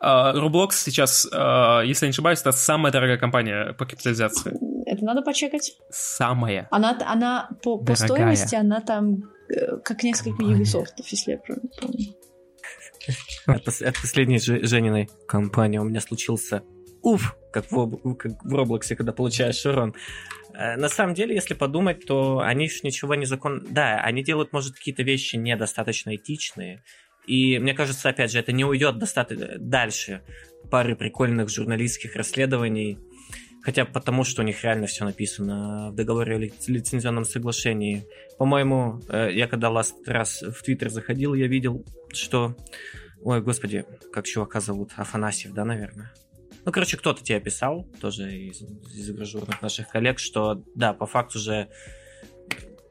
А, Roblox сейчас, а, если я не ошибаюсь, это самая дорогая компания по капитализации. Это надо почекать. Самая. Она, она по, по стоимости, она там как несколько Ubisoft, если я правильно помню. От, от последней Жениной компании у меня случился уф, как в, как в Роблоксе, когда получаешь урон. Э, на самом деле, если подумать, то они ж ничего не закон... Да, они делают, может, какие-то вещи недостаточно этичные. И мне кажется, опять же, это не уйдет достаточно дальше пары прикольных журналистских расследований Хотя потому, что у них реально все написано в договоре о лицензионном соглашении. По-моему, э, я когда last раз в Твиттер заходил, я видел, что... Ой, господи, как чувака зовут? Афанасьев, да, наверное? Ну, короче, кто-то тебе писал, тоже из, из игрожурных наших коллег, что, да, по факту же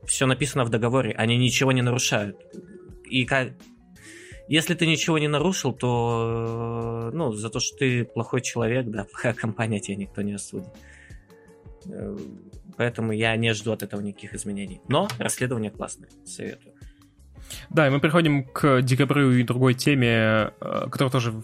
все написано в договоре, они ничего не нарушают. И как, если ты ничего не нарушил, то, ну, за то, что ты плохой человек, да, плохая компания, тебя никто не осудит. Э, поэтому я не жду от этого никаких изменений. Но расследование классное, советую. Да, и мы приходим к декабрю и другой теме, э, которая тоже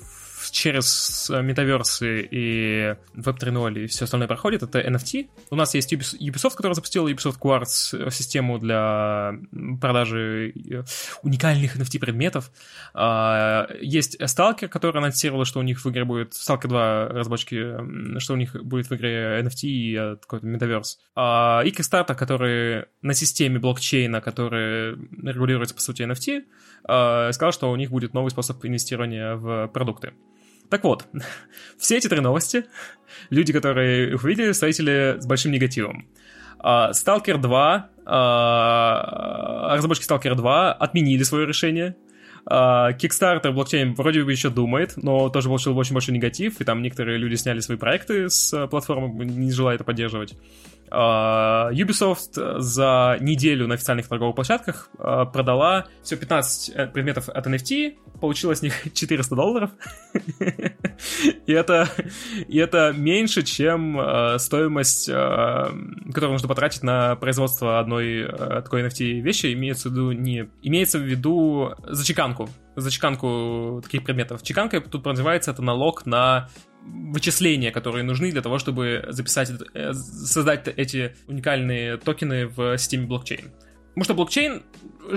через э, метаверсы и Web 3.0 и все остальное проходит, это NFT. У нас есть Ubisoft, который запустил Ubisoft Quartz э, систему для продажи э, уникальных NFT предметов. А, есть Stalker, который анонсировал, что у них в игре будет Stalker 2 разработчики, что у них будет в игре NFT и какой-то метаверс. А, и Kickstarter, который на системе блокчейна, который регулируется, по сути, NFT, сказал, что у них будет новый способ инвестирования в продукты. Так вот, все эти три новости люди, которые их увидели, встретили с большим негативом. Stalker 2, разработчики Stalker 2 отменили свое решение. Kickstarter блокчейн вроде бы еще думает, но тоже получил очень большой негатив, и там некоторые люди сняли свои проекты с платформы, не желая это поддерживать. Uh, Ubisoft за неделю на официальных торговых площадках uh, продала все 15 э, предметов от NFT, получилось с них 400 долларов. и, это, и это меньше, чем стоимость, которую нужно потратить на производство одной такой NFT вещи. Имеется в виду не имеется в виду зачеканку зачеканку таких предметов. Чеканка тут подразумевается это налог на вычисления, которые нужны для того, чтобы записать, э, создать эти уникальные токены в системе блокчейн. Потому что блокчейн,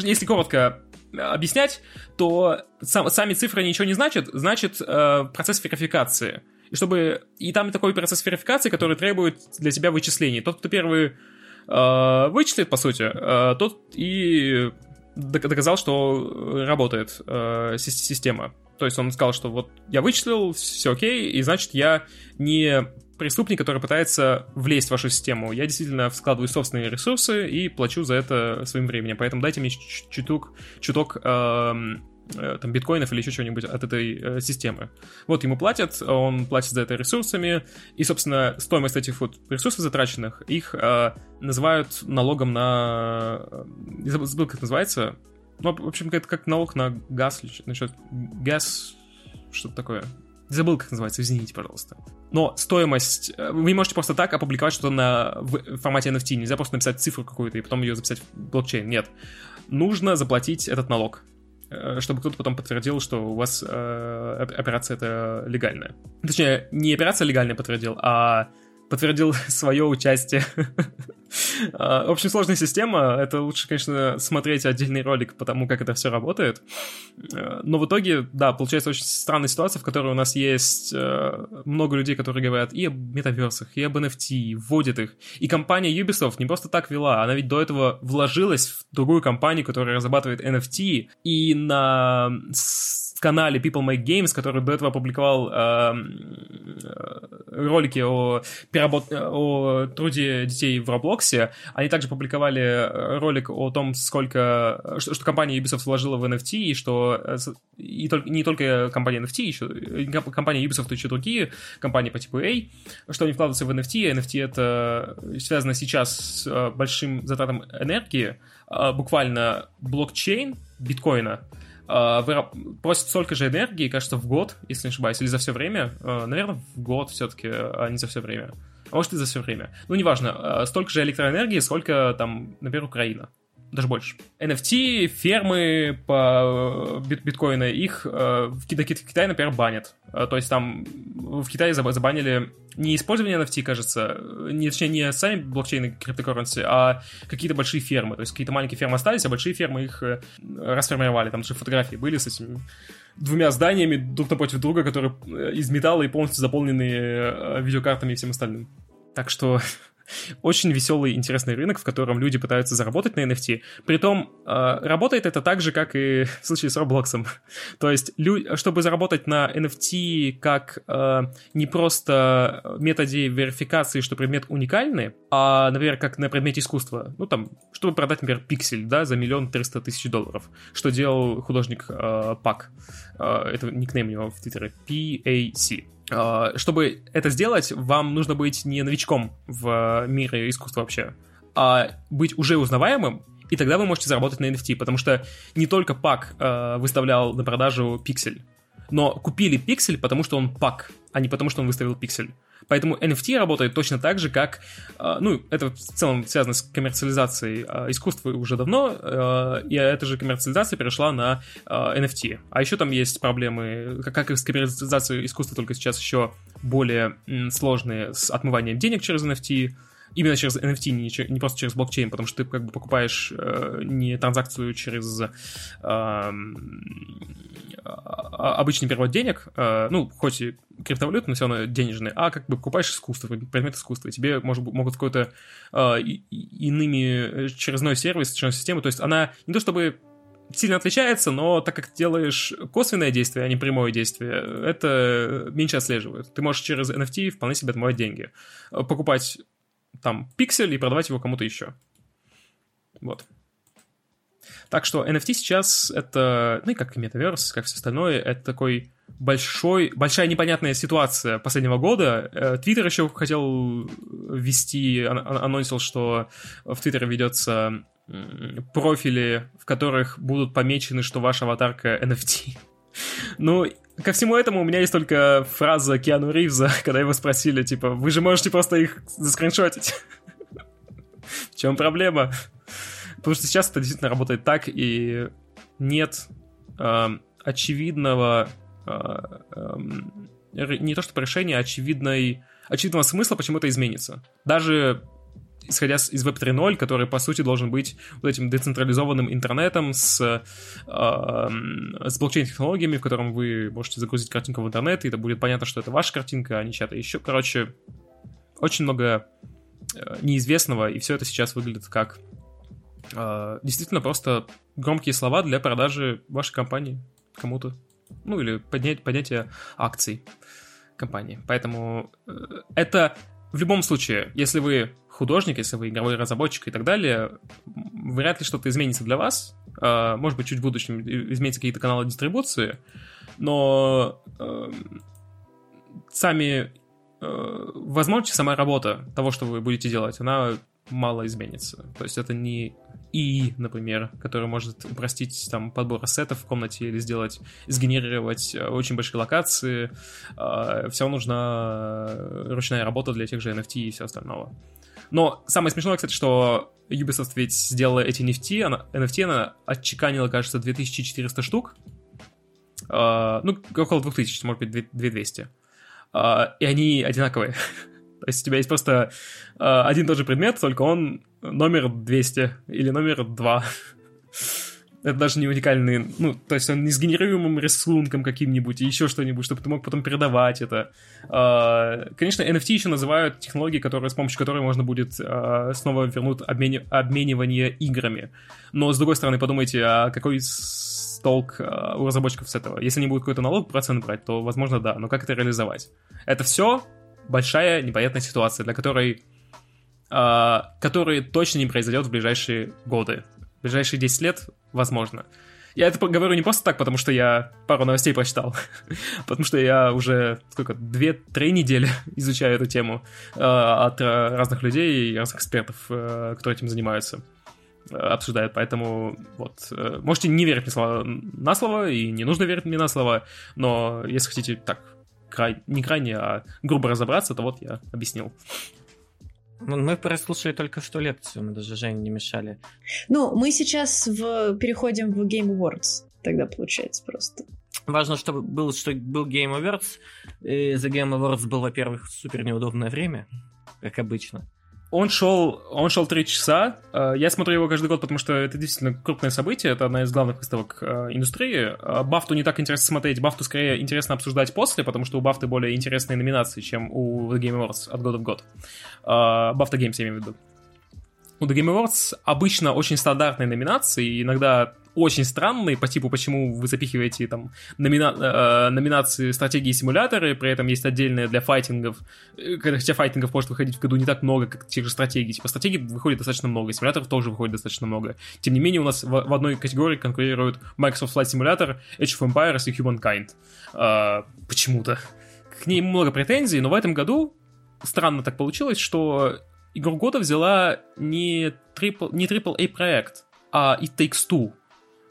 если коротко объяснять, то сам, сами цифры ничего не значат, значит э, процесс верификации. И чтобы и там такой процесс верификации, который требует для тебя вычислений. Тот, кто первый э, вычислит, по сути, э, тот и доказал, что работает э, система. То есть он сказал, что вот я вычислил, все окей, и значит я не преступник, который пытается влезть в вашу систему. Я действительно складываю собственные ресурсы и плачу за это своим временем. Поэтому дайте мне чуток, чуток эм, э, там, биткоинов или еще чего-нибудь от этой э, системы. Вот ему платят, он платит за это ресурсами, и, собственно, стоимость этих вот ресурсов затраченных, их э, называют налогом на... Я забыл, забыл, как это называется. Ну, в общем, это как налог на газ, насчет газ, что-то такое. Забыл, как называется, извините, пожалуйста. Но стоимость... Э, вы не можете просто так опубликовать что-то на, в формате NFT. Нельзя просто написать цифру какую-то и потом ее записать в блокчейн. Нет. Нужно заплатить этот налог э, чтобы кто-то потом подтвердил, что у вас э, операция это легальная. Точнее, не операция легальная подтвердил, а подтвердил свое участие. А, в общем, сложная система. Это лучше, конечно, смотреть отдельный ролик по тому, как это все работает. Э, но в итоге, да, получается очень странная ситуация, в которой у нас есть э, много людей, которые говорят и об метаверсах, и об NFT, вводят их. И компания Ubisoft не просто так вела, она ведь до этого вложилась в другую компанию, которая разрабатывает NFT, и на канале People Make Games, который до этого опубликовал э, ролики о, переработ... о труде детей в Роблоксе, они также публиковали ролик о том, сколько... Что, что компания Ubisoft вложила в NFT, и что э, и только, не только компания NFT, еще компания Ubisoft, еще другие компании по типу A, что они вкладываются в NFT. NFT это связано сейчас с э, большим затратом энергии, э, буквально блокчейн биткоина — э, просят столько же энергии, кажется, в год, если не ошибаюсь, или за все время. Э, наверное, в год все-таки, а не за все время. А может и за все время. Ну, неважно. Столько же электроэнергии, сколько там, например, Украина даже больше. NFT, фермы по бит биткоина, их э, в, Китае, например, банят. Э, то есть там в Китае забанили не использование NFT, кажется, не, точнее, не сами блокчейны криптокурренции, а какие-то большие фермы. То есть какие-то маленькие фермы остались, а большие фермы их э, расформировали. Там же фотографии были с этими двумя зданиями друг напротив друга, которые из металла и полностью заполнены видеокартами и всем остальным. Так что очень веселый, интересный рынок, в котором люди пытаются заработать на NFT. Притом, э, работает это так же, как и в случае с Roblox. То есть, чтобы заработать на NFT как э, не просто методе верификации, что предмет уникальный, а, например, как на предмете искусства. Ну, там, чтобы продать, например, пиксель, да, за миллион триста тысяч долларов, что делал художник э, Пак. Э, это никнейм у него в Твиттере. P-A-C. А, чтобы это сделать, вам нужно быть не новичком в мире искусства вообще, а быть уже узнаваемым, и тогда вы можете заработать на NFT, потому что не только пак э, выставлял на продажу пиксель, но купили пиксель, потому что он пак, а не потому что он выставил пиксель. Поэтому NFT работает точно так же, как... Э, ну, это в целом связано с коммерциализацией э, искусства уже давно, э, и эта же коммерциализация перешла на NFT. А еще там есть проблемы, как и с коммерциализацией искусства, только сейчас еще более сложные с отмыванием денег через NFT, именно через NFT, не, не просто через блокчейн, потому что ты как бы покупаешь э, не транзакцию через э, обычный перевод денег, э, ну, хоть и криптовалютный, но все равно денежный, а как бы покупаешь искусство, предмет искусства, тебе может, могут какой-то э, иными, э, через иной сервис, через систему, то есть она не то чтобы сильно отличается, но так как делаешь косвенное действие, а не прямое действие, это меньше отслеживают. Ты можешь через NFT вполне себе отмывать деньги. Покупать там пиксель и продавать его кому-то еще. Вот. Так что NFT сейчас это, ну и как метаверс, как все остальное, это такой большой, большая непонятная ситуация последнего года. Э, Твиттер еще хотел ввести, анонсил, что в Твиттере ведется профили, в которых будут помечены, что ваша аватарка NFT. Ну, ко всему этому у меня есть только фраза Киану Ривза, когда его спросили, типа, вы же можете просто их заскриншотить. В чем проблема? Потому что сейчас это действительно работает так, и нет э, очевидного э, э, не то что решения, а очевидной, очевидного смысла, почему это изменится. Даже исходя из Web 3.0, который, по сути, должен быть вот этим децентрализованным интернетом с, э, с блокчейн-технологиями, в котором вы можете загрузить картинку в интернет, и это будет понятно, что это ваша картинка, а не чья-то еще. Короче, очень много неизвестного, и все это сейчас выглядит как э, действительно просто громкие слова для продажи вашей компании кому-то. Ну, или поднять, поднятия акций компании. Поэтому э, это в любом случае, если вы художник, если вы игровой разработчик и так далее, вряд ли что-то изменится для вас. Э, может быть, чуть в будущем изменятся какие-то каналы дистрибуции, но э, сами э, возможности, сама работа того, что вы будете делать, она мало изменится. То есть это не и, например, который может упростить там подбор ассетов в комнате или сделать, сгенерировать э, очень большие локации. Э, все нужна ручная работа для тех же NFT и всего остального. Но самое смешное, кстати, что Ubisoft ведь сделала эти NFT, она, NFT она отчеканила, кажется, 2400 штук. Uh, ну, около 2000, может быть, 2200. Uh, и они одинаковые. То есть у тебя есть просто uh, один и тот же предмет, только он номер 200 или номер 2. Это даже не уникальный, ну, то есть он не с генерируемым рисунком каким-нибудь, и еще что-нибудь, чтобы ты мог потом передавать это. Uh, конечно, NFT еще называют технологии, которые, с помощью которой можно будет uh, снова вернуть обмен... обменивание играми. Но, с другой стороны, подумайте, а какой толк uh, у разработчиков с этого? Если не будет какой-то налог процент брать, то, возможно, да, но как это реализовать? Это все большая непонятная ситуация, для которой Uh, который точно не произойдет в ближайшие годы. Ближайшие 10 лет, возможно. Я это говорю не просто так, потому что я пару новостей прочитал, потому что я уже сколько, две-три недели изучаю эту тему э, от разных людей и разных экспертов, э, которые этим занимаются, э, обсуждают. Поэтому вот, э, можете не верить мне слова, на слово, и не нужно верить мне на слово, но если хотите так, край, не крайне, а грубо разобраться, то вот я объяснил. Ну, мы прослушали только что лекцию, мы даже Жене не мешали. Ну, мы сейчас в... переходим в Game Awards, тогда получается просто. Важно, чтобы был, что был Game Awards. И за Game Awards был, во-первых, супер неудобное время, как обычно. Он шел, он шел три часа. Э, я смотрю его каждый год, потому что это действительно крупное событие. Это одна из главных выставок э, индустрии. Э, Бафту не так интересно смотреть. Бафту скорее интересно обсуждать после, потому что у Бафты более интересные номинации, чем у The Game Awards от года в год. Бафта Games, я имею в виду. У The Game Awards обычно очень стандартные номинации, иногда очень странные по типу, почему вы запихиваете там номина... э, номинации стратегии и симуляторы, при этом есть отдельные для файтингов, э, хотя файтингов может выходить в году не так много, как тех же стратегий. Типа стратегий выходит достаточно много, симуляторов тоже выходит достаточно много. Тем не менее, у нас в, в одной категории конкурируют Microsoft Flight Simulator, Age of Empires и Humankind. Э, почему-то. К ней много претензий, но в этом году странно так получилось, что игру года взяла не трипл, не AAA проект, а It Takes Two.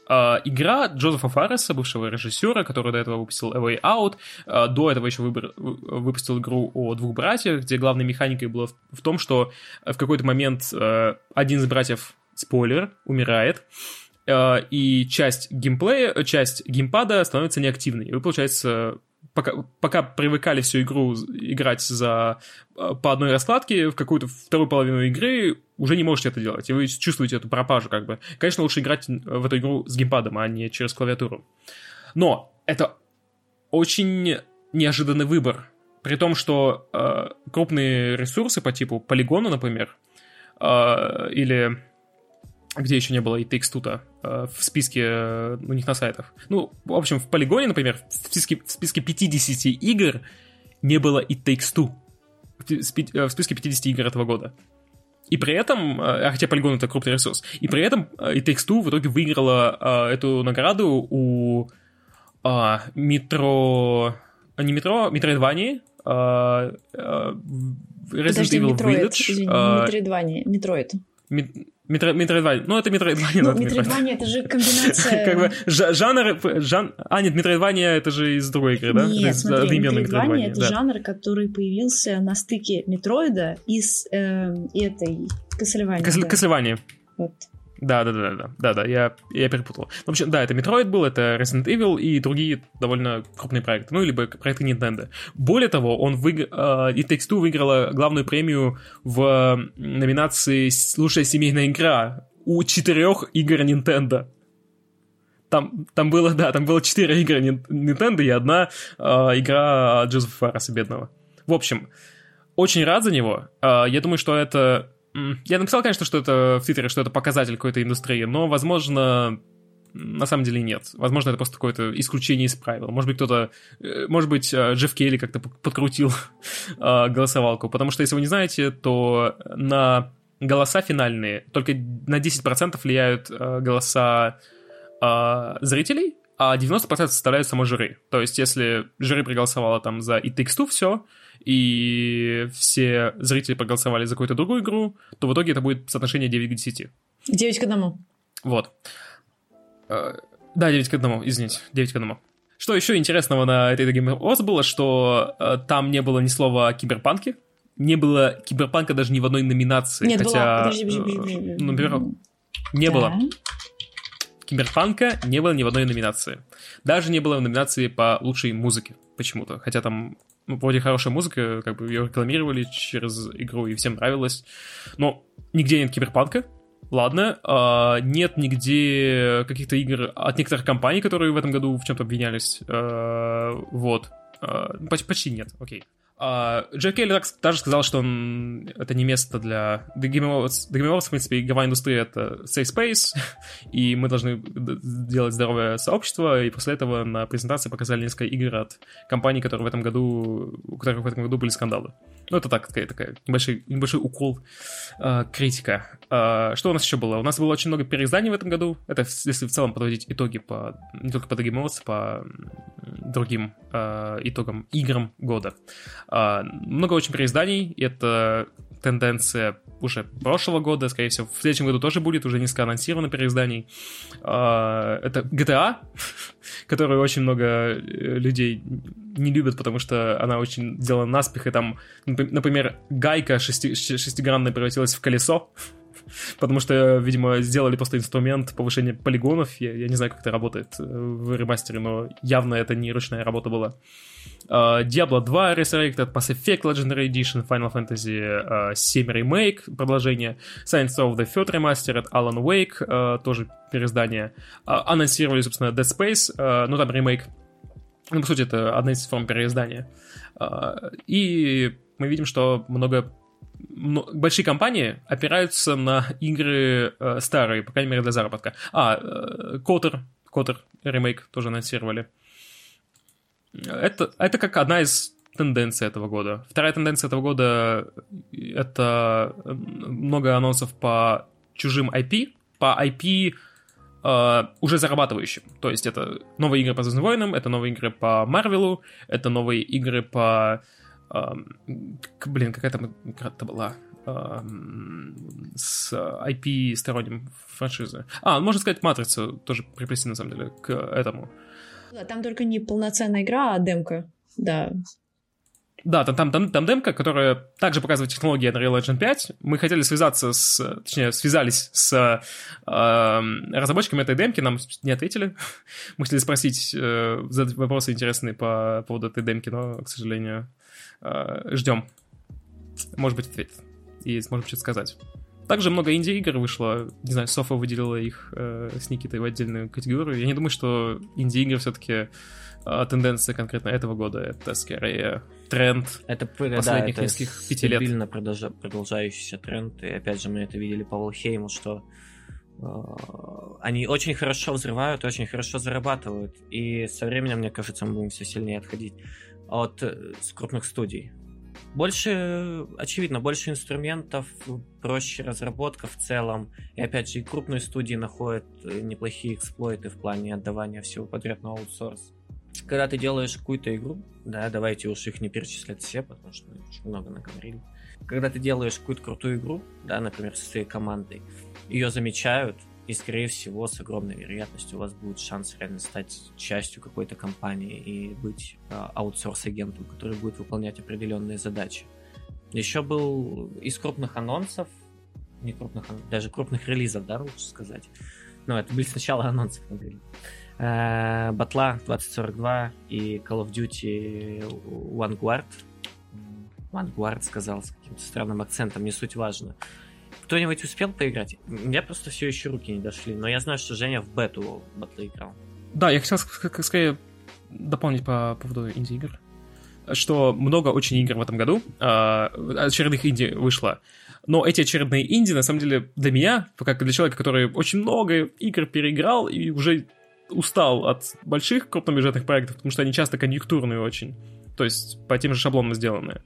Uh, игра Джозефа Фарреса, бывшего режиссера, который до этого выпустил A Way Out, uh, до этого еще выбор, выпустил игру о двух братьях, где главной механикой было в, том, что в какой-то момент uh, один из братьев, спойлер, умирает, и часть геймплея, часть геймпада становится неактивной. И вы, получается, пока, пока привыкали всю игру играть за, э, по одной раскладке, в какую-то вторую половину игры уже не можете это делать, и вы чувствуете эту пропажу как бы. Конечно, лучше играть в эту игру с геймпадом, а не через клавиатуру. Но это очень неожиданный выбор. При том, что э, крупные ресурсы по типу полигона, например, э, или где еще не было и Takes Two э, в списке э, у них на сайтах. Ну, в общем, в Полигоне, например, в списке, в списке 50 игр не было и Takes Two. В э, списке 50 игр этого года. И при этом, а хотя Polygon это крупный ресурс, и при этом и Takes Two в итоге выиграла эту награду у а, метро... Не метро, Метроидвании, а, Resident Подожди, Evil Metroid, Village. Извини, Метроидвания, Метроид. Метро, Метроидвания. Ну, это Метроидвания. Ну, Метроидвания это же комбинация... Как бы жанр... Жан... А, нет, Метроидвания это же из другой игры, да? Нет, смотри, Метроидвания это жанр, который появился на стыке Метроида и с этой... Кассельвания. Кассельвания. Вот. Да, да, да, да, да, да, я, я перепутал. В общем, да, это Metroid был, это Resident Evil и другие довольно крупные проекты, ну, либо проекты Nintendo. Более того, он выиграл, uh, и Take-Two выиграла главную премию в номинации «Лучшая семейная игра» у четырех игр Nintendo. Там, там было, да, там было четыре игры Nintendo и одна uh, игра Джозефа Фарреса бедного. В общем, очень рад за него. А, я думаю, что это... Я написал, конечно, что это в Твиттере, что это показатель какой-то индустрии, но, возможно, на самом деле нет. Возможно, это просто какое-то исключение из правил. Может быть, кто-то... Э, может быть, э, Джефф Келли как-то подкрутил а, голосовалку. Потому что, если вы не знаете, то на голоса финальные только на 10% влияют э, голоса зрителей, а 90% составляют само жюри. То есть, если жюри проголосовало там за Takes Two все, и все зрители проголосовали за какую-то другую игру, то в итоге это будет соотношение 9 к 10. 9 к 1. Вот. Э, да, 9 к 1, извините, 9 к 1. Что еще интересного на этой Game Awards было, что э, там не было ни слова о киберпанке, не было киберпанка даже ни в одной номинации. Нет, хотя, была. Подожди, подожди, подожди. Э, ну, например, не Да. было. Киберпанка не было ни в одной номинации. Даже не было номинации по лучшей музыке почему-то. Хотя там ну, вроде хорошая музыка, как бы ее рекламировали через игру и всем нравилось. Но нигде нет киберпанка. Ладно, а, нет нигде каких-то игр от некоторых компаний, которые в этом году в чем-то обвинялись. А, вот. А, поч- почти нет, окей. А, Джек Келли так- даже сказал, что он, это не место для... Awards, The Game Awards, в принципе, игровая индустрия — это safe space, и мы должны делать здоровое сообщество, и после этого на презентации показали несколько игр от компаний, которые в этом году, у которых в этом году были скандалы. Ну, это так, такая, такая небольшой, небольшой укол а, критика. А, что у нас еще было? У нас было очень много переизданий в этом году. Это если в целом подводить итоги по не только по Game Awards, по другим а, итогам играм года. А, много очень переизданий. Это тенденция уже прошлого года, скорее всего, в следующем году тоже будет, уже несколько анонсировано переизданий. А, это GTA, которую очень много э, людей не любят, потому что она очень сделана наспех, и там, например, гайка шести- шестигранная превратилась в колесо, потому что, видимо, сделали просто инструмент повышения полигонов, я, я не знаю, как это работает э, в ремастере, но явно это не ручная работа была. Uh, Diablo 2 Resurrected, Mass Effect Legendary Edition, Final Fantasy uh, 7 Remake, продолжение, Science of the Third Remastered, Alan Wake, uh, тоже переиздание. Uh, анонсировали, собственно, Dead Space, uh, ну там ремейк. Ну, по сути, это одна из форм переиздания. Uh, и мы видим, что много мно- большие компании опираются на игры э, старые, по крайней мере, для заработка. А, э, Котер, Котер ремейк тоже анонсировали. Это, это как одна из тенденций этого года. Вторая тенденция этого года — это много анонсов по чужим IP, по IP э, уже зарабатывающим. То есть это новые игры по Звездным войнам, это новые игры по Марвелу, это новые игры по... к- блин, какая там игра-то была? С IP сторонним франшизы. А, можно сказать, Матрицу тоже приплести, на самом деле, к этому. Да, Там только не полноценная игра, а демка. Да. Да, там, там, там, там демка, которая также показывает технологии Unreal Engine 5. Мы хотели связаться с... Точнее, связались с э, разработчиками этой демки, нам не ответили. Мы хотели спросить, э, задать вопросы интересные по поводу этой демки, но, к сожалению, ждем. Может быть, ответит. И сможем что-то сказать. Также много инди-игр вышло. Не знаю, Софа выделила их э, с Никитой в отдельную категорию. Я не думаю, что инди-игры все-таки э, тенденция конкретно этого года. Это скорее тренд. Это Последних да, это нескольких пяти лет. стабильно продолжа- продолжающийся тренд. И опять же, мы это видели по Волхейму, что э, они очень хорошо взрывают, очень хорошо зарабатывают. И со временем, мне кажется, мы будем все сильнее отходить от э, крупных студий. Больше, очевидно, больше инструментов, проще разработка в целом. И опять же, и крупные студии находят э, неплохие эксплойты в плане отдавания всего подряд на аутсорс. Когда ты делаешь какую-то игру, да, давайте уж их не перечислять все, потому что очень много наговорили. Когда ты делаешь какую-то крутую игру, да, например, со своей командой, ее замечают, и, скорее всего, с огромной вероятностью у вас будет шанс реально стать частью какой-то компании и быть э, аутсорс-агентом, который будет выполнять определенные задачи. Еще был из крупных анонсов, не крупных, ан- даже крупных релизов, да, лучше сказать. Но это были сначала анонсы, на деле. Э, Батла 2042 и Call of Duty Vanguard. М, Vanguard сказал с каким-то странным акцентом, не суть важно. Кто-нибудь успел поиграть? Мне просто все еще руки не дошли, но я знаю, что Женя в бету батлы играл. Да, я хотел ск- ск- скорее дополнить по поводу инди-игр. что много очень игр в этом году, а, очередных инди вышло. Но эти очередные инди, на самом деле, для меня, как для человека, который очень много игр переиграл и уже устал от больших крупнобюджетных проектов, потому что они часто конъюнктурные очень, то есть по тем же шаблонам сделанные,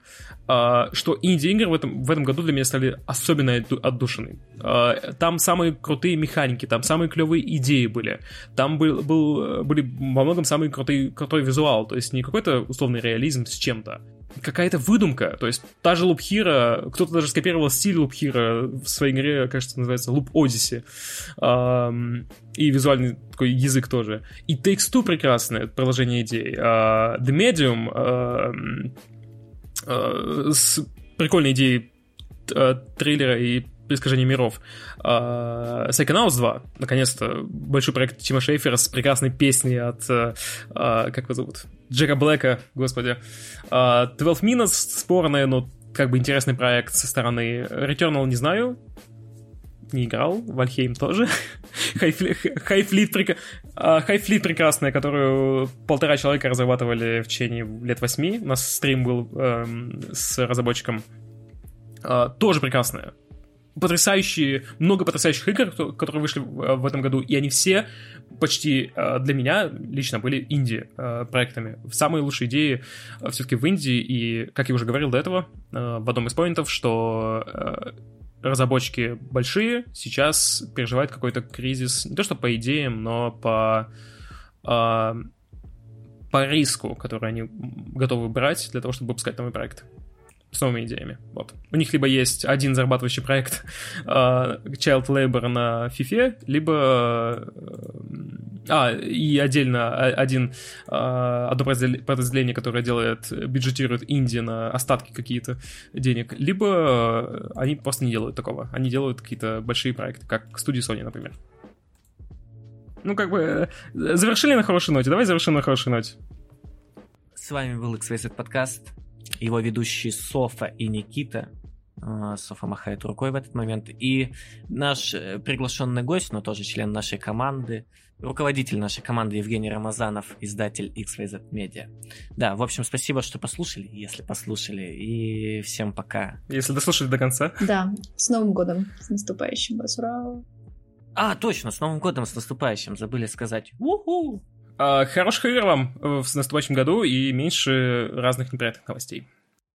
а, что инди-игры в этом, в этом году для меня стали особенно отдушины. А, там самые крутые механики, там самые клевые идеи были, там был, был, были во многом самый крутый, крутой визуал, то есть не какой-то условный реализм с чем-то, какая-то выдумка. То есть та же Hero, кто-то даже скопировал стиль Hero в своей игре, кажется, называется Loop Odyssey. И визуальный такой язык тоже. И Takes Two прекрасное продолжение идей. Uh, The Medium uh, с прикольной идеей uh, трейлера и предсказания миров. Uh, Psychonauts 2, наконец-то, большой проект Тима Шейфера с прекрасной песней от, uh, как его зовут, Джека Блэка, господи. Uh, 12 Minutes спорная, но как бы интересный проект со стороны. Returnal не знаю, не играл, Вальхейм тоже. Хайфлит прек... прекрасная, которую полтора человека разрабатывали в течение лет восьми. У нас стрим был эм, с разработчиком. Uh, тоже прекрасная потрясающие, много потрясающих игр, которые вышли в этом году, и они все почти э, для меня лично были инди-проектами. Э, Самые лучшие идеи э, все-таки в Индии, и, как я уже говорил до этого, в одном из поинтов, что разработчики большие сейчас переживают какой-то кризис, не то что по идеям, но по по риску, который они готовы брать для того, чтобы выпускать новый проект с новыми идеями. Вот. У них либо есть один зарабатывающий проект uh, Child Labor на FIFA, либо... Uh, а, и отдельно один, uh, одно подразделение, которое делает, бюджетирует Инди на остатки какие-то денег, либо они просто не делают такого. Они делают какие-то большие проекты, как студии Sony, например. Ну, как бы, завершили на хорошей ноте. Давай завершим на хорошей ноте. С вами был XYZ подкаст его ведущие Софа и Никита. А, Софа махает рукой в этот момент. И наш э, приглашенный гость, но тоже член нашей команды, руководитель нашей команды Евгений Рамазанов, издатель XYZ Media. Да, в общем, спасибо, что послушали, если послушали, и всем пока. Если дослушали до конца. Да, с Новым годом, с наступающим вас, ура! А, точно, с Новым годом, с наступающим, забыли сказать. У-ху! А, хороших игр вам в наступающем году и меньше разных неприятных новостей.